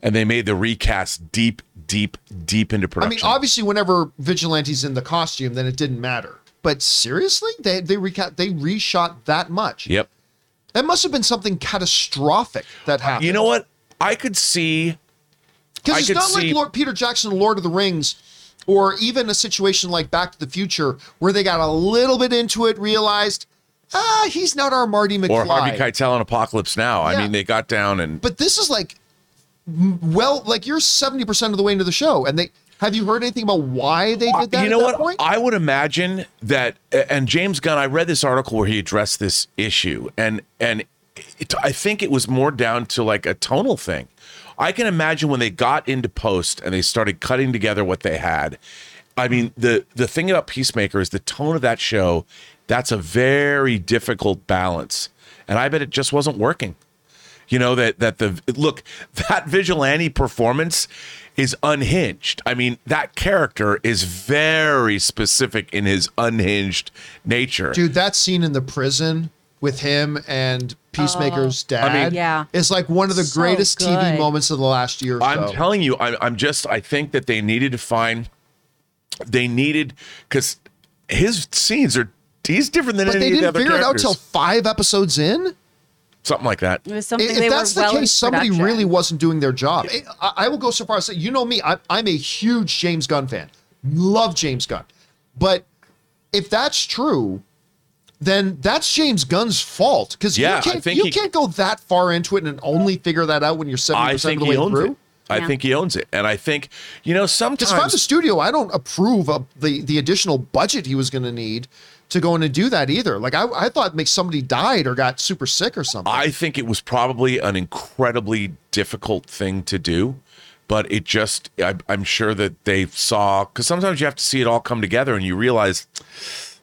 And they made the recast deep, deep, deep into production. I mean, obviously, whenever Vigilante's in the costume, then it didn't matter. But seriously, they they reca- they reshot that much. Yep. That must have been something catastrophic that happened. You know what? I could see Because it's not see- like Lord Peter Jackson, Lord of the Rings, or even a situation like Back to the Future, where they got a little bit into it, realized, ah, he's not our Marty McFly. or Harvey Keitel in Apocalypse Now. I mean, they got down and But this is like, well, like you're seventy percent of the way into the show, and they have you heard anything about why they did that? you know at what? Point? I would imagine that, and James Gunn. I read this article where he addressed this issue, and and it, I think it was more down to like a tonal thing. I can imagine when they got into post and they started cutting together what they had. I mean, the the thing about Peacemaker is the tone of that show. That's a very difficult balance, and I bet it just wasn't working. You know that that the look that vigilante performance is unhinged. I mean, that character is very specific in his unhinged nature. Dude, that scene in the prison with him and Peacemaker's oh. dad, I mean- Yeah. is like one of the So greatest TV moments of the last year. Or I'm so. telling you, I'm, I'm just, I think that they needed to find, they needed, because his scenes are, he's different than but any they of the didn't other figure it out till five episodes in. Something like that. It was something if they that's were well the in case, somebody really wasn't doing their job. I, I will go so far as to say, you know me, I, I'm a huge James Gunn fan. Love James Gunn. But if that's true, then that's James Gunn's fault because Yeah, you can't think you he- can't go that far into it and only figure that out when you're seventy percent of the he way owns through. it. I Yeah. think he owns it. And I think, you know, Because if I'm the studio, I don't approve of the the additional budget he was going to need to go in and do that either. Like I, I thought maybe somebody died or got super sick or something. I think it was probably an incredibly difficult thing to do, but it just, I, I'm sure that they saw, because sometimes you have to see it all come together and you realize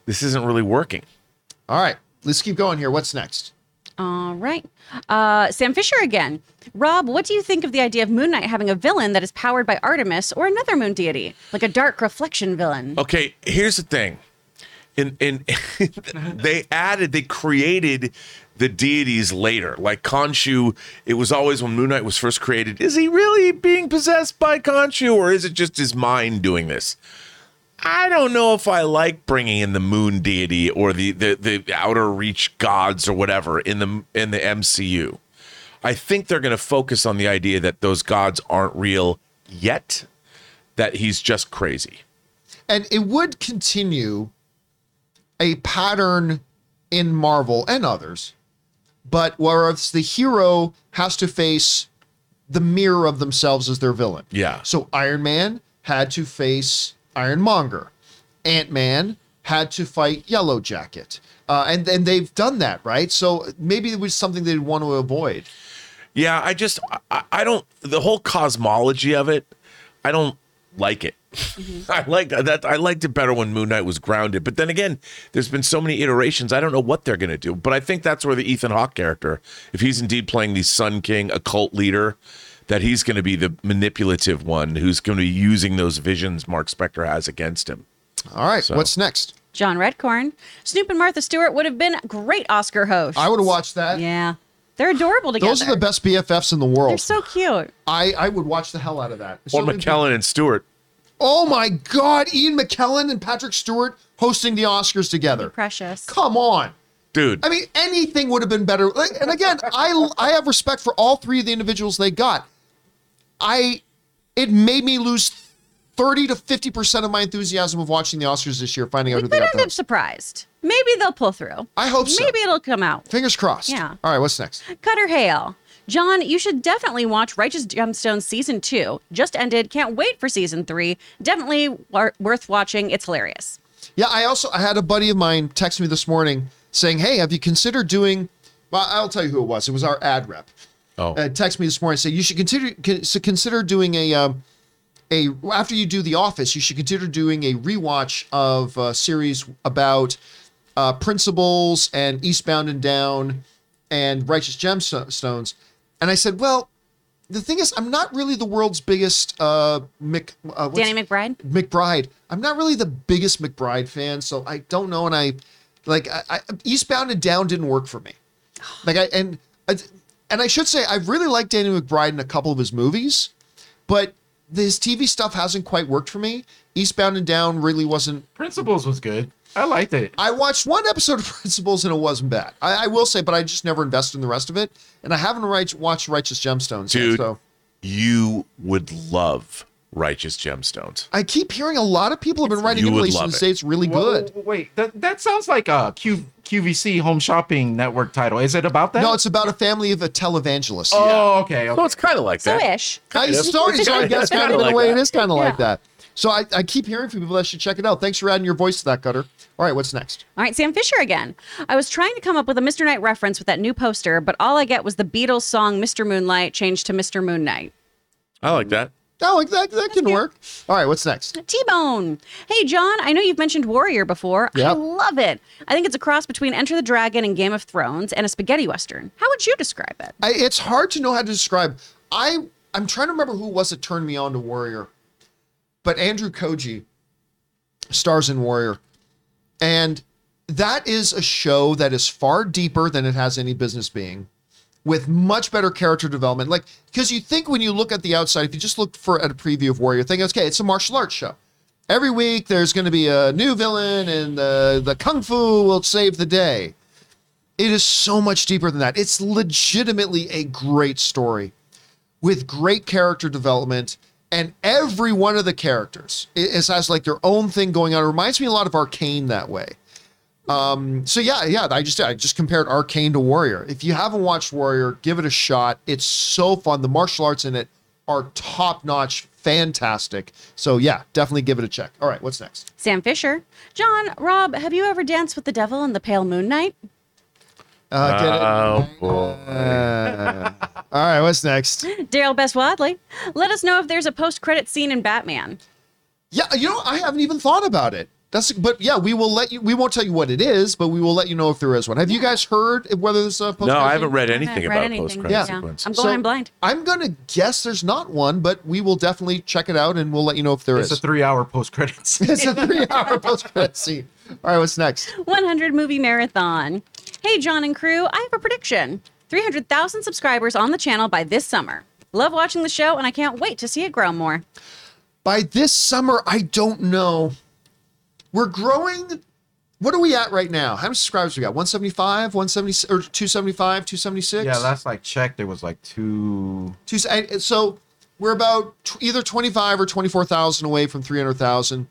this isn't really working. All right, let's keep going here. What's next? All right. Uh, Sam Fisher again. Rob, what do you think of the idea of Moon Knight having a villain that is powered by Artemis or another moon deity, like a dark reflection villain? Okay, here's the thing. In in they added, they created the deities later. Like Khonshu, it was always when Moon Knight was first created, is he really being possessed by Khonshu or is it just his mind doing this? I don't know if I like bringing in the moon deity or the the, the outer reach gods or whatever in the in the MCU. I think they're going to focus on the idea that those gods aren't real yet, that he's just crazy. and it would continue a pattern in Marvel and others, but whereas the hero has to face the mirror of themselves as their villain. Yeah. So Iron Man had to face Ironmonger. Ant Man had to fight Yellow Jacket. Uh, and and they've done that, right? So maybe it was something they'd want to avoid. Yeah, I just I, I don't the whole cosmology of it. I don't like it. Mm-hmm. I like that. I liked it better when Moon Knight was grounded. But then again, there's been so many iterations. I don't know what they're going to do. But I think that's where the Ethan Hawke character, if he's indeed playing the Sun King, a cult leader, that he's going to be the manipulative one who's going to be using those visions Mark Spector has against him. All right, So- what's next? John Redcorn. Snoop and Martha Stewart would have been great Oscar hosts. I would have watched that. Yeah. They're adorable together. Those are the best BFFs in the world. They're so cute. I, I would watch the hell out of that. Or So be- McKellen and Stewart. Oh my God, Ian McKellen and Patrick Stewart hosting the Oscars together. Precious. Come on. Dude. I mean, anything would have been better. And again, I I have respect for all three of the individuals they got. I it made me lose 30 to 50% of my enthusiasm of watching the Oscars this year, finding out We who they got end to up surprised. Maybe they'll pull through. I hope so. Maybe it'll come out. Fingers crossed. Yeah. All right, what's next? Cutter Hale. John, you should definitely watch Righteous Gemstones season two. Just ended. Can't wait for season three. Definitely wor- worth watching. It's hilarious. Yeah, I also I had a buddy of mine text me this morning saying, "Hey, have you considered doing?" Well, I'll tell you who it was. It was our ad rep. Oh. Uh, text me this morning saying you should consider con- so consider doing a um, a after you do The Office, you should consider doing a rewatch of a series about uh, principals and Eastbound and Down and Righteous Gemstones. And I said, well, the thing is, I'm not really the world's biggest uh, Mc. Uh, Danny McBride. McBride. I'm not really the biggest McBride fan, so I don't know. And I like I, I, Eastbound and Down didn't work for me. Like I and and I should say I really like Danny McBride in a couple of his movies, but his TV stuff hasn't quite worked for me. Eastbound and Down really wasn't. Principals was good. I liked it. I watched one episode of Principals and it wasn't bad. I, I will say, but I just never invested in the rest of it, and I haven't right, watched Righteous Gemstones. yet, Dude, so you would love Righteous Gemstones. I keep hearing a lot of people have been writing You in would places and say it's really good. Wait, that that sounds like a Q, QVC home shopping network title. Is it about that? No, it's about a family of a televangelists. Oh, okay. okay. So it's kind of like So that. ish. I sorry, so I guess kind of in a way it is kind of like Yeah. that. So I, I keep hearing from people that should check it out. Thanks for adding your voice to that, Cutter. All right, what's next? All right, Sam Fisher again. I was trying to come up with a Mr. Knight reference with that new poster, but all I get was the Beatles song Mr. Moonlight changed to Mr. Moon Knight. I like that. Oh, like that, that can work. All right, what's next? T Bone. Hey, John, I know you've mentioned Warrior before. I love it. I think it's a cross between Enter the Dragon and Game of Thrones and a spaghetti western. How would you describe it? I, it's hard to know how to describe. I I'm trying to remember who was that turned me on to Warrior, but Andrew Koji stars in Warrior, and that is a show that is far deeper than it has any business being, with much better character development. Like because you think when you look at the outside, if you just look for at a preview of Warrior, think okay, it's a martial arts show. Every week there's going to be a new villain, and the the kung fu will save the day. It is so much deeper than that. It's legitimately a great story with great character development. And every one of the characters is, has like their own thing going on. It reminds me a lot of Arcane that way. Um, so yeah, yeah, I just I just compared Arcane to Warrior. If you haven't watched Warrior, give it a shot. It's so fun. The martial arts in it are top notch, fantastic. So yeah, definitely give it a check. All right, what's next? Sam Fisher. John, Rob, have you ever danced with the devil in the Pale Moon Night? Uh, get it? Oh, boy. Uh, all right, what's next? Daryl Best Wadley. Let us know if there's a post credit scene in Batman. Yeah, you know, I haven't even thought about it. That's but yeah, we will let you. We won't tell you what it is, but we will let you know if there is one. Have you guys heard whether there's a post? No, I haven't read anything haven't read about anything. post credit Yeah. sequence. I'm going in blind. I'm gonna guess there's not one, but we will definitely check it out and we'll let you know if there It's is. a three-hour post credits. it's a three-hour post-credit scene. All right, what's next? 100 movie marathon. Hey, John and crew, I have a prediction 300,000 subscribers on the channel by this summer. Love watching the show, and I can't wait to see it grow more. By this summer, I don't know. We're growing. What are we at right now? How many subscribers we got? 175, 170, or 275, 276? yeah, last like checked, there was like two. Two, and- so we're about either 25 or 24,000 away from 300,000.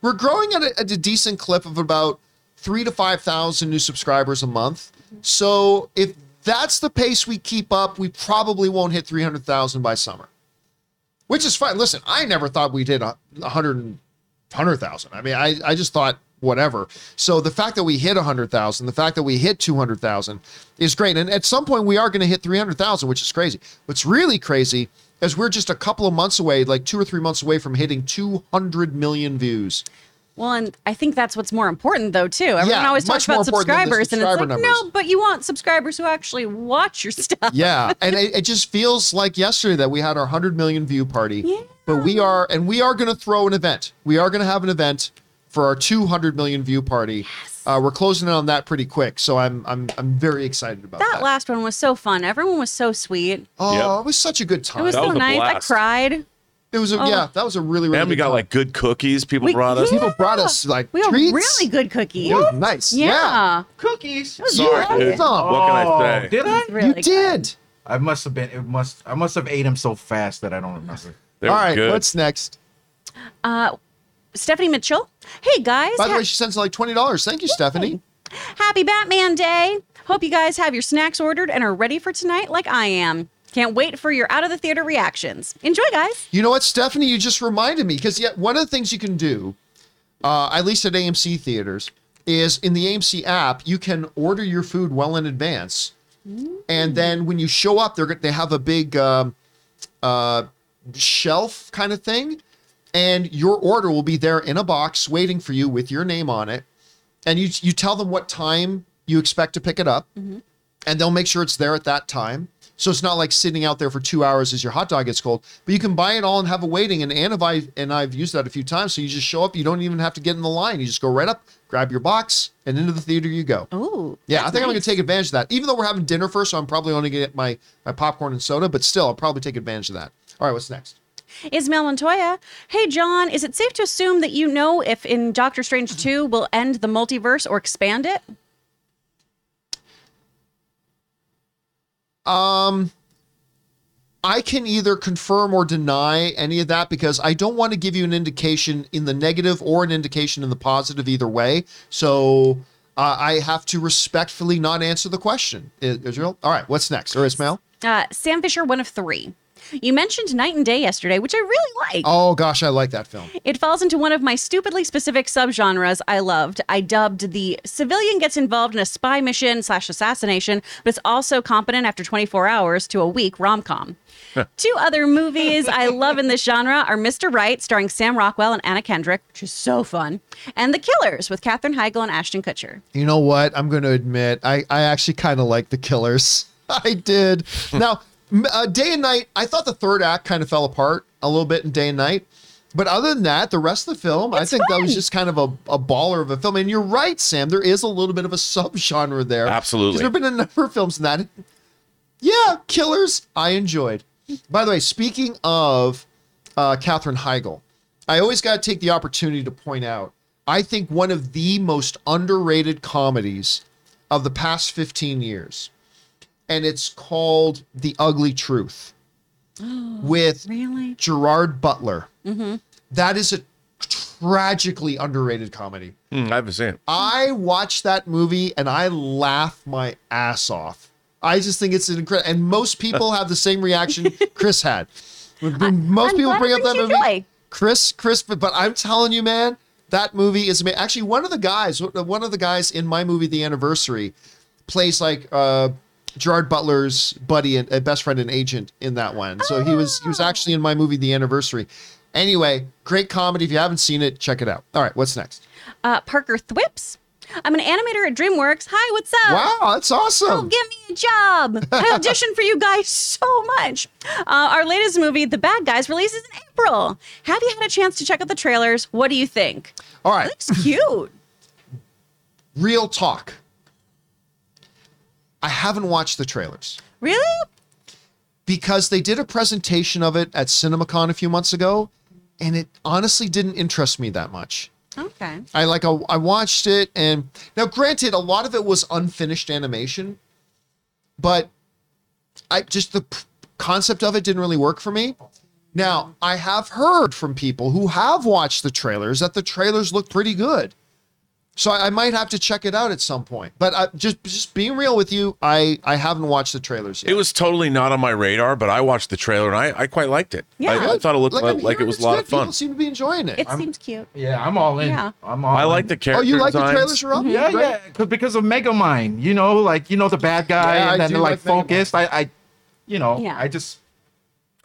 We're growing at a, at a decent clip of about three to 5,000 new subscribers a month. So if that's the pace we keep up, we probably won't hit 300,000 by summer, which is fine. Listen, I never thought we'd hit a 100, 100,000. I mean, I, I just thought whatever. So the fact that we hit 100,000, the fact that we hit 200,000 is great. And at some point we are going to hit 300,000, which is crazy. What's really crazy is we're just a couple of months away, like two or three months away from hitting 200 million views. Well, and I think that's what's more important, though, too. Everyone Yeah, always talks about important than subscribers, and it's like, numbers. no, but you want subscribers who actually watch your stuff. Yeah, and it, it just feels like yesterday that we had our 100 million view party. But we are, and we are going to throw an event. We are going to have an event for our 200 million view party. Uh, we're closing in on that pretty quick, so I'm I'm I'm very excited about that. That last one was so fun. Everyone was so sweet. oh, Yep. it was such a good time. It was That so was a nice. I cried. It was a yeah, that was a really really. and we got time. like good cookies. People We- brought us. yeah. people brought us like We have treats. really good cookies. It nice. Yeah. Yeah, Cookies. Sorry, Yeah, dude. Tom. What can I Oh, say? Did I? Really you good. did. I must have been. It must. I must have ate them so fast that I don't remember. They All good. what's next? Uh, Stephanie Mitchell. Hey guys, By the ha- way, she sends like twenty dollars. Thank you, Stephanie. happy Batman Day. Hope you guys have your snacks ordered and are ready for tonight like I am. Can't wait for your out of the theater reactions. Enjoy, guys. You know what, Stephanie? You just reminded me because yet one of the things you can do, uh, at least at AMC theaters, is in the AMC app you can order your food well in advance, and then when you show up, they're they have a big um, uh, shelf kind of thing, and your order will be there in a box waiting for you with your name on it, and you you tell them what time you expect to pick it up, and they'll make sure it's there at that time. So it's not like sitting out there for two hours as your hot dog gets cold. But you can buy it all and have a waiting. And Anna and I and I've used that a few times. So you just show up. You don't even have to get in the line. You just go right up, grab your box, and into the theater you go. Ooh. Yeah, I think I'm going to take advantage of that. Even though we're having dinner first, so I'm probably only going to get my my popcorn and soda. But still, I'll probably take advantage of that. All right, what's next? Ismail Montoya. Hey, John, is it safe to assume that you know if in Doctor Strange 2 will end the multiverse or expand it? I can either confirm or deny any of that because I don't want to give you an indication in the negative or an indication in the positive either way. So uh, I have to respectfully not answer the question. Israel? All right, what's next? Or Ismail? Uh, Sam Fisher, one of three. You mentioned Knight and Day yesterday, which I really like. Oh, gosh, I like that film. It falls into one of my stupidly specific subgenres I loved. I dubbed the civilian gets involved in a spy mission slash assassination, but it's also competent after 24 hours to a week rom com. Two other movies I love in this genre are Mr. Right, starring Sam Rockwell and Anna Kendrick, which is so fun, and The Killers with Katherine Heigl and Ashton Kutcher. You know what? I'm going to admit, I, I actually kind of like The Killers. I did. now, uh, Day and Night, I thought the third act kind of fell apart a little bit in Day and Night. But other than that, the rest of the film, I It's think that was just kind of a, a baller of a film. And you're right, Sam. There is a little bit of a subgenre there. Absolutely. There have been a number of films in that. Yeah, Killers, I enjoyed. By the way, speaking of uh, Katherine Heigl, I always got to take the opportunity to point out, I think one of the most underrated comedies of the past 15 years. And it's called The Ugly Truth with Really? Gerard Butler. That is a tragically underrated comedy. Hmm, I haven't seen it. I watched that movie and I laugh my ass off. I just think it's an incredible, and most people have the same reaction Chris had. When most I'm people bring up that movie. joy. Chris, Chris, but, but I'm telling you, man, that movie is amazing. Actually, one of the guys, one of the guys in my movie, The Anniversary, plays like uh, Gerard Butler's buddy and uh, best friend and agent in that one. So he was he was actually in my movie, The Anniversary. Anyway, great comedy. If you haven't seen it, check it out. All right, what's next? Uh, Parker Thwips. I'm an animator at DreamWorks. Hi, what's up? Wow, that's awesome. Oh, give me a job. I auditioned for you guys so much. Uh, our latest movie, The Bad Guys, releases in April. Have you had a chance to check out the trailers? What do you think? All right, Looks cute. real talk. I haven't watched the trailers really? because they did a presentation of it at CinemaCon a few months ago, and it honestly didn't interest me that much. Okay. I like I, I watched it, and now granted, a lot of it was unfinished animation, but I just the p- concept of it didn't really work for me. Now I have heard from people who have watched the trailers that the trailers look pretty good, so I, I might have to check it out at some point. But I, just just being real with you, I I haven't watched the trailers yet. It was totally not on my radar, but I watched the trailer and I, I quite liked it. Yeah. I, I thought it looked like, I'm like it was a lot good. of fun. People seem to be enjoying it. It seems cute. Yeah, I'm all in. Yeah. I'm all. I in. like the character. oh, you like the designs. trailers, Rob? Mm-hmm. Yeah, Great. yeah, 'cause- because of Mega Megamind, you know, like you know the bad guy, Yeah, and then they're like like focused. I, I, you know, Yeah. I just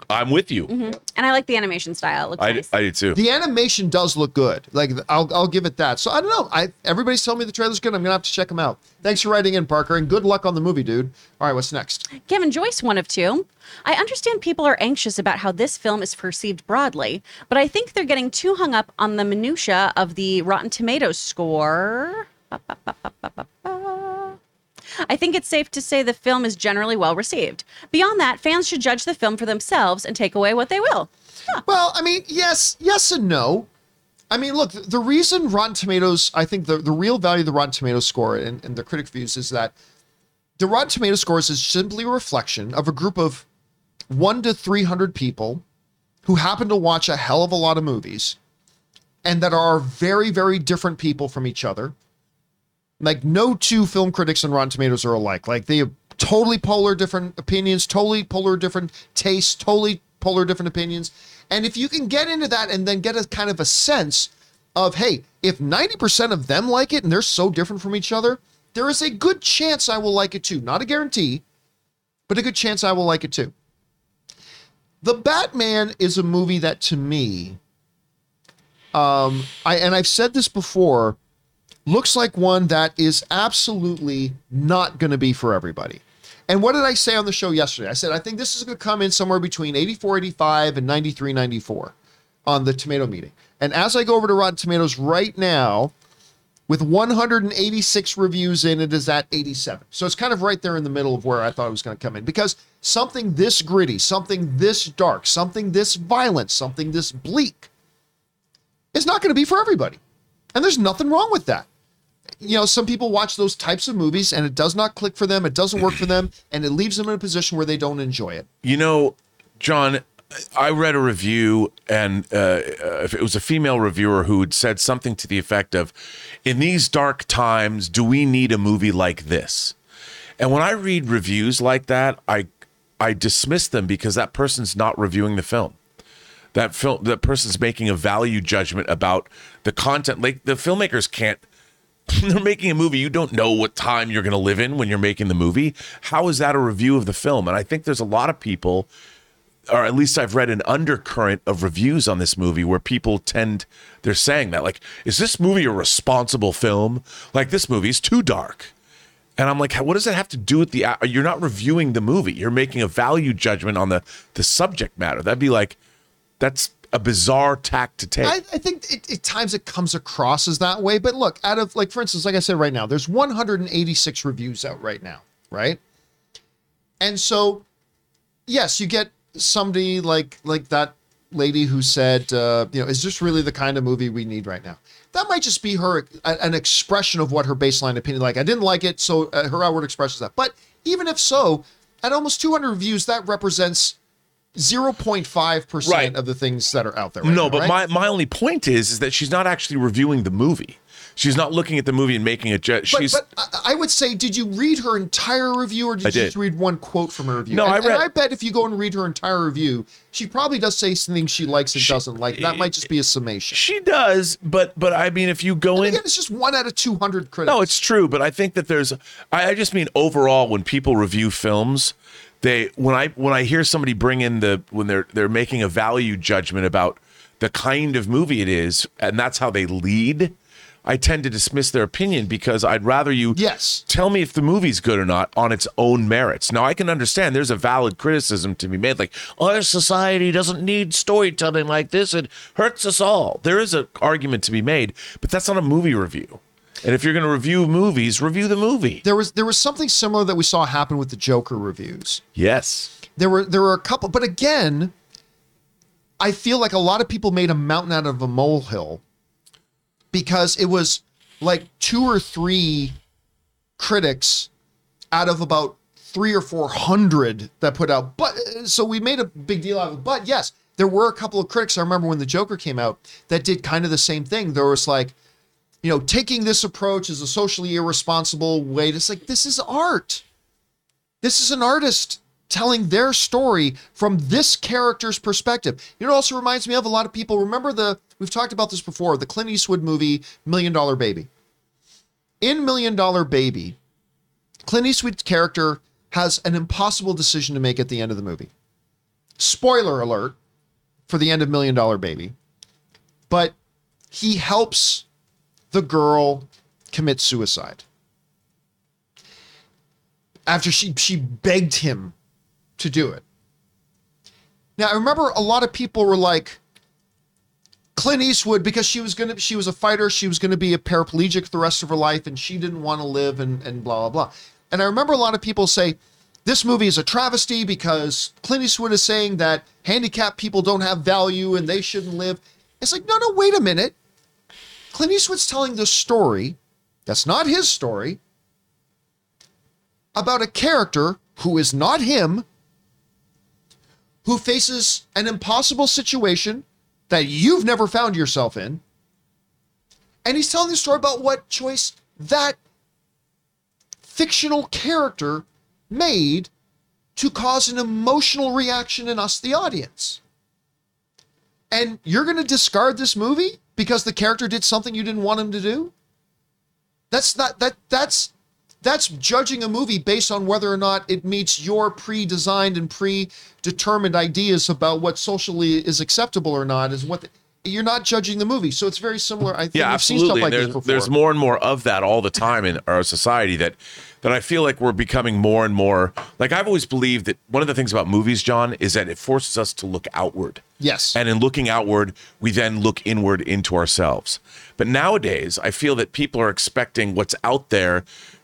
I'm with you. Mm-hmm. And I like the animation style. It looks I, nice. I did too. The animation does look good. Like I'll I'll give it that. So I don't know. I everybody's telling me the trailer's good. I'm gonna have to check them out. Thanks for writing in, Parker, and good luck on the movie, dude. All right, what's next? Kevin Joyce, one of two. I understand people are anxious about how this film is perceived broadly, but I think they're getting too hung up on the minutia of the Rotten Tomatoes score. I think it's safe to say the film is generally well received. Beyond that, fans should judge the film for themselves and take away what they will. Well, I mean, yes, yes and no. I mean, look, the reason Rotten Tomatoes, I think the, the real value of the Rotten Tomatoes score and, and the critic views is that the Rotten Tomatoes scores is simply a reflection of a group of one to 300 people who happen to watch a hell of a lot of movies and that are very, very different people from each other. Like, no two film critics and Rotten Tomatoes are alike. Like, they have totally polar different opinions, totally polar different tastes, totally polar different opinions. And if you can get into that and then get a kind of a sense of, hey, if 90% of them like it and they're so different from each other, there is a good chance I will like it too. Not a guarantee, but a good chance I will like it too. The Batman is a movie that to me, um, I and I've said this before, looks like one that is absolutely not going to be for everybody. And what did I say on the show yesterday? I said I think this is going to come in somewhere between 84, 85 and 93, 94 on the Tomatometer. And as I go over to Rotten Tomatoes right now, with 186 reviews in, it is at 87. So it's kind of right there in the middle of where I thought it was going to come in because something this gritty, something this dark, something this violent, something this bleak is not going to be for everybody. And there's nothing wrong with that. You know, some people watch those types of movies and it does not click for them, it doesn't work for them, and it leaves them in a position where they don't enjoy it. You know, John, I read a review, and uh, uh, it was a female reviewer who had said something to the effect of, "In these dark times, do we need a movie like this?" And when I read reviews like that, I I dismiss them because that person's not reviewing the film. That film, that person's making a value judgment about the content. Like the filmmakers can't. They're making a movie. You don't know what time you're going to live in when you're making the movie. How is that a review of the film? And I think there's a lot of people or at least I've read an undercurrent of reviews on this movie where people tend they're saying that like is this movie a responsible film like this movie's too dark and I'm like what does that have to do with the uh, you're not reviewing the movie you're making a value judgment on the the subject matter that'd be like that's a bizarre tack to take I, I think it, at times it comes across as that way. But look, out of like, for instance, like I said right now, there's 186 reviews out right now, right? And so, yes, you get somebody like like that lady who said, uh, you know, is this really the kind of movie we need right now? That might just be her an expression of what her baseline opinion. Like, I didn't like it, so uh, her outward expression is that. But even if so, at almost 200 reviews, that represents 0.5% Right. of the things that are out there. Right no now, but right? my my only point is is that she's not actually reviewing the movie she's not looking at the movie and making a ju- But, she's but I- would say, did you read her entire review, or did I you did. just read one quote from her review? No, and, I and read- I bet if you go and read her entire review, she probably does say some things she likes and doesn't like. That might just be a summation. she does but but I mean if you go And in again, it's just one out of two hundred critics. No, it's true, but I think that there's I, I just mean overall when people review films, they when I when I hear somebody bring in the when they're they're making a value judgment about the kind of movie it is, and that's how they lead, I tend to dismiss their opinion because I'd rather you Yes. tell me if the movie's good or not on its own merits. Now I can understand there's a valid criticism to be made, like oh, our society doesn't need storytelling like this; it hurts us all. There is an argument to be made, but that's not a movie review. And if you're going to review movies, review the movie. There was there was something similar that we saw happen with the Joker reviews. Yes. There were there were a couple, but again, I feel like a lot of people made a mountain out of a molehill because it was like two or three critics out of about three or four hundred that put out. But so we made a big deal out of it. But yes, there were a couple of critics. I remember when the Joker came out that did kind of the same thing. There was like, you know, taking this approach is a socially irresponsible way. to- It's like this is art. This is an artist telling their story from this character's perspective. It also reminds me of a lot of people. Remember the we've talked about this before, the Clint Eastwood movie Million Dollar Baby. In Million Dollar Baby, Clint Eastwood's character has an impossible decision to make at the end of the movie. Spoiler alert for the end of Million Dollar Baby. But he helps the girl commits suicide after she she begged him to do it. Now I remember a lot of people were like Clint Eastwood because she was gonna she was a fighter, she was gonna be a paraplegic for the rest of her life, and she didn't want to live and and blah blah blah. And I remember a lot of people say this movie is a travesty because Clint Eastwood is saying that handicapped people don't have value and they shouldn't live. It's like, no, no, wait a minute. Clint Eastwood's telling the story that's not his story about a character who is not him, who faces an impossible situation that you've never found yourself in. And he's telling the story about what choice that fictional character made to cause an emotional reaction in us, the audience. And you're going to discard this movie because the character did something you didn't want him to do? That's not that that's that's judging a movie based on whether or not it meets your pre-designed and predetermined ideas about what socially is acceptable or not is what the, you're not judging the movie so it's very similar i think Yeah, we've seen stuff absolutely. like there's, this before there's more and more of that all the time in our society that that I feel like we're becoming more and more like I've always believed that one of the things about movies, John, is that it forces us to look outward. Yes. And in looking outward, we then look inward into ourselves. But nowadays, I feel that people are expecting what's out there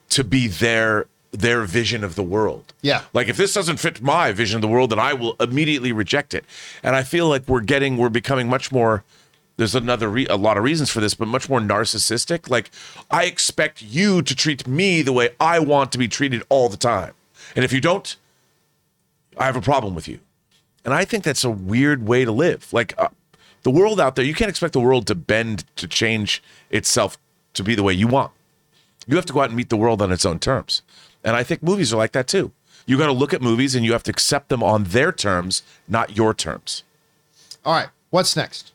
to be their their vision of the world. Yeah. Like if this doesn't fit my vision of the world, then I will immediately reject it. And I feel like we're getting we're becoming much more there's another re- a lot of reasons for this, but much more narcissistic. Like I expect you to treat me the way I want to be treated all the time. And if you don't, I have a problem with you. And I think that's a weird way to live. Like uh, the world out there, you can't expect the world to bend to change itself to be the way you want. You have to go out and meet the world on its own terms. And I think movies are like that too. You got to look at movies and you have to accept them on their terms, not your terms. all right what's next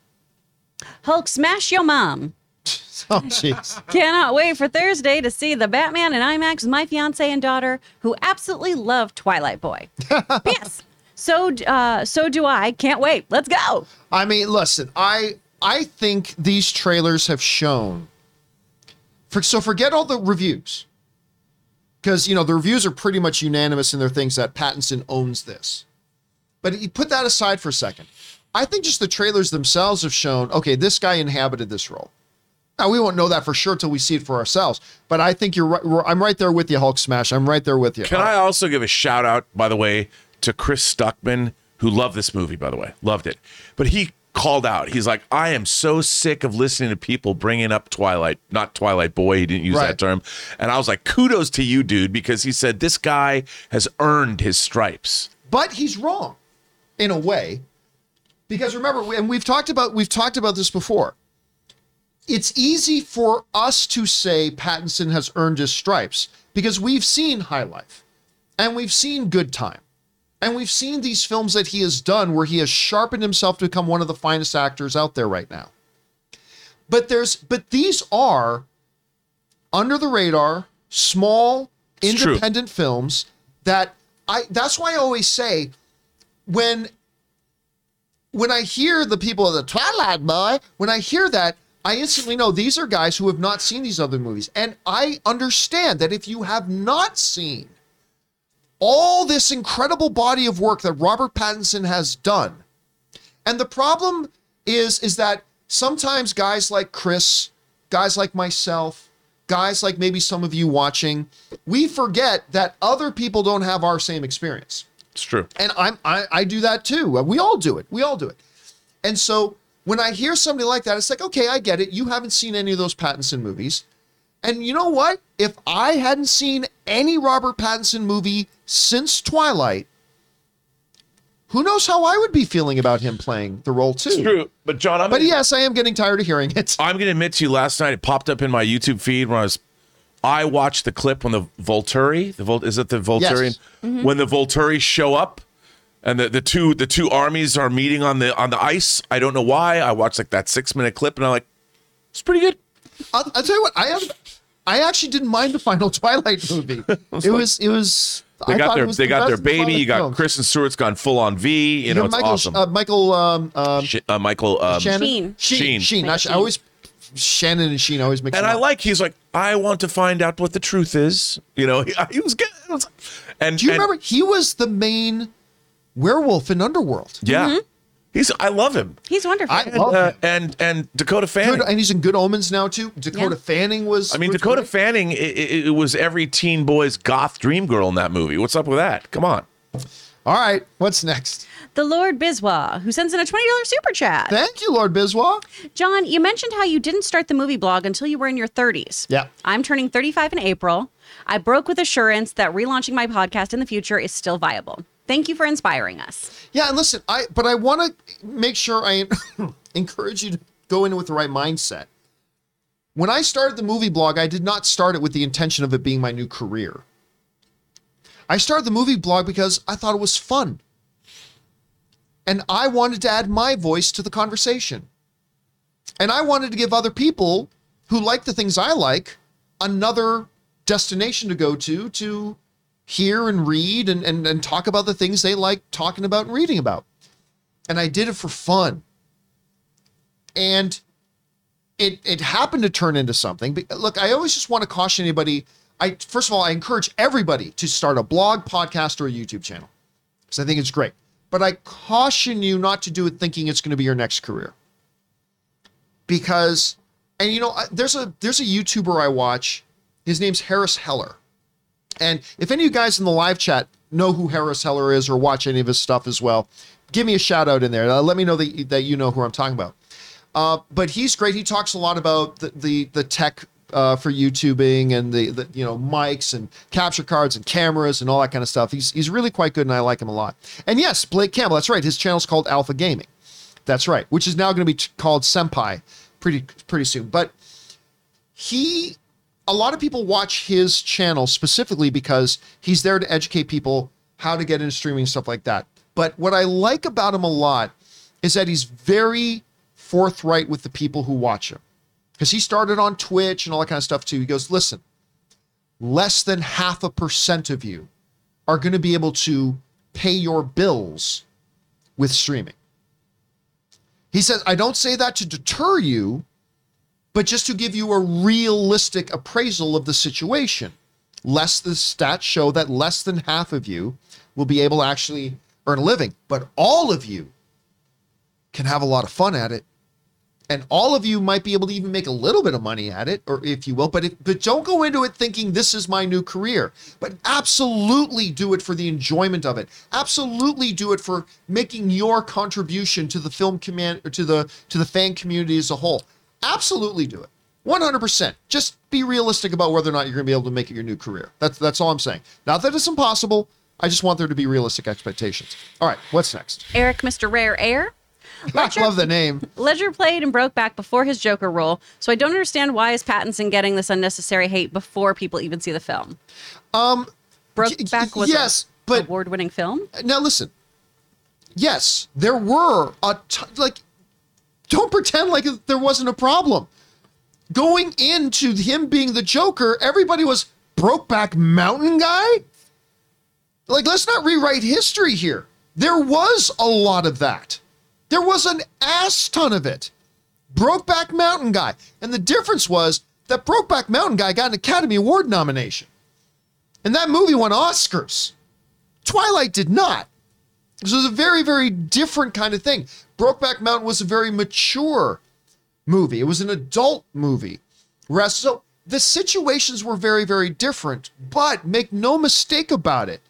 Hulk smash your mom. oh jeez Cannot wait for Thursday to see the Batman in IMAX with my fiance and daughter, who absolutely love Twilight Boy. yes. So, uh, so do I. Can't wait. Let's go. I mean, listen, I I think these trailers have shown. For, so forget all the reviews, because you know the reviews are pretty much unanimous in their things that Pattinson owns this. But you put that aside for a second. I think just the trailers themselves have shown, okay, this guy inhabited this role. Now we won't know that for sure till we see it for ourselves. But I think you're right. I'm right there with you, Hulk Smash. I'm right there with you. Can I also give a shout out, by the way, to Chris Stuckman, who loved this movie, by the way, loved it. But he called out, he's like, I am so sick of listening to people bringing up Twilight, not Twilight Boy. He didn't use Right. that term. And I was like, kudos to you, dude, because he said this guy has earned his stripes. but he's wrong in a way because remember and we've talked about we've talked about this before it's easy for us to say pattinson has earned his stripes because we've seen high life and we've seen good time and we've seen these films that he has done where he has sharpened himself to become one of the finest actors out there right now but there's but these are under the radar small It's true. independent films that I that's why I always say when when I hear the people of the Twilight Boy, when I hear that, I instantly know these are guys who have not seen these other movies. And I understand that if you have not seen all this incredible body of work that Robert Pattinson has done, and the problem is is that sometimes guys like Chris, guys like myself, guys like maybe some of you watching, we forget that other people don't have our same experience. It's true. And I'm I, I do that too. Uh, we all do it. We all do it. And so when I hear somebody like that, it's like, okay, I get it. You haven't seen any of those Pattinson movies. And you know what? If I hadn't seen any Robert Pattinson movie since Twilight, who knows how I would be feeling about him playing the role too. It's true. But John, I'm But yes, I am getting tired of hearing it. I'm gonna admit to you, last night it popped up in my YouTube feed when I was. I watched the clip when the Volturi, the Vol, is it the Volturian, when the Volturi show up, and the, the two the two armies are meeting on the on the ice. I don't know why. I watched like that six minute clip, and I'm like, it's pretty good. I'll, I'll tell you what, I have I actually didn't mind the final Twilight movie. it was it was They I got their they the got their of the baby. You got films. Kristen Stewart's gone full on V. You know, got it's Michael, awesome. uh, Michael um, um, Sh- uh, Michael um, Shannon? Sheen. Sheen. Sheen. Sheen. Not Sh- I always Shannon and Sheen always make. and I up. like he's like I want to find out what the truth is. You know, he, he was good. It was- And Do you and- remember he was the main werewolf in Underworld? Yeah. Mm-hmm. He's I love him. He's wonderful. I And, love uh, him. and and Dakota Fanning. Good, and he's in Good Omens now too. Dakota Yeah. Fanning was. I mean, was Dakota great. Fanning. It, it, it was every teen boy's goth dream girl in that movie. What's up with that? Come on. All right, what's next? The Lord Biswa, who sends in a $20 super chat. Thank you, Lord Biswa. John, you mentioned how you didn't start the movie blog until you were in your 30s. Yeah. I'm turning 35 in April. I broke with assurance that relaunching my podcast in the future is still viable. Thank you for inspiring us. Yeah, and listen, I but I want to make sure I encourage you to go in with the right mindset. When I started the movie blog, I did not start it with the intention of it being my new career. I started the movie blog because I thought it was fun. And I wanted to add my voice to the conversation. And I wanted to give other people who like the things I like another destination to go to to hear and read and, and, and talk about the things they like talking about and reading about. And I did it for fun. And it it happened to turn into something. But look, I always just want to caution anybody. I first of all, I encourage everybody to start a blog, podcast, or a YouTube channel. Because I think it's great. But I caution you not to do it thinking it's going to be your next career. Because and you know, there's a there's a YouTuber I watch. His name's Harris Heller. And if any of you guys in the live chat know who Harris Heller is or watch any of his stuff as well, give me a shout out in there. Uh, let me know that, that you know who I'm talking about. Uh, but he's great. He talks a lot about the the, the tech uh, for YouTubing and the, the you know mics and capture cards and cameras and all that kind of stuff. He's he's really quite good, and I like him a lot. And yes, Blake Campbell. That's right. His channel's called Alpha Gaming. That's right, which is now going to be t- called Senpai pretty pretty soon. But he a lot of people watch his channel specifically because he's there to educate people how to get into streaming and stuff like that. But what I like about him a lot is that he's very forthright with the people who watch him. Because he started on Twitch and all that kind of stuff too. He goes, listen, less than half a percent of you are going to be able to pay your bills with streaming. He says, I don't say that to deter you, but just to give you a realistic appraisal of the situation. Less the stats show that less than half of you will be able to actually earn a living, but all of you can have a lot of fun at it. And all of you might be able to even make a little bit of money at it, or if you will, but if, but don't go into it thinking this is my new career. But absolutely do it for the enjoyment of it. Absolutely do it for making your contribution to the film command or to the to the fan community as a whole. Absolutely do it. 100%. Just be realistic about whether or not you're going to be able to make it your new career. That's that's all I'm saying. Not that it's impossible. I just want there to be realistic expectations. All right, what's next? Eric, Mr. Rare Air. I love the name. Ledger played and Brokeback before his Joker role, so I don't understand why is Pattinson getting this unnecessary hate before people even see the film. Um, broke y- back was yes, a but- award-winning film. now listen yes there were a t- like don't pretend like there wasn't a problem going into him being the joker everybody was brokeback mountain guy like let's not rewrite history here there was a lot of that there was an ass ton of it brokeback mountain guy and the difference was that brokeback mountain guy got an academy award nomination and that movie won oscars twilight did not this was a very, very different kind of thing. Brokeback Mountain was a very mature movie. It was an adult movie. So the situations were very, very different. But make no mistake about it.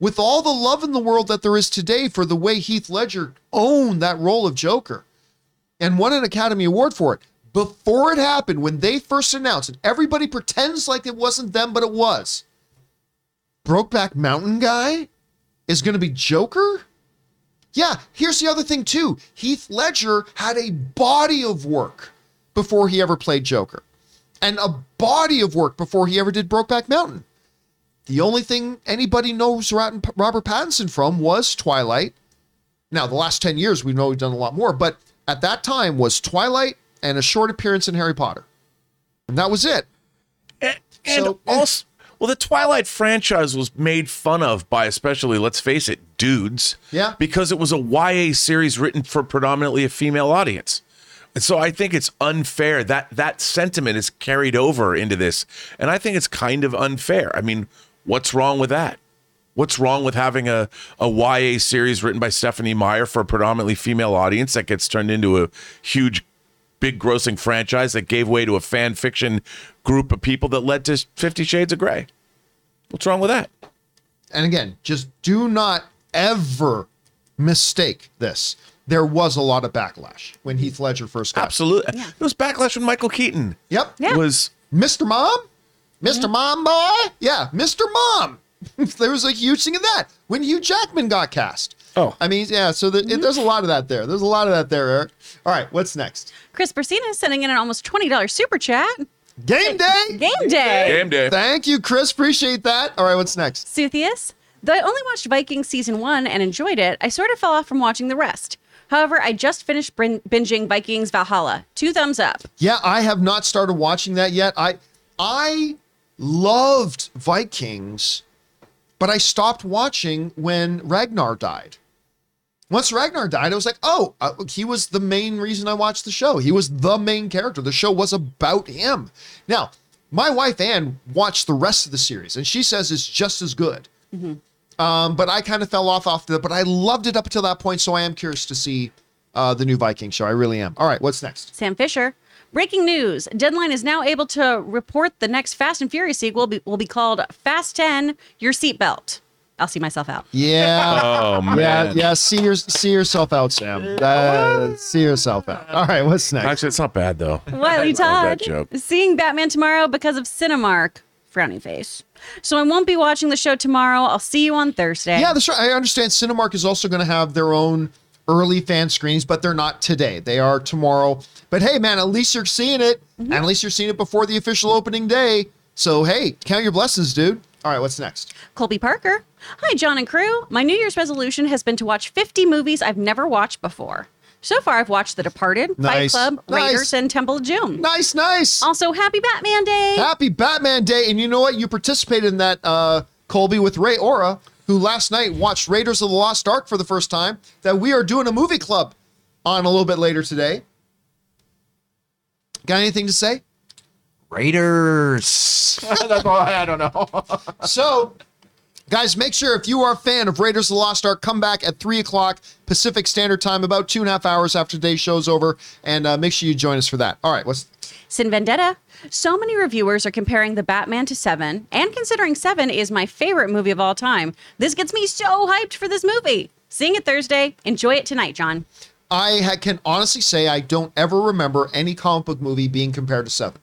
With all the love in the world that there is today for the way Heath Ledger owned that role of Joker and won an Academy Award for it, before it happened, when they first announced it, everybody pretends like it wasn't them, but it was. Brokeback Mountain guy is going to be Joker? Yeah, here's the other thing too. Heath Ledger had a body of work before he ever played Joker, and a body of work before he ever did Brokeback Mountain. The only thing anybody knows Robert Pattinson from was Twilight. Now, the last 10 years, we know we've done a lot more, but at that time was Twilight and a short appearance in Harry Potter. And that was it. And, and So- eh. also, well, the Twilight franchise was made fun of by especially, let's face it, dudes. Yeah. Because it was a YA series written for predominantly a female audience. And so I think it's unfair that that sentiment is carried over into this. And I think it's kind of unfair. I mean, what's wrong with that? What's wrong with having a, a YA series written by Stephanie Meyer for a predominantly female audience that gets turned into a huge, big grossing franchise that gave way to a fan fiction group of people that led to Fifty Shades of Grey? What's wrong with that? And again, just do not ever mistake this. There was a lot of backlash when Heath Ledger first got. Absolutely. It was backlash when Michael Keaton. Yep. Yeah. Was Mr. Mom? Mister mm-hmm. Mom boy? Yeah, Mr. Mom. there was a huge thing of that when Hugh Jackman got cast. Oh. I mean, yeah, so the, it, there's a lot of that there. There's a lot of that there, Eric. All right, what's next? Chris Persina sending in an almost $20 super chat. Game day. Game day. game day. Thank you, Chris. Appreciate that. All right, what's next? Suthius, though I only watched Vikings season one and enjoyed it, I sort of fell off from watching the rest. However, I just finished brin- binging Vikings Valhalla. Two thumbs up. Yeah, I have not started watching that yet. I I loved Vikings, but I stopped watching when Ragnar died. Once Ragnar died, I was like, oh, uh, he was the main reason I watched the show. He was the main character. The show was about him. Now, my wife Ann watched the rest of the series, and she says it's just as good. Um, but I kind of fell off off the. But I loved it up until that point, so I am curious to see uh, the new Viking show. I really am. All right, what's next? Sam Fisher. Breaking news. Deadline is now able to report the next Fast and Furious sequel be, will be called Fast 10 Your Seatbelt. I'll see myself out. Yeah. Oh man. Yeah, yeah. See your see yourself out, Sam. Uh, see yourself out. All right, what's next? Actually, it's not bad though. Wiley love that Todd. Seeing Batman tomorrow because of Cinemark. Frowning face. So I won't be watching the show tomorrow. I'll see you on Thursday. Yeah, that's right. I understand. Cinemark is also going to have their own early fan screenings, but they're not today. They are tomorrow. But hey, man, at least you're seeing it, and at least you're seeing it before the official opening day. So hey, count your blessings, dude. All right, what's next? Colby Parker. Hi, John and crew. My New Year's resolution has been to watch 50 movies I've never watched before. So far, I've watched The Departed, Nice. Fight Club, Nice. Raiders, and Temple of Doom. Nice, nice. Also, happy Batman Day. Happy Batman Day. And you know what? You participated in that, uh, Colby, with Ray Ora, who last night watched Raiders of the Lost Ark for the first time, that we are doing a movie club on a little bit later today. Got anything to say? Raiders. That's all I, I don't know. So, guys, make sure if you are a fan of Raiders of the Lost Ark, come back at 3 o'clock Pacific Standard Time, about two and a half hours after today's show's over, and uh, make sure you join us for that. All right, what's Sin Vendetta. So many reviewers are comparing the Batman to Seven, and considering Seven is my favorite movie of all time, this gets me so hyped for this movie. Seeing it Thursday. Enjoy it tonight, John. I ha- can honestly say I don't ever remember any comic book movie being compared to Seven.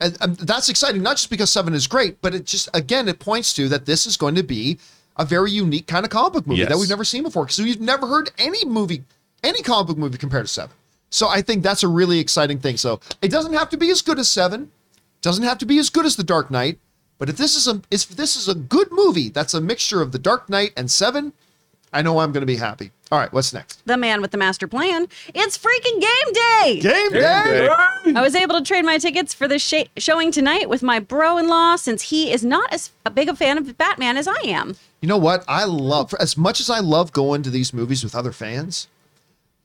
And, and that's exciting, not just because Seven is great, but it just, again, it points to that this is going to be a very unique kind of comic book movie that we've never seen before. Because we've never heard any movie, any comic book movie compared to Seven. So I think that's a really exciting thing. So it doesn't have to be as good as Seven, doesn't have to be as good as The Dark Knight, but if this is a if this is a good movie that's a mixture of The Dark Knight and Seven, I know I'm going to be happy. All right, what's next? The man with the master plan. It's freaking game day. Game Game day. day. I was able to trade my tickets for the sh- showing tonight with my bro-in-law since he is not as a big a fan of Batman as I am. You know what? I love as much as I love going to these movies with other fans.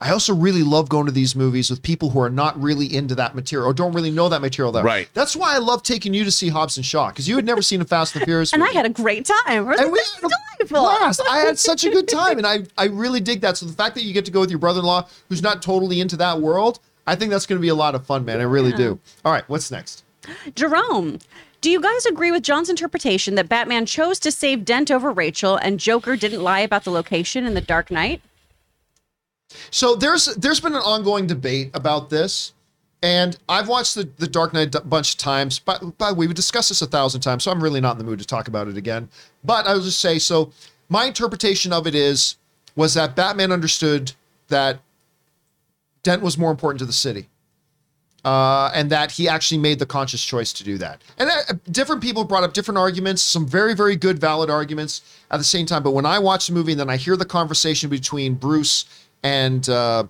I also really love going to these movies with people who are not really into that material or don't really know that material that well. Right. That's why I love taking you to see Hobbs and Shaw because you had never seen a Fast and Furious And I had a great time. It was and we this had a blast. I had such a good time, and I I really dig that. So the fact that you get to go with your brother-in-law who's not totally into that world, I think that's going to be a lot of fun, man. I really do. All right, what's next? Jerome, do you guys agree with John's interpretation that Batman chose to save Dent over Rachel and Joker didn't lie about the location in The Dark Knight? So there's there's been an ongoing debate about this, and I've watched the, the Dark Knight a bunch of times. But by the way, we discussed this a thousand times, so I'm really not in the mood to talk about it again. But I will just say, so my interpretation of it is was that Batman understood that Dent was more important to the city. Uh, and that he actually made the conscious choice to do that. And uh, different people brought up different arguments, some very, very good, valid arguments at the same time. But when I watch the movie and then I hear the conversation between Bruce and uh,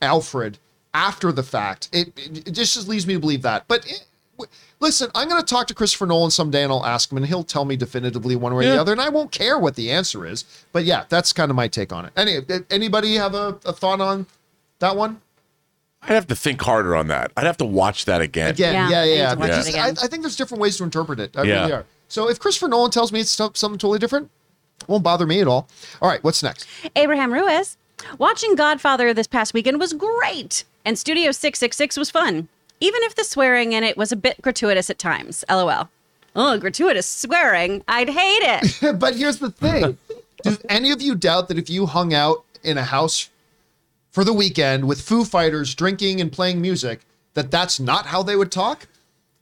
Alfred after the fact, it, it, it just just leads me to believe that. But it, w- listen, I'm going to talk to Christopher Nolan someday and I'll ask him, and he'll tell me definitively one way or the other, and I won't care what the answer is. But yeah, that's kind of my take on it. Any, anybody have a, a thought on that one? I'd have to think harder on that. I'd have to watch that again. Again, Yeah, yeah, I need yeah. to watch Because it I. I think there's different ways to interpret it. I Yeah. really are. So if Christopher Nolan tells me it's something totally different, it won't bother me at all. All right, what's next? Abraham Ruiz. Watching Godfather this past weekend was great, and Studio 666 was fun, even if the swearing in it was a bit gratuitous at times. LOL. Oh, gratuitous swearing. I'd hate it. but here's the thing. Do any of you doubt that if you hung out in a house for the weekend with Foo Fighters drinking and playing music, that that's not how they would talk?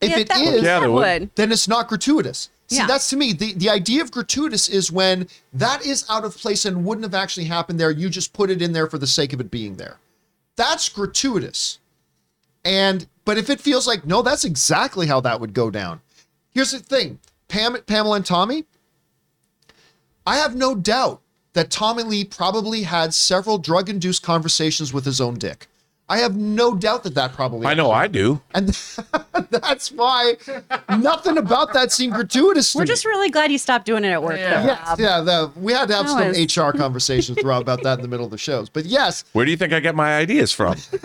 If yeah, it that, is, Yeah, that would. would. then it's not gratuitous. See, Yeah. that's to me the, the idea of gratuitous is when that is out of place and wouldn't have actually happened there. You just put it in there for the sake of it being there. That's gratuitous. And but if it feels like no, that's exactly how that would go down. Here's the thing, Pam, Pamela and Tommy. I have no doubt that Tommy Lee probably had several drug-induced conversations with his own dick. I have no doubt that that probably. I know I do. and that's why nothing about that seemed gratuitous. to We're me. just really glad you stopped doing it at work. though, Yes, yeah, the, we had to have That some was- HR conversations throughout about that in the middle of the shows. But yes, Where do you think I get my ideas from?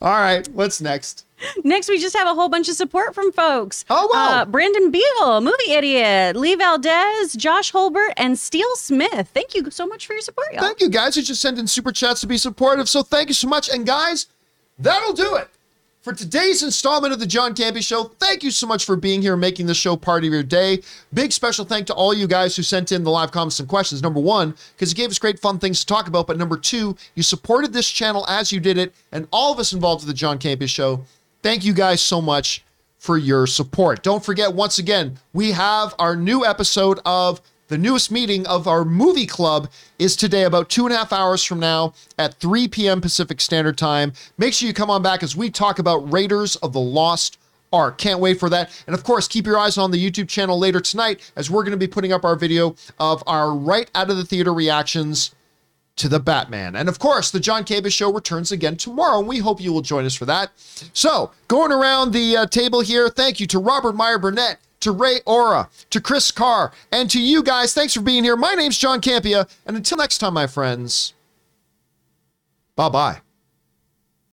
all right, what's next? Next, we just have a whole bunch of support from folks. Oh, wow. Uh, Brandon Beal, Movie Idiot, Lee Valdez, Josh Holbert, and Steele Smith. Thank you so much for your support, y'all. Thank you guys who just sent in super chats to be supportive. So thank you so much. And guys, that'll do it for today's installment of the John Campea Show. Thank you so much for being here and making this show part of your day. Big special thank to all you guys who sent in the live comments and questions. Number one, because you gave us great fun things to talk about. But number two, you supported this channel as you did it, and all of us involved with the John Campea Show. Thank you guys so much for your support. Don't forget, once again, we have our new episode of the newest meeting of our movie club is today, about two and a half hours from now at 3 p.m. Pacific Standard Time. Make sure you come on back as we talk about Raiders of the Lost Ark. Can't wait for that. And of course, keep your eyes on the YouTube channel later tonight as we're going to be putting up our video of our right out of the theater reactions to the Batman. And of course, the John Campea Show returns again tomorrow, and we hope you will join us for that. So, going around the uh, table here, thank you to Robert Meyer Burnett, to Ray Ora, to Chris Carr, and to you guys. Thanks for being here. My name's John Campea, and until next time, my friends, bye bye.